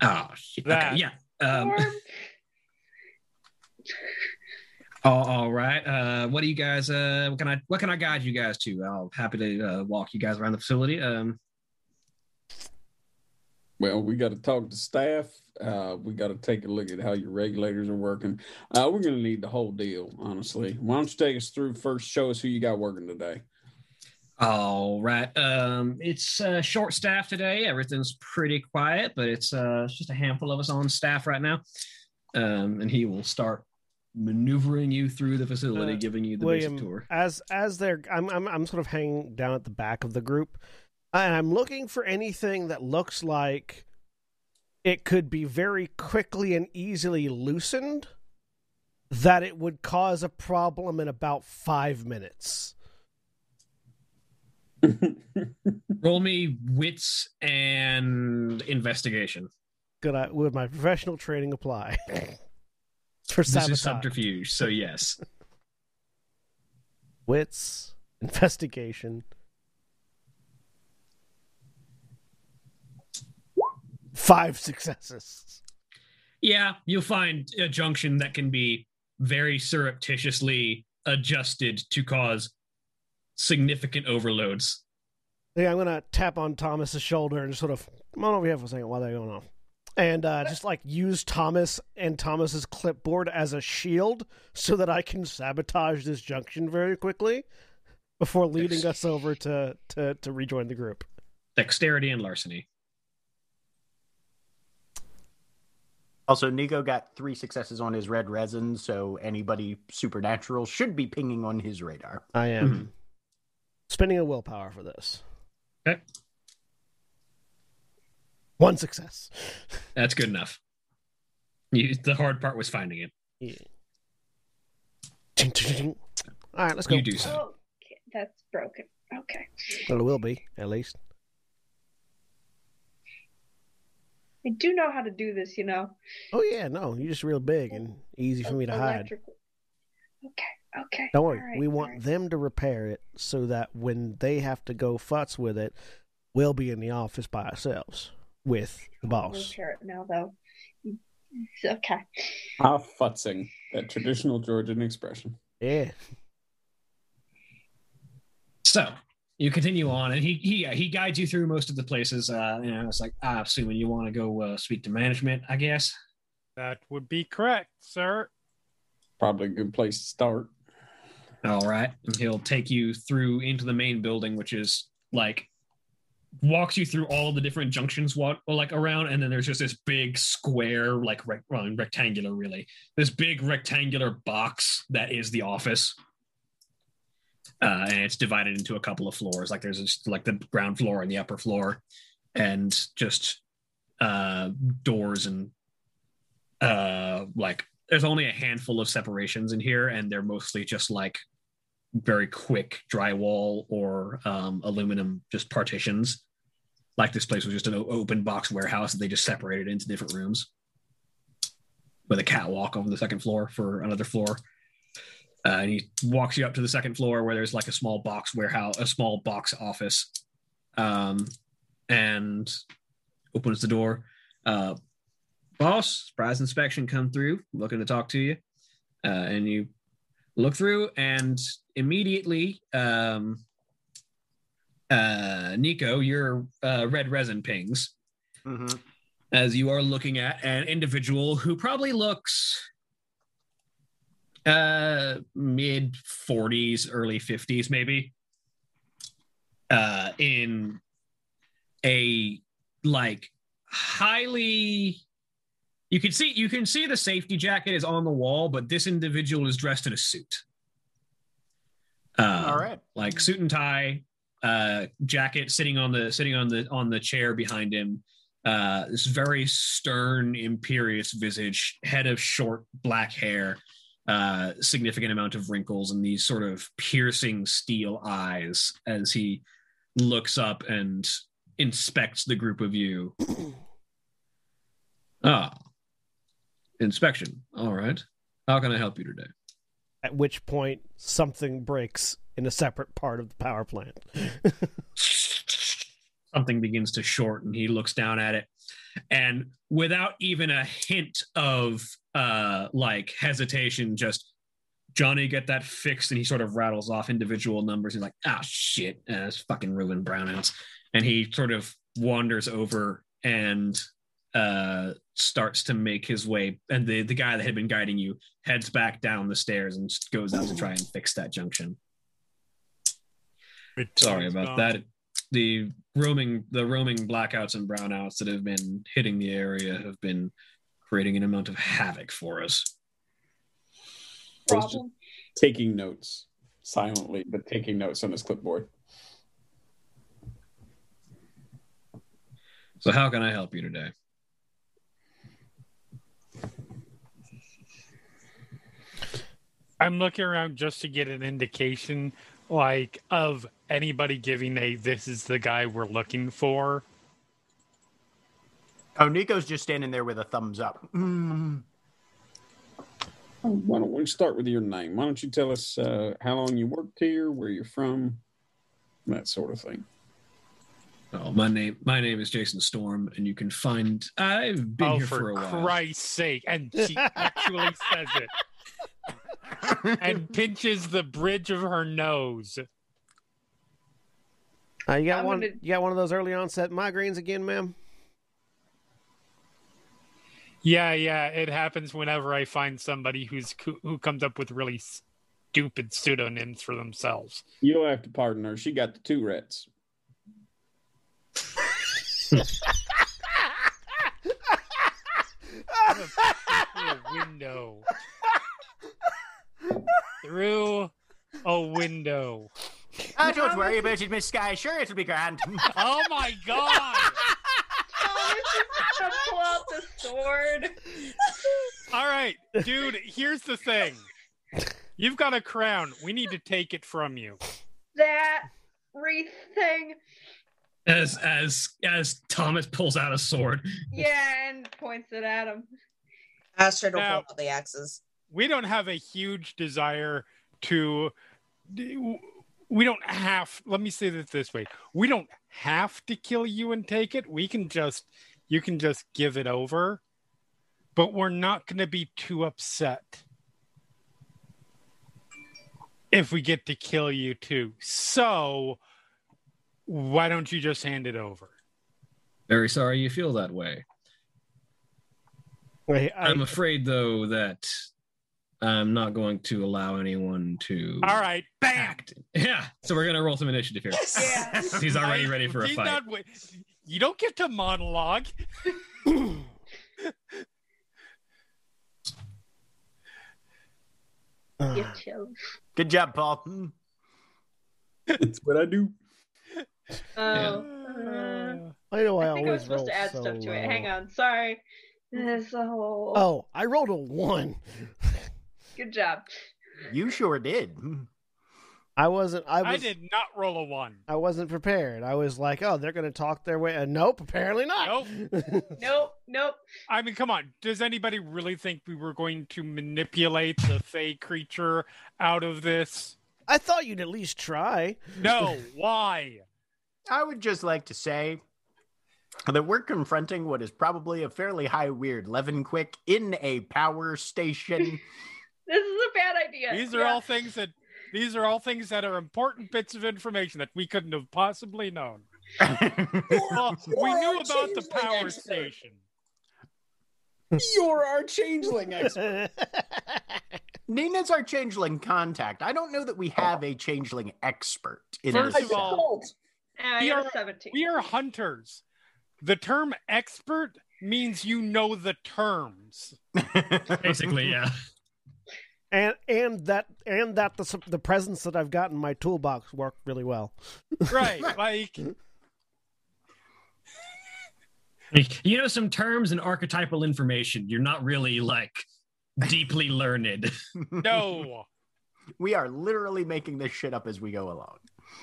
Oh, shit. That. okay, yeah. Um, all, all right. Uh, what do you guys? Uh, what can I? What can I guide you guys to? I'll happy to uh, walk you guys around the facility. Um, Well, we got to talk to staff. Uh, we got to take a look at how your regulators are working. Uh, we're going to need the whole deal, honestly. Why don't you take us through first? Show us who you got working today. All right. Um, it's uh, short staff today. Everything's pretty quiet, but it's uh, just a handful of us on staff right now. Um, and he will start maneuvering you through the facility, Uh, giving you the William, basic tour. as as they're, I'm, I'm I'm sort of hanging down at the back of the group, and I'm looking for anything that looks like it could be very quickly and easily loosened, that it would cause a problem in about five minutes. Roll me wits and investigation. Good. I, would my professional training apply? for This is subterfuge, so yes. Wits, investigation. Five successes. Yeah, you'll find a junction that can be very surreptitiously adjusted to cause significant overloads. Yeah, I'm gonna tap on Thomas's shoulder and just sort of come on over here for a second while they're going off, and uh, just like use Thomas and Thomas's clipboard as a shield so that I can sabotage this junction very quickly before leading us over to to to rejoin the group. Dexterity and larceny. Also, Nico got three successes on his red resin, so anybody supernatural should be pinging on his radar. I am mm-hmm. spending a willpower for this. Okay. One success. That's good enough. You, the hard part was finding it. Yeah. All right, let's go. You do so. Okay, that's broken. Okay. Well, it will be at least. I do know how to do this, you know. Oh yeah, no, you're just real big and easy for me to hide. Okay, okay. Don't worry, all right, we want right. them to repair it so that when they have to go futz with it, we'll be in the office by ourselves with the boss. Repair it now, though. Okay. Ah, futzing, that traditional Georgian expression. Yeah. So you continue on, and he he he guides you through most of the places. Uh, you know, it's like ah, assuming you want to go uh, speak to management, I guess. That would be correct, sir. Probably a good place to start. All right, and he'll take you through into the main building, which is like walks you through all the different junctions what like around and then there's just this big square like rec- well, rectangular really this big rectangular box that is the office uh, and it's divided into a couple of floors like there's just like the ground floor and the upper floor and just uh doors and uh like there's only a handful of separations in here and they're mostly just like very quick drywall or um, aluminum just partitions. Like this place was just an open box warehouse that they just separated into different rooms with a catwalk on the second floor for another floor. Uh, and he walks you up to the second floor where there's like a small box warehouse, a small box office, um, and opens the door. Uh, boss, surprise inspection come through, looking to talk to you. Uh, and you look through and immediately um uh nico your uh, red resin pings Mm-hmm. as you are looking at an individual who probably looks uh mid 40s early 50s maybe uh in a like highly you can see you can see the safety jacket is on the wall but this individual is dressed in a suit uh, All right. like suit and tie uh jacket sitting on the sitting on the on the chair behind him uh this very stern imperious visage head of short black hair uh significant amount of wrinkles and these sort of piercing steel eyes as he looks up and inspects the group of you. Ah inspection. All right. How can i help you today? At which point, something breaks in a separate part of the power plant. something begins to short and he looks down at it. And without even a hint of uh like hesitation just johnny get that fixed and he sort of rattles off individual numbers. He's like ah shit uh, it's fucking ruined brownouts. And he sort of wanders over and uh starts to make his way and the the guy that had been guiding you heads back down the stairs and goes out to try and fix that junction. Sorry about that. The roaming the roaming blackouts and brownouts that have been hitting the area have been creating an amount of havoc for us. Problem. Taking notes silently, but taking notes on his clipboard. So how can I help you today? I'm looking around just to get an indication, like of anybody giving a "this is the guy we're looking for." Oh, Nico's just standing there with a thumbs up. Mm. Why don't we start with your name? Why don't you tell us uh, how long you worked here, where you're from, that sort of thing. Oh, my name my name is Jason Storm, and you can find I've been oh, here for, for, a while. Christ's sake! And she actually says it and pinches the bridge of her nose. Uh, you got I'm one. gonna- You got one of those early onset migraines again, ma'am. Yeah, yeah, it happens whenever I find somebody who's who comes up with really stupid pseudonyms for themselves. You'll have to pardon her. She got the Tourette's. Through a window. Through a window. Ah, don't worry about it, Miss Skye. Sure, it'll be grand. Oh my god! Thomas is gonna pull out the sword. All right, dude, here's the thing. You've got a crown. We need to take it from you. That wreath thing. As as as Thomas pulls out a sword. Yeah, and points it at him. Astrid will Now- pull out the axes. we don't have a huge desire to we don't have let me say it this way we don't have to kill you and take it we can just you can just give it over. But we're not going to be too upset if we get to kill you too. So why don't you just hand it over? Very sorry you feel that way. Wait, I, I'm afraid though that I'm not going to allow anyone to all right bam act. Yeah. So we're gonna roll some initiative here. Yeah. He's already I- ready for a he's fight. not wa- you don't get to monologue You. Good job, Paul. That's what I do. Oh. uh, I know I, I think I was supposed to add so stuff to it. Hang on. Sorry. This a whole. Oh, I rolled a one. Good job. You sure did. I wasn't. I I did not roll a one. I wasn't prepared. I was like, oh, they're going to talk their way. Uh, nope, apparently not. Nope. Nope. Nope. I mean, come on. Does anybody really think we were going to manipulate the Fey creature out of this? I thought you'd at least try. No. Why? I would just like to say that we're confronting what is probably a fairly high Wyrd Levinquick in a power station. This is a bad idea. These are Yeah. all things that these are all things that are important bits of information that we couldn't have possibly known. Well, we knew about the power expert. station. You're our changeling expert. Nina's our changeling contact. I don't know that we have a changeling expert. In First this of all- set. Uh, I We are- 17. We are hunters. The term expert means you know the terms. Basically, yeah. And and that and that the the presents that I've got in my toolbox work really well. Right. Like Like, you know some terms and archetypal information. You're not really like deeply learned. no. we are literally making this shit up as we go along.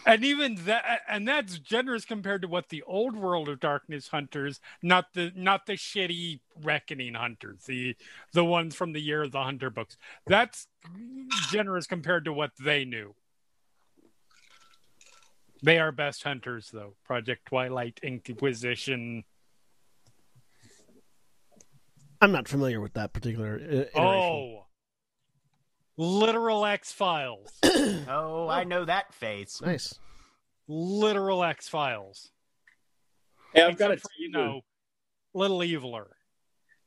And even that and that's generous compared to what the old world of darkness hunters not the not the shitty reckoning hunters the the ones from the year of the hunter books. That's generous compared to what they knew. They are best hunters though. Project twilight inquisition. I'm not familiar with that particular uh, iteration. oh literal x files Oh, I know that face. nice. literal x files Hey, I've got a for, you know little eviler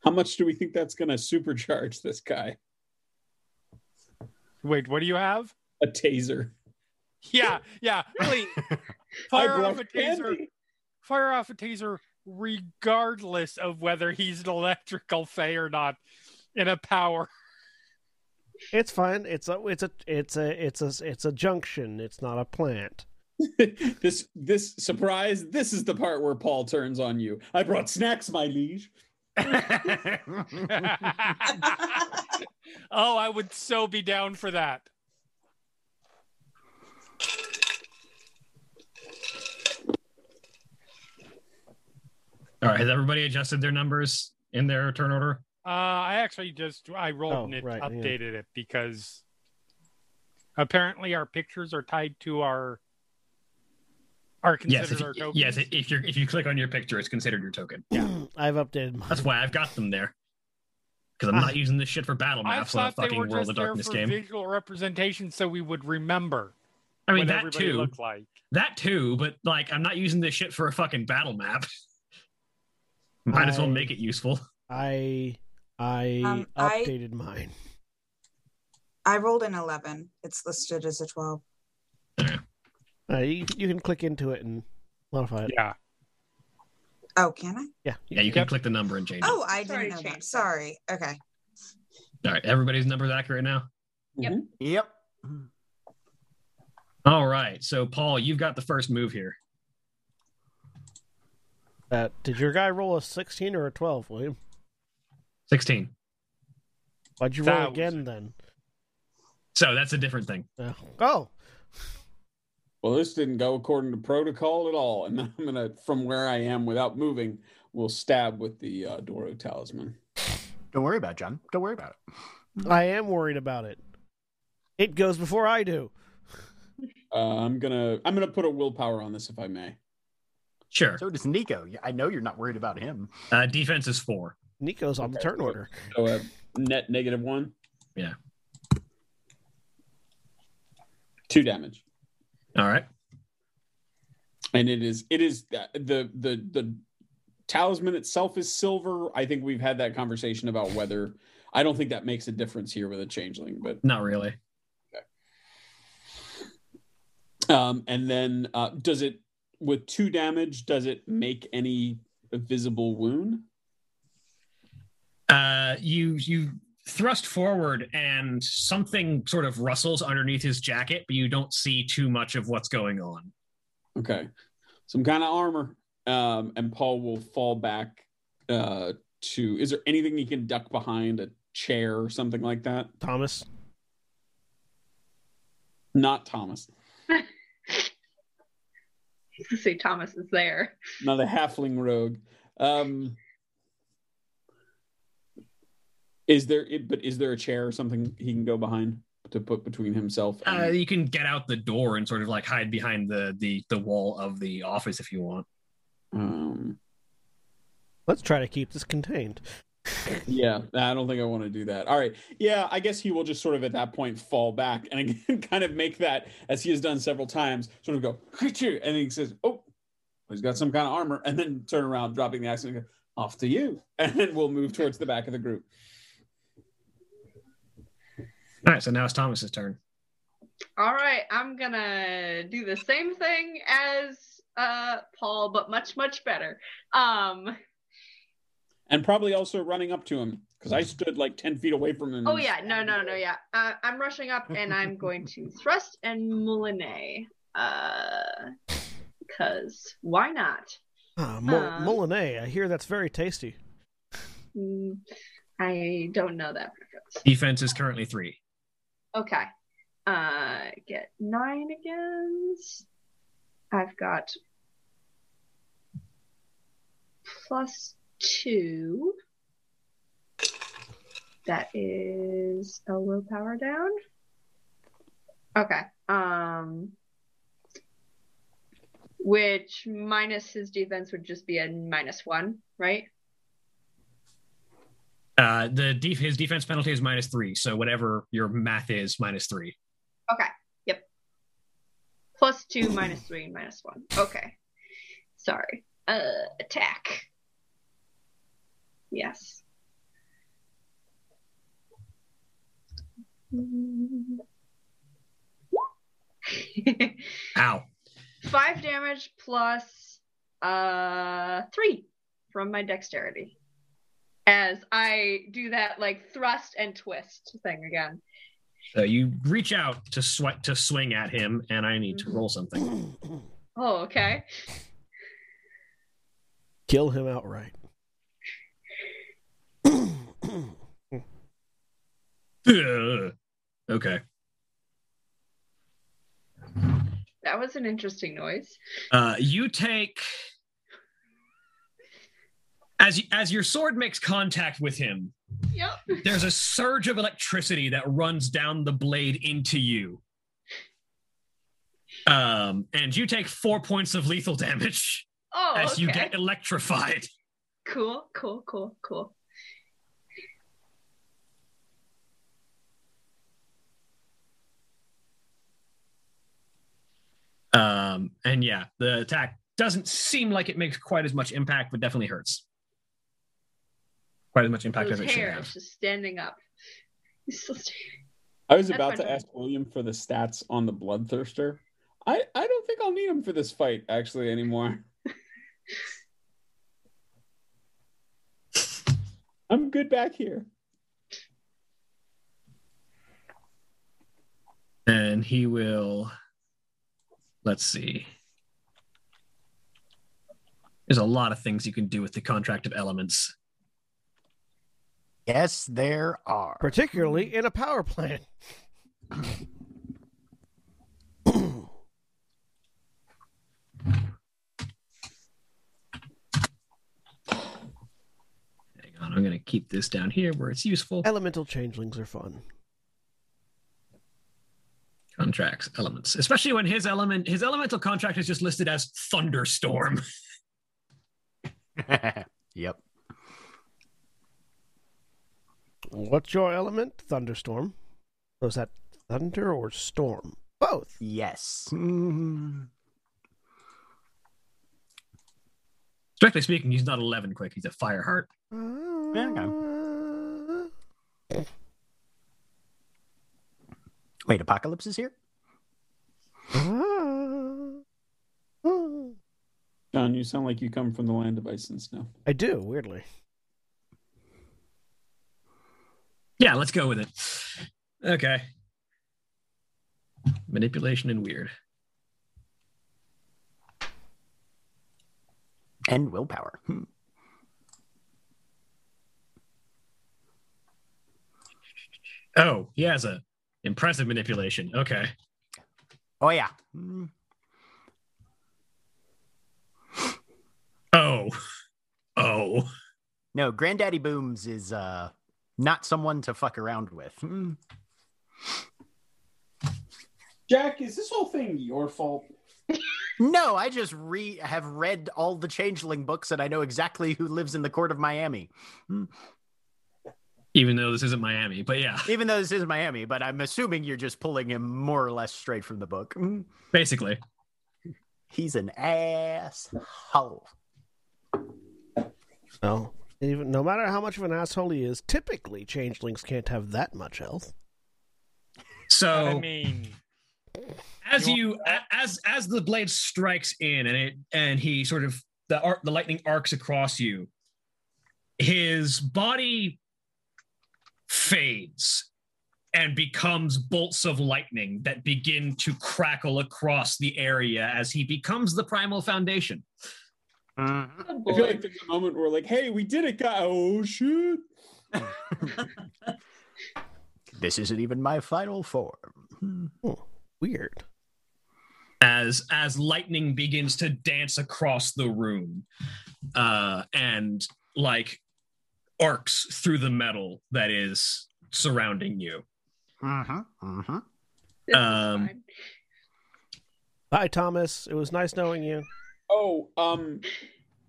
How much do we think that's going to supercharge this guy? Wait, what do you have? A taser. Yeah, yeah. Please I fire off a taser. candy. Fire off a taser, regardless of whether he's an electrical fay or not, in a power. It's fine. It's a it's a it's a it's a it's a junction. It's not a plant. this this surprise. This is the part where Paul turns on you. I brought snacks, my liege. oh, I would so be down for that. All right, has everybody adjusted their numbers in their turn order? Uh, I actually just I rolled Oh, and it right, yeah. updated it because apparently our pictures are tied to our are Yes, if, our you- tokens. yes. If you're if you click on your picture, it's considered your token. Yeah, I've updated mine. That's why I've got them there. Because I'm not using this shit for battle maps on a fucking World just of there Darkness for game. visual representation, so we would remember I mean what that too. like. That too, but like I'm not using this shit for a fucking battle map. Might as well make it useful. I I Um, I- updated mine. I rolled an 11. It's listed as a 12. Uh, you, you can click into it and modify it. Yeah. Oh, can I? Yeah. Yeah, you can click the number and change it. Oh, I didn't know that. Sorry. Okay. All right, everybody's number's accurate now. Yep. Yep. All right, so Paul, you've got the first move here. Uh, did your guy roll a sixteen or a twelve, William? 16. Why'd you roll Thousand. again then? So that's a different thing. Uh, oh, Well, this didn't go according to protocol at all, and I'm gonna, from where I am, without moving, will stab with the uh, Doru talisman. Don't worry about it, John. Don't worry about it. I am worried about it. It goes before I do. Uh, I'm gonna, I'm gonna put a willpower on this, if I may. Sure. So does Nico. I know you're not worried about him. Uh, defense is four. Nico's on the turn order. So a net negative one. Yeah. Two damage, All right. and it is, it is uh, the the the talisman itself is silver. I think we've had that conversation about whether. I don't think that makes a difference here with a changeling, but Not really. Um, and then uh, does it with two damage? Does it make any visible wound? Uh, you you thrust forward and something sort of rustles underneath his jacket, but you don't see too much of what's going on. Okay, some kind of armor. Um, and Paul will fall back uh, to. Is there anything he can duck behind a chair or something like that? Thomas. Not Thomas. to say Thomas is there. Not a halfling rogue. Um, is there? But is there a chair or something he can go behind to put between himself? And, Uh, you can get out the door and sort of like hide behind the the the wall of the office if you want. um, Let's try to keep this contained. Yeah, I don't think I want to do that. All right. Yeah, I guess he will just sort of at that point fall back and again kind of make that, as he has done several times, sort of go, "Achoo," and he says, Oh, he's got some kind of armor, and then turn around, dropping the axe and go, Off to you. And then we'll move towards the back of the group. All right, so now it's Thomas's turn. All right, I'm gonna do the same thing as uh Paul, but much much better. Um. And probably also running up to him because I stood like 10 feet away from him. Oh yeah, no, no, no, yeah. Uh, I'm rushing up, and I'm going to thrust and moulinet. Uh, because why not? Ah, Mol- Uh. Molinet. I hear that's very tasty. Mm, I don't know that preference. Defense is currently three. Okay. Uh, get nine against. I've got plus two. That is a willpower down. Okay. Um, which minus his defense would just be a minus one, right? Uh, the def- his defense penalty is minus three, so whatever your math is, minus three. Okay. Yep. Plus two, minus three, minus one. Okay. Sorry. Uh, attack. Yes. Ow. Five damage plus uh three from my dexterity. As I do that like thrust and twist thing again. So you reach out to sweat to swing at him, and I need to roll something. Oh, okay. Kill him outright. Okay. That was an interesting noise. Uh, you take as as your sword makes contact with him. Yep. There's a surge of electricity that runs down the blade into you. Um, and you take four points of lethal damage Oh, as okay. you get electrified. Cool, cool, cool, cool. Um, and yeah, the attack doesn't seem like it makes quite as much impact, but definitely hurts. Quite as much impact Those as it should hairs have. just standing up. He's still standing. I was That's about to ask William for the stats on the bloodthirster. I I don't think I'll need him for this fight actually anymore. I'm good back here. And he will. Let's see. There's a lot of things you can do with the contract of elements. Yes, there are. Particularly in a power plant. Hang on, I'm going to keep this down here where it's useful. Elemental changelings are fun. Contracts, elements, especially when his element, his elemental contract is just listed as thunderstorm. yep. What's your element? Thunderstorm. Was that thunder or storm? Both. Yes. Mm. Strictly speaking, he's not Levinquick. He's a Fireheart. Wait, Apocalypse is here? John, you sound like you come from the land of ice and snow. I do, weirdly. Yeah, let's go with it. Okay. Manipulation and Wyrd. And willpower. Hmm. Oh, he has a impressive manipulation. Okay. Oh, yeah. Mm. Oh. Oh. No, Granddaddy Booms is uh, not someone to fuck around with. Hmm. Jack, is this whole thing your fault? No, I just re have read all the Changeling books and I know exactly who lives in the court of Miami. Hmm. Even though this isn't Miami, but yeah, Even though this is Miami, but I'm assuming you're just pulling him more or less straight from the book. Hmm. basically. He's an asshole. No. Even no matter how much of an asshole he is, typically changelings can't have that much health. So I mean, as You you as as the blade strikes in and it and he sort of the arc the lightning arcs across you his body fades and becomes bolts of lightning that begin to crackle across the area as he becomes the primal foundation Mhm. I feel like there's a moment where like, hey, we did it, guy. Oh shit. this isn't even my final form. Hmm. Weird. as as lightning begins to dance across the room uh and like arcs through the metal that is surrounding you. This is um. Bye, Thomas. It was nice knowing you. Oh, um,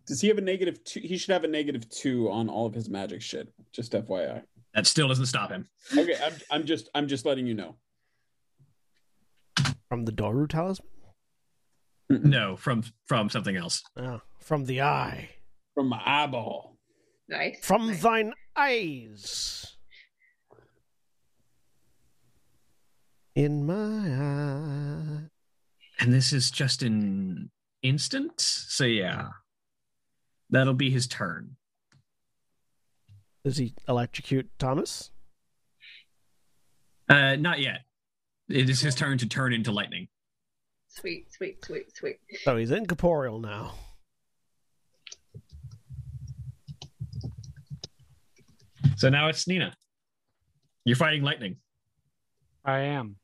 does he have a negative two? He should have a negative two on all of his magic shit. Just FYI. that still doesn't stop him Okay, I'm, I'm just I'm just letting you know. From the Doru talisman? no from from something else Ah, from the eye. From my eyeball. Nice. From nice. thine eyes. In my eye. And this is just an instant. So yeah. That'll be his turn. Does he electrocute Thomas? Uh not yet. It is his turn to turn into lightning. Sweet, sweet, sweet, sweet. So he's incorporeal now. So now it's Nina. You're fighting lightning. I am.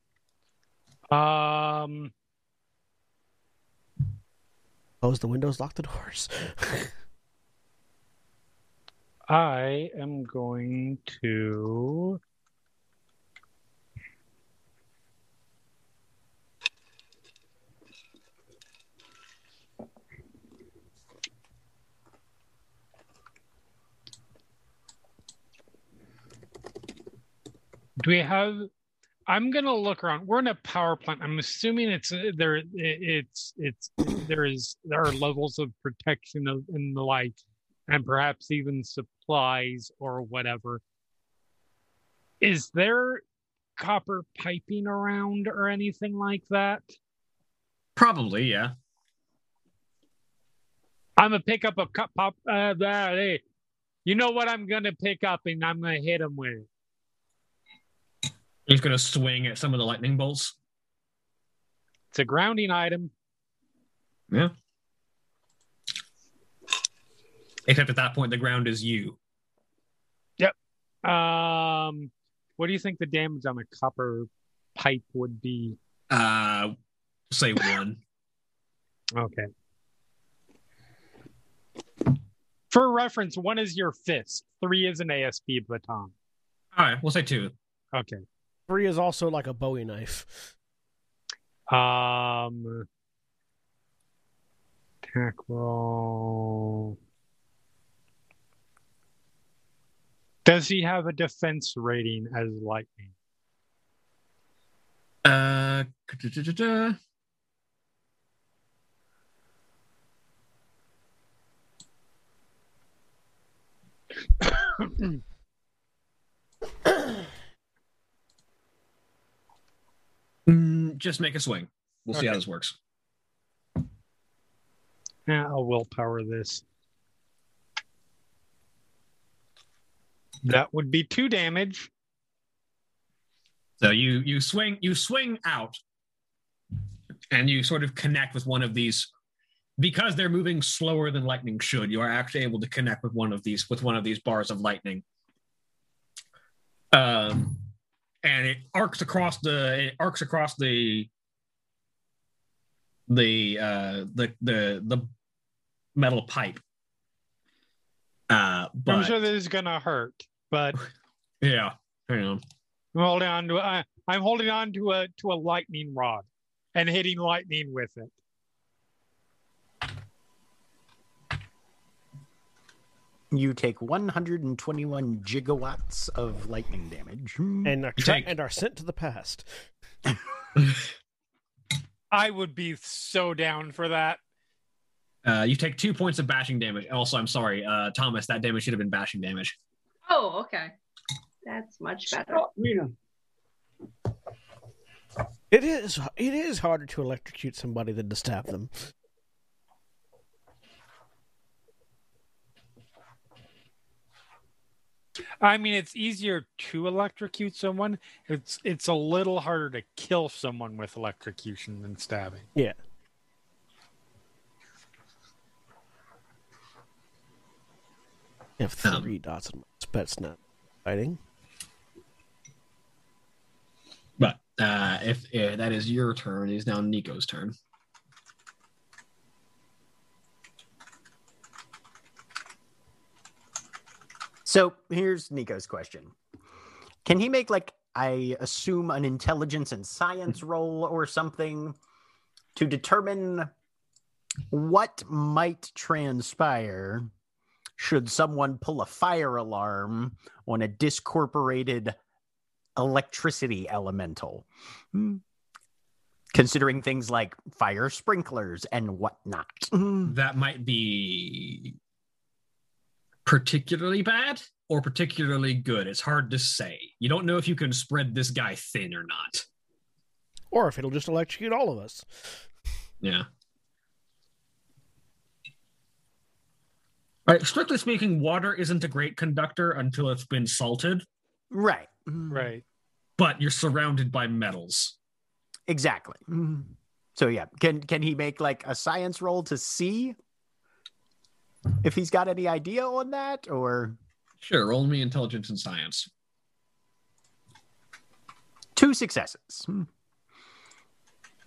Um, Close the windows, lock the doors. I am going to. Do we have? I'm gonna look around. We're in a power plant. I'm assuming it's there. It's it's there is there are levels of protection of, and the like, and perhaps even supplies or whatever. Is there copper piping around or anything like that? Probably, yeah. I'm gonna pick up a cup pop. Uh, there, hey, you know what I'm gonna pick up, and I'm gonna hit him with. He's gonna swing at some of the lightning bolts. It's a grounding item. Yeah. Except at that point, the ground is you. Yep. Um, what do you think the damage on a copper pipe would be? Uh, say one. Okay. For reference, one is your fist, three is an ASP baton. All right, we'll say two. Okay. Three is also like a Bowie knife. Um, attack roll. Does he have a defense rating as lightning? Uh, da-da-da-da. Mm, just make a swing. We'll see how this works. I'll willpower this. That would be two damage. So you you swing you swing out, and you sort of connect with one of these because they're moving slower than lightning should. You are actually able to connect with one of these with one of these bars of lightning. Um, and it arcs across the it arcs across the the uh the the the metal pipe. Uh, but I'm sure this is gonna hurt, but yeah, hang on. I'm holding on to uh, I'm holding on to a to a lightning rod and hitting lightning with it. You take 121 gigawatts of lightning damage. And are, tra- take- and are sent to the past. I would be so down for that. Uh, you take two points of bashing damage. Also, I'm sorry, uh, Thomas. That damage should have been bashing damage. Oh, okay. That's much better. It is it is harder to electrocute somebody than to stab them. I mean, it's easier to electrocute someone. It's it's a little harder to kill someone with electrocution than stabbing. Yeah. I have Um. three dots on my Spetsnaz fighting. But uh, if uh, that is your turn, it is now Nico's turn. So here's Nico's question Can he make, like, I assume, an intelligence and science roll or something to determine what might transpire should someone pull a fire alarm on a discorporated electricity elemental? Hmm. Considering things like fire sprinklers and whatnot. Hmm. That might be particularly bad or particularly good. It's hard to say. You don't know if you can spread this guy thin or not. Or if it'll just electrocute all of us. Yeah. Right. Strictly speaking, water isn't a great conductor until it's been salted, Right. Mm-hmm. Right. but you're surrounded by metals. Exactly. Mm-hmm. So yeah, can can he make like a science roll to see if he's got any idea on that or Sure. Roll me intelligence and science. two successes? Hmm.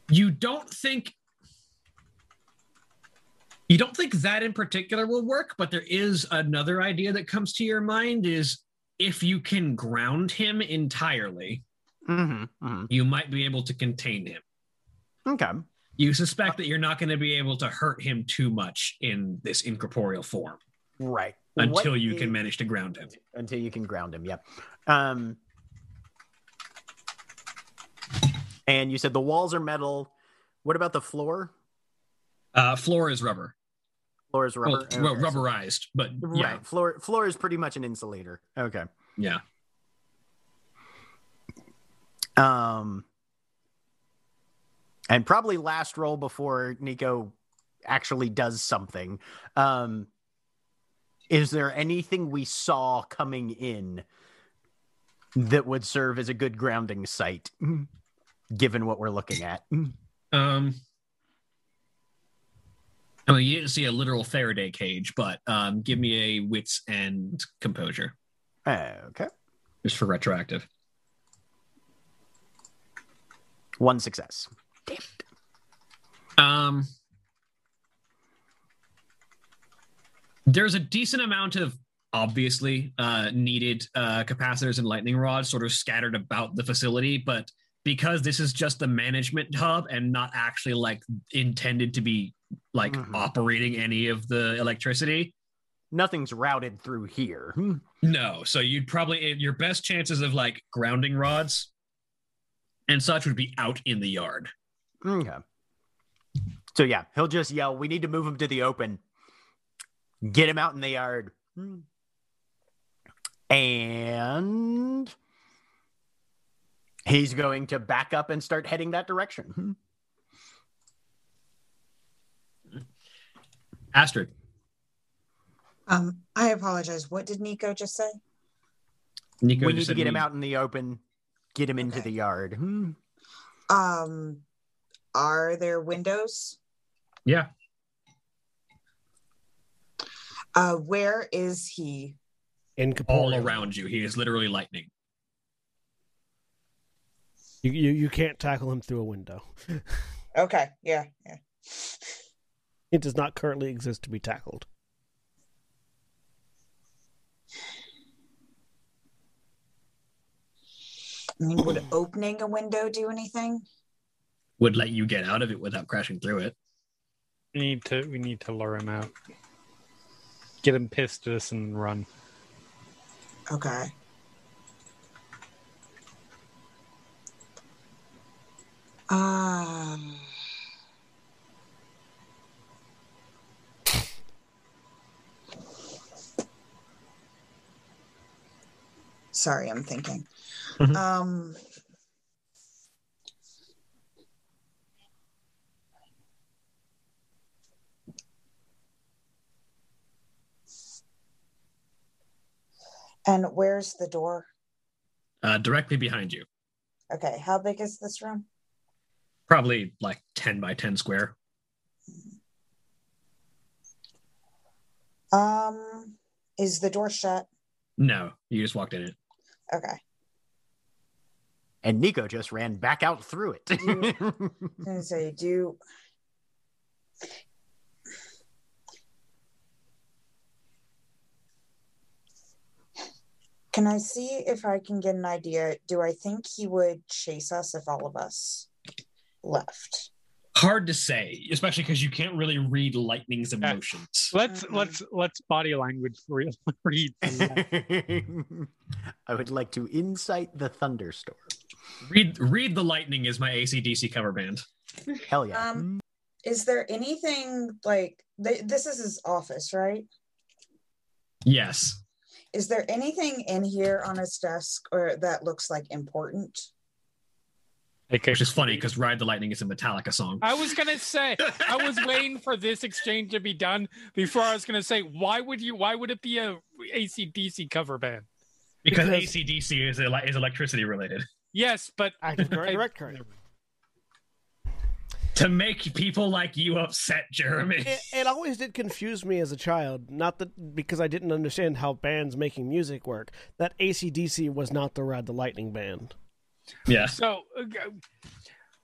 You don't think. You don't think that in particular will work, but there is another idea that comes to your mind is if you can ground him entirely, Mm-hmm. you might be able to contain him. Okay. You suspect that you're not going to be able to hurt him too much in this incorporeal form Right. until What you can manage to ground him. until you can ground him. Yep. Um, and you said the walls are metal. What about the floor? Uh, floor is rubber. Floor is Well, rubber. well, Okay, so- rubberized, but Right. Floor floor is pretty much an insulator. Okay. yeah. Um, and probably last roll before Nico actually does something. Um, is there anything we saw coming in that would serve as a good grounding site, given what we're looking at? Um, I mean, you didn't see a literal Faraday cage, but um, give me a wits and composure Okay. just for retroactive. One success. Um, there's a decent amount of obviously uh, needed uh, capacitors and lightning rods sort of scattered about the facility, but because this is just the management hub and not actually like intended to be like Mhm. operating any of the electricity, Nothing's routed through here. Hmm. no. So you'd probably your best chances of like grounding rods and such would be out in the yard. Okay. So yeah, he'll just yell, "We need to move him to the open. Get him out in the yard." Hmm. And he's going to back up and start heading that direction. Hmm. Astrid, Um, I apologize. What did Nico just say? Nico we just need to said get him out in the open, get him into Okay. the yard. Hmm. Um, are there windows? Yeah, Uh, where is he? In all around you. He is literally lightning. You, you you can't tackle him through a window. Okay, yeah, yeah. It does not currently exist to be tackled. I mean, would opening a window do anything? Would let you get out of it without crashing through it. We need to we need to lure him out. Get him pissed at us and run. Okay. Um. Sorry, I'm thinking. Mhm. Um. And where's the door? Uh, directly behind you. Okay, how big is this room? Probably like 10 by 10 square. Um, is the door shut? No, you just walked in it. Okay. And Nico just ran back out through it. I'm gonna say, do can I see if I can get an idea? Do I think he would chase us if all of us left? Hard to say, especially because you can't really read lightning's emotions. Let's Mhm. let's let's body language re- read. I would like to incite the thunderstorm. Read read the lightning is my ACDC cover band. Hell yeah. Um, is there anything like th- this is his office, right? Yes. Is there anything in here on his desk or that looks like important? Okay. which is funny because Ride the Lightning is a Metallica song. I was gonna say I was waiting for this exchange to be done before I was gonna say why would you why would it be a ACDC cover band? Because, Because- ACDC is, ele- is electricity related. Yes, but Active current, I- direct current. To make people like you upset, Jeremy. It, it always did confuse me as a child, not that because I didn't understand how bands making music work. That ACDC was not the Ride the Lightning band. Yeah. So uh,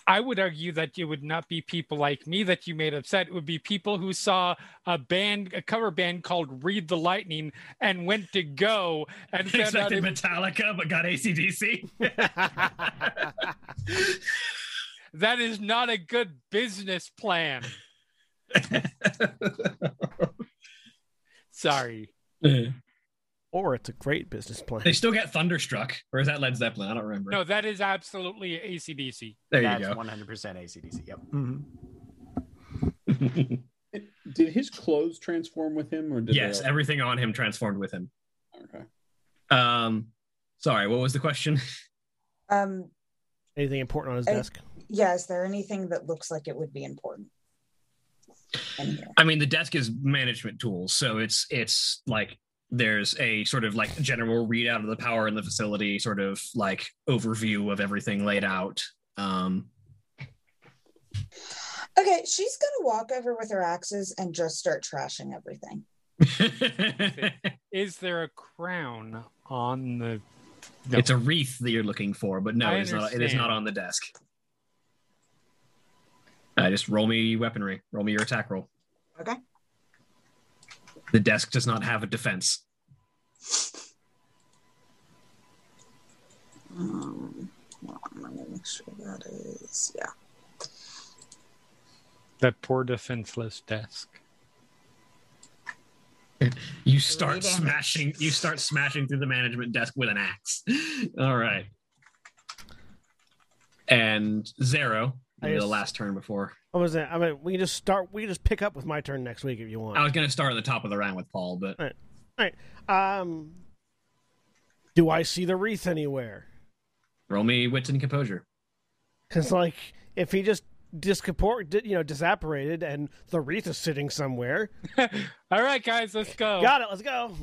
I would argue that it would not be people like me that you made upset. It would be people who saw a band, a cover band called Read the Lightning, and went to go and found out it, Metallica, but got ACDC. that is not a good business plan. Sorry. Or it's a great business plan. they still get Thunderstruck, or is that Led Zeppelin? I don't remember. No, that is absolutely ACDC. there That's you go. 100% ACDC. Yep. Mhm. Did his clothes transform with him, or did yes, they all- everything on him transformed with him. Okay. Um, sorry, what was the question? Um, Anything important on his I- desk? yeah, is there anything that looks like it would be important? In? I mean, the desk is management tools, so it's it's like there's a sort of like general readout of the power in the facility, sort of like overview of everything laid out. Um, Okay, she's gonna walk over with her axes and just start trashing everything. Is there a crown on the? No. It's a wreath that you're looking for, but no, it is not. It is not on the desk. Uh, just roll me weaponry. Roll me your attack roll. Okay. The desk does not have a defense. Um, hold on, let me make sure that is yeah. That poor defenseless desk. You start Three smashing. You start smashing through the management desk with an axe. All right. And Xaro, I the just- last turn before. What was that? I mean, we can just start. We can just pick up with my turn next week if you want. I was going to start at the top of the round with Paul, but all right. Um, do I see the wreath anywhere? roll me wits and composure. Because like, if he just discapor- di- you know, disapparated, and the wreath is sitting somewhere, All right, guys, let's go. got it. Let's go.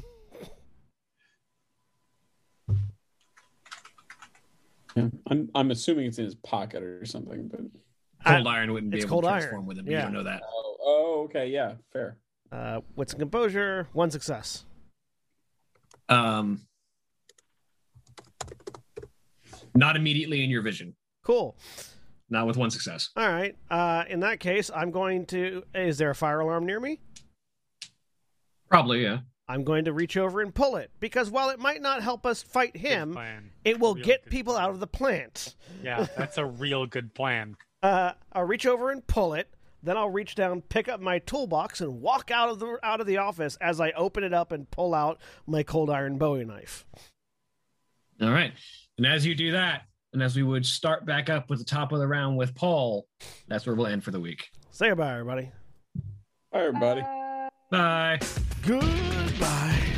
Yeah. I'm I'm assuming it's in his pocket or something, but Cold iron wouldn't be able cold to iron. transform with him. Yeah. You don't know that. oh, oh okay, yeah, fair. Uh, wits and composure, one success. Um, not immediately in your vision. Cool. Not with one success. All right. Uh, in that case, I'm going to. Is there a fire alarm near me? Probably, yeah. I'm going to reach over and pull it because while it might not help us fight him, it will Real get people plan. out of the plant. Yeah, that's a real good plan. Uh, I'll reach over and pull it. Then I'll reach down, pick up my toolbox, and walk out of the out of the office as I open it up and pull out my cold iron Bowie knife. All right. And as you do that, and as we would start back up with the top of the round with Paul, that's where we'll end for the week. Say goodbye, everybody. Bye, everybody. Uh, Bye. Goodbye.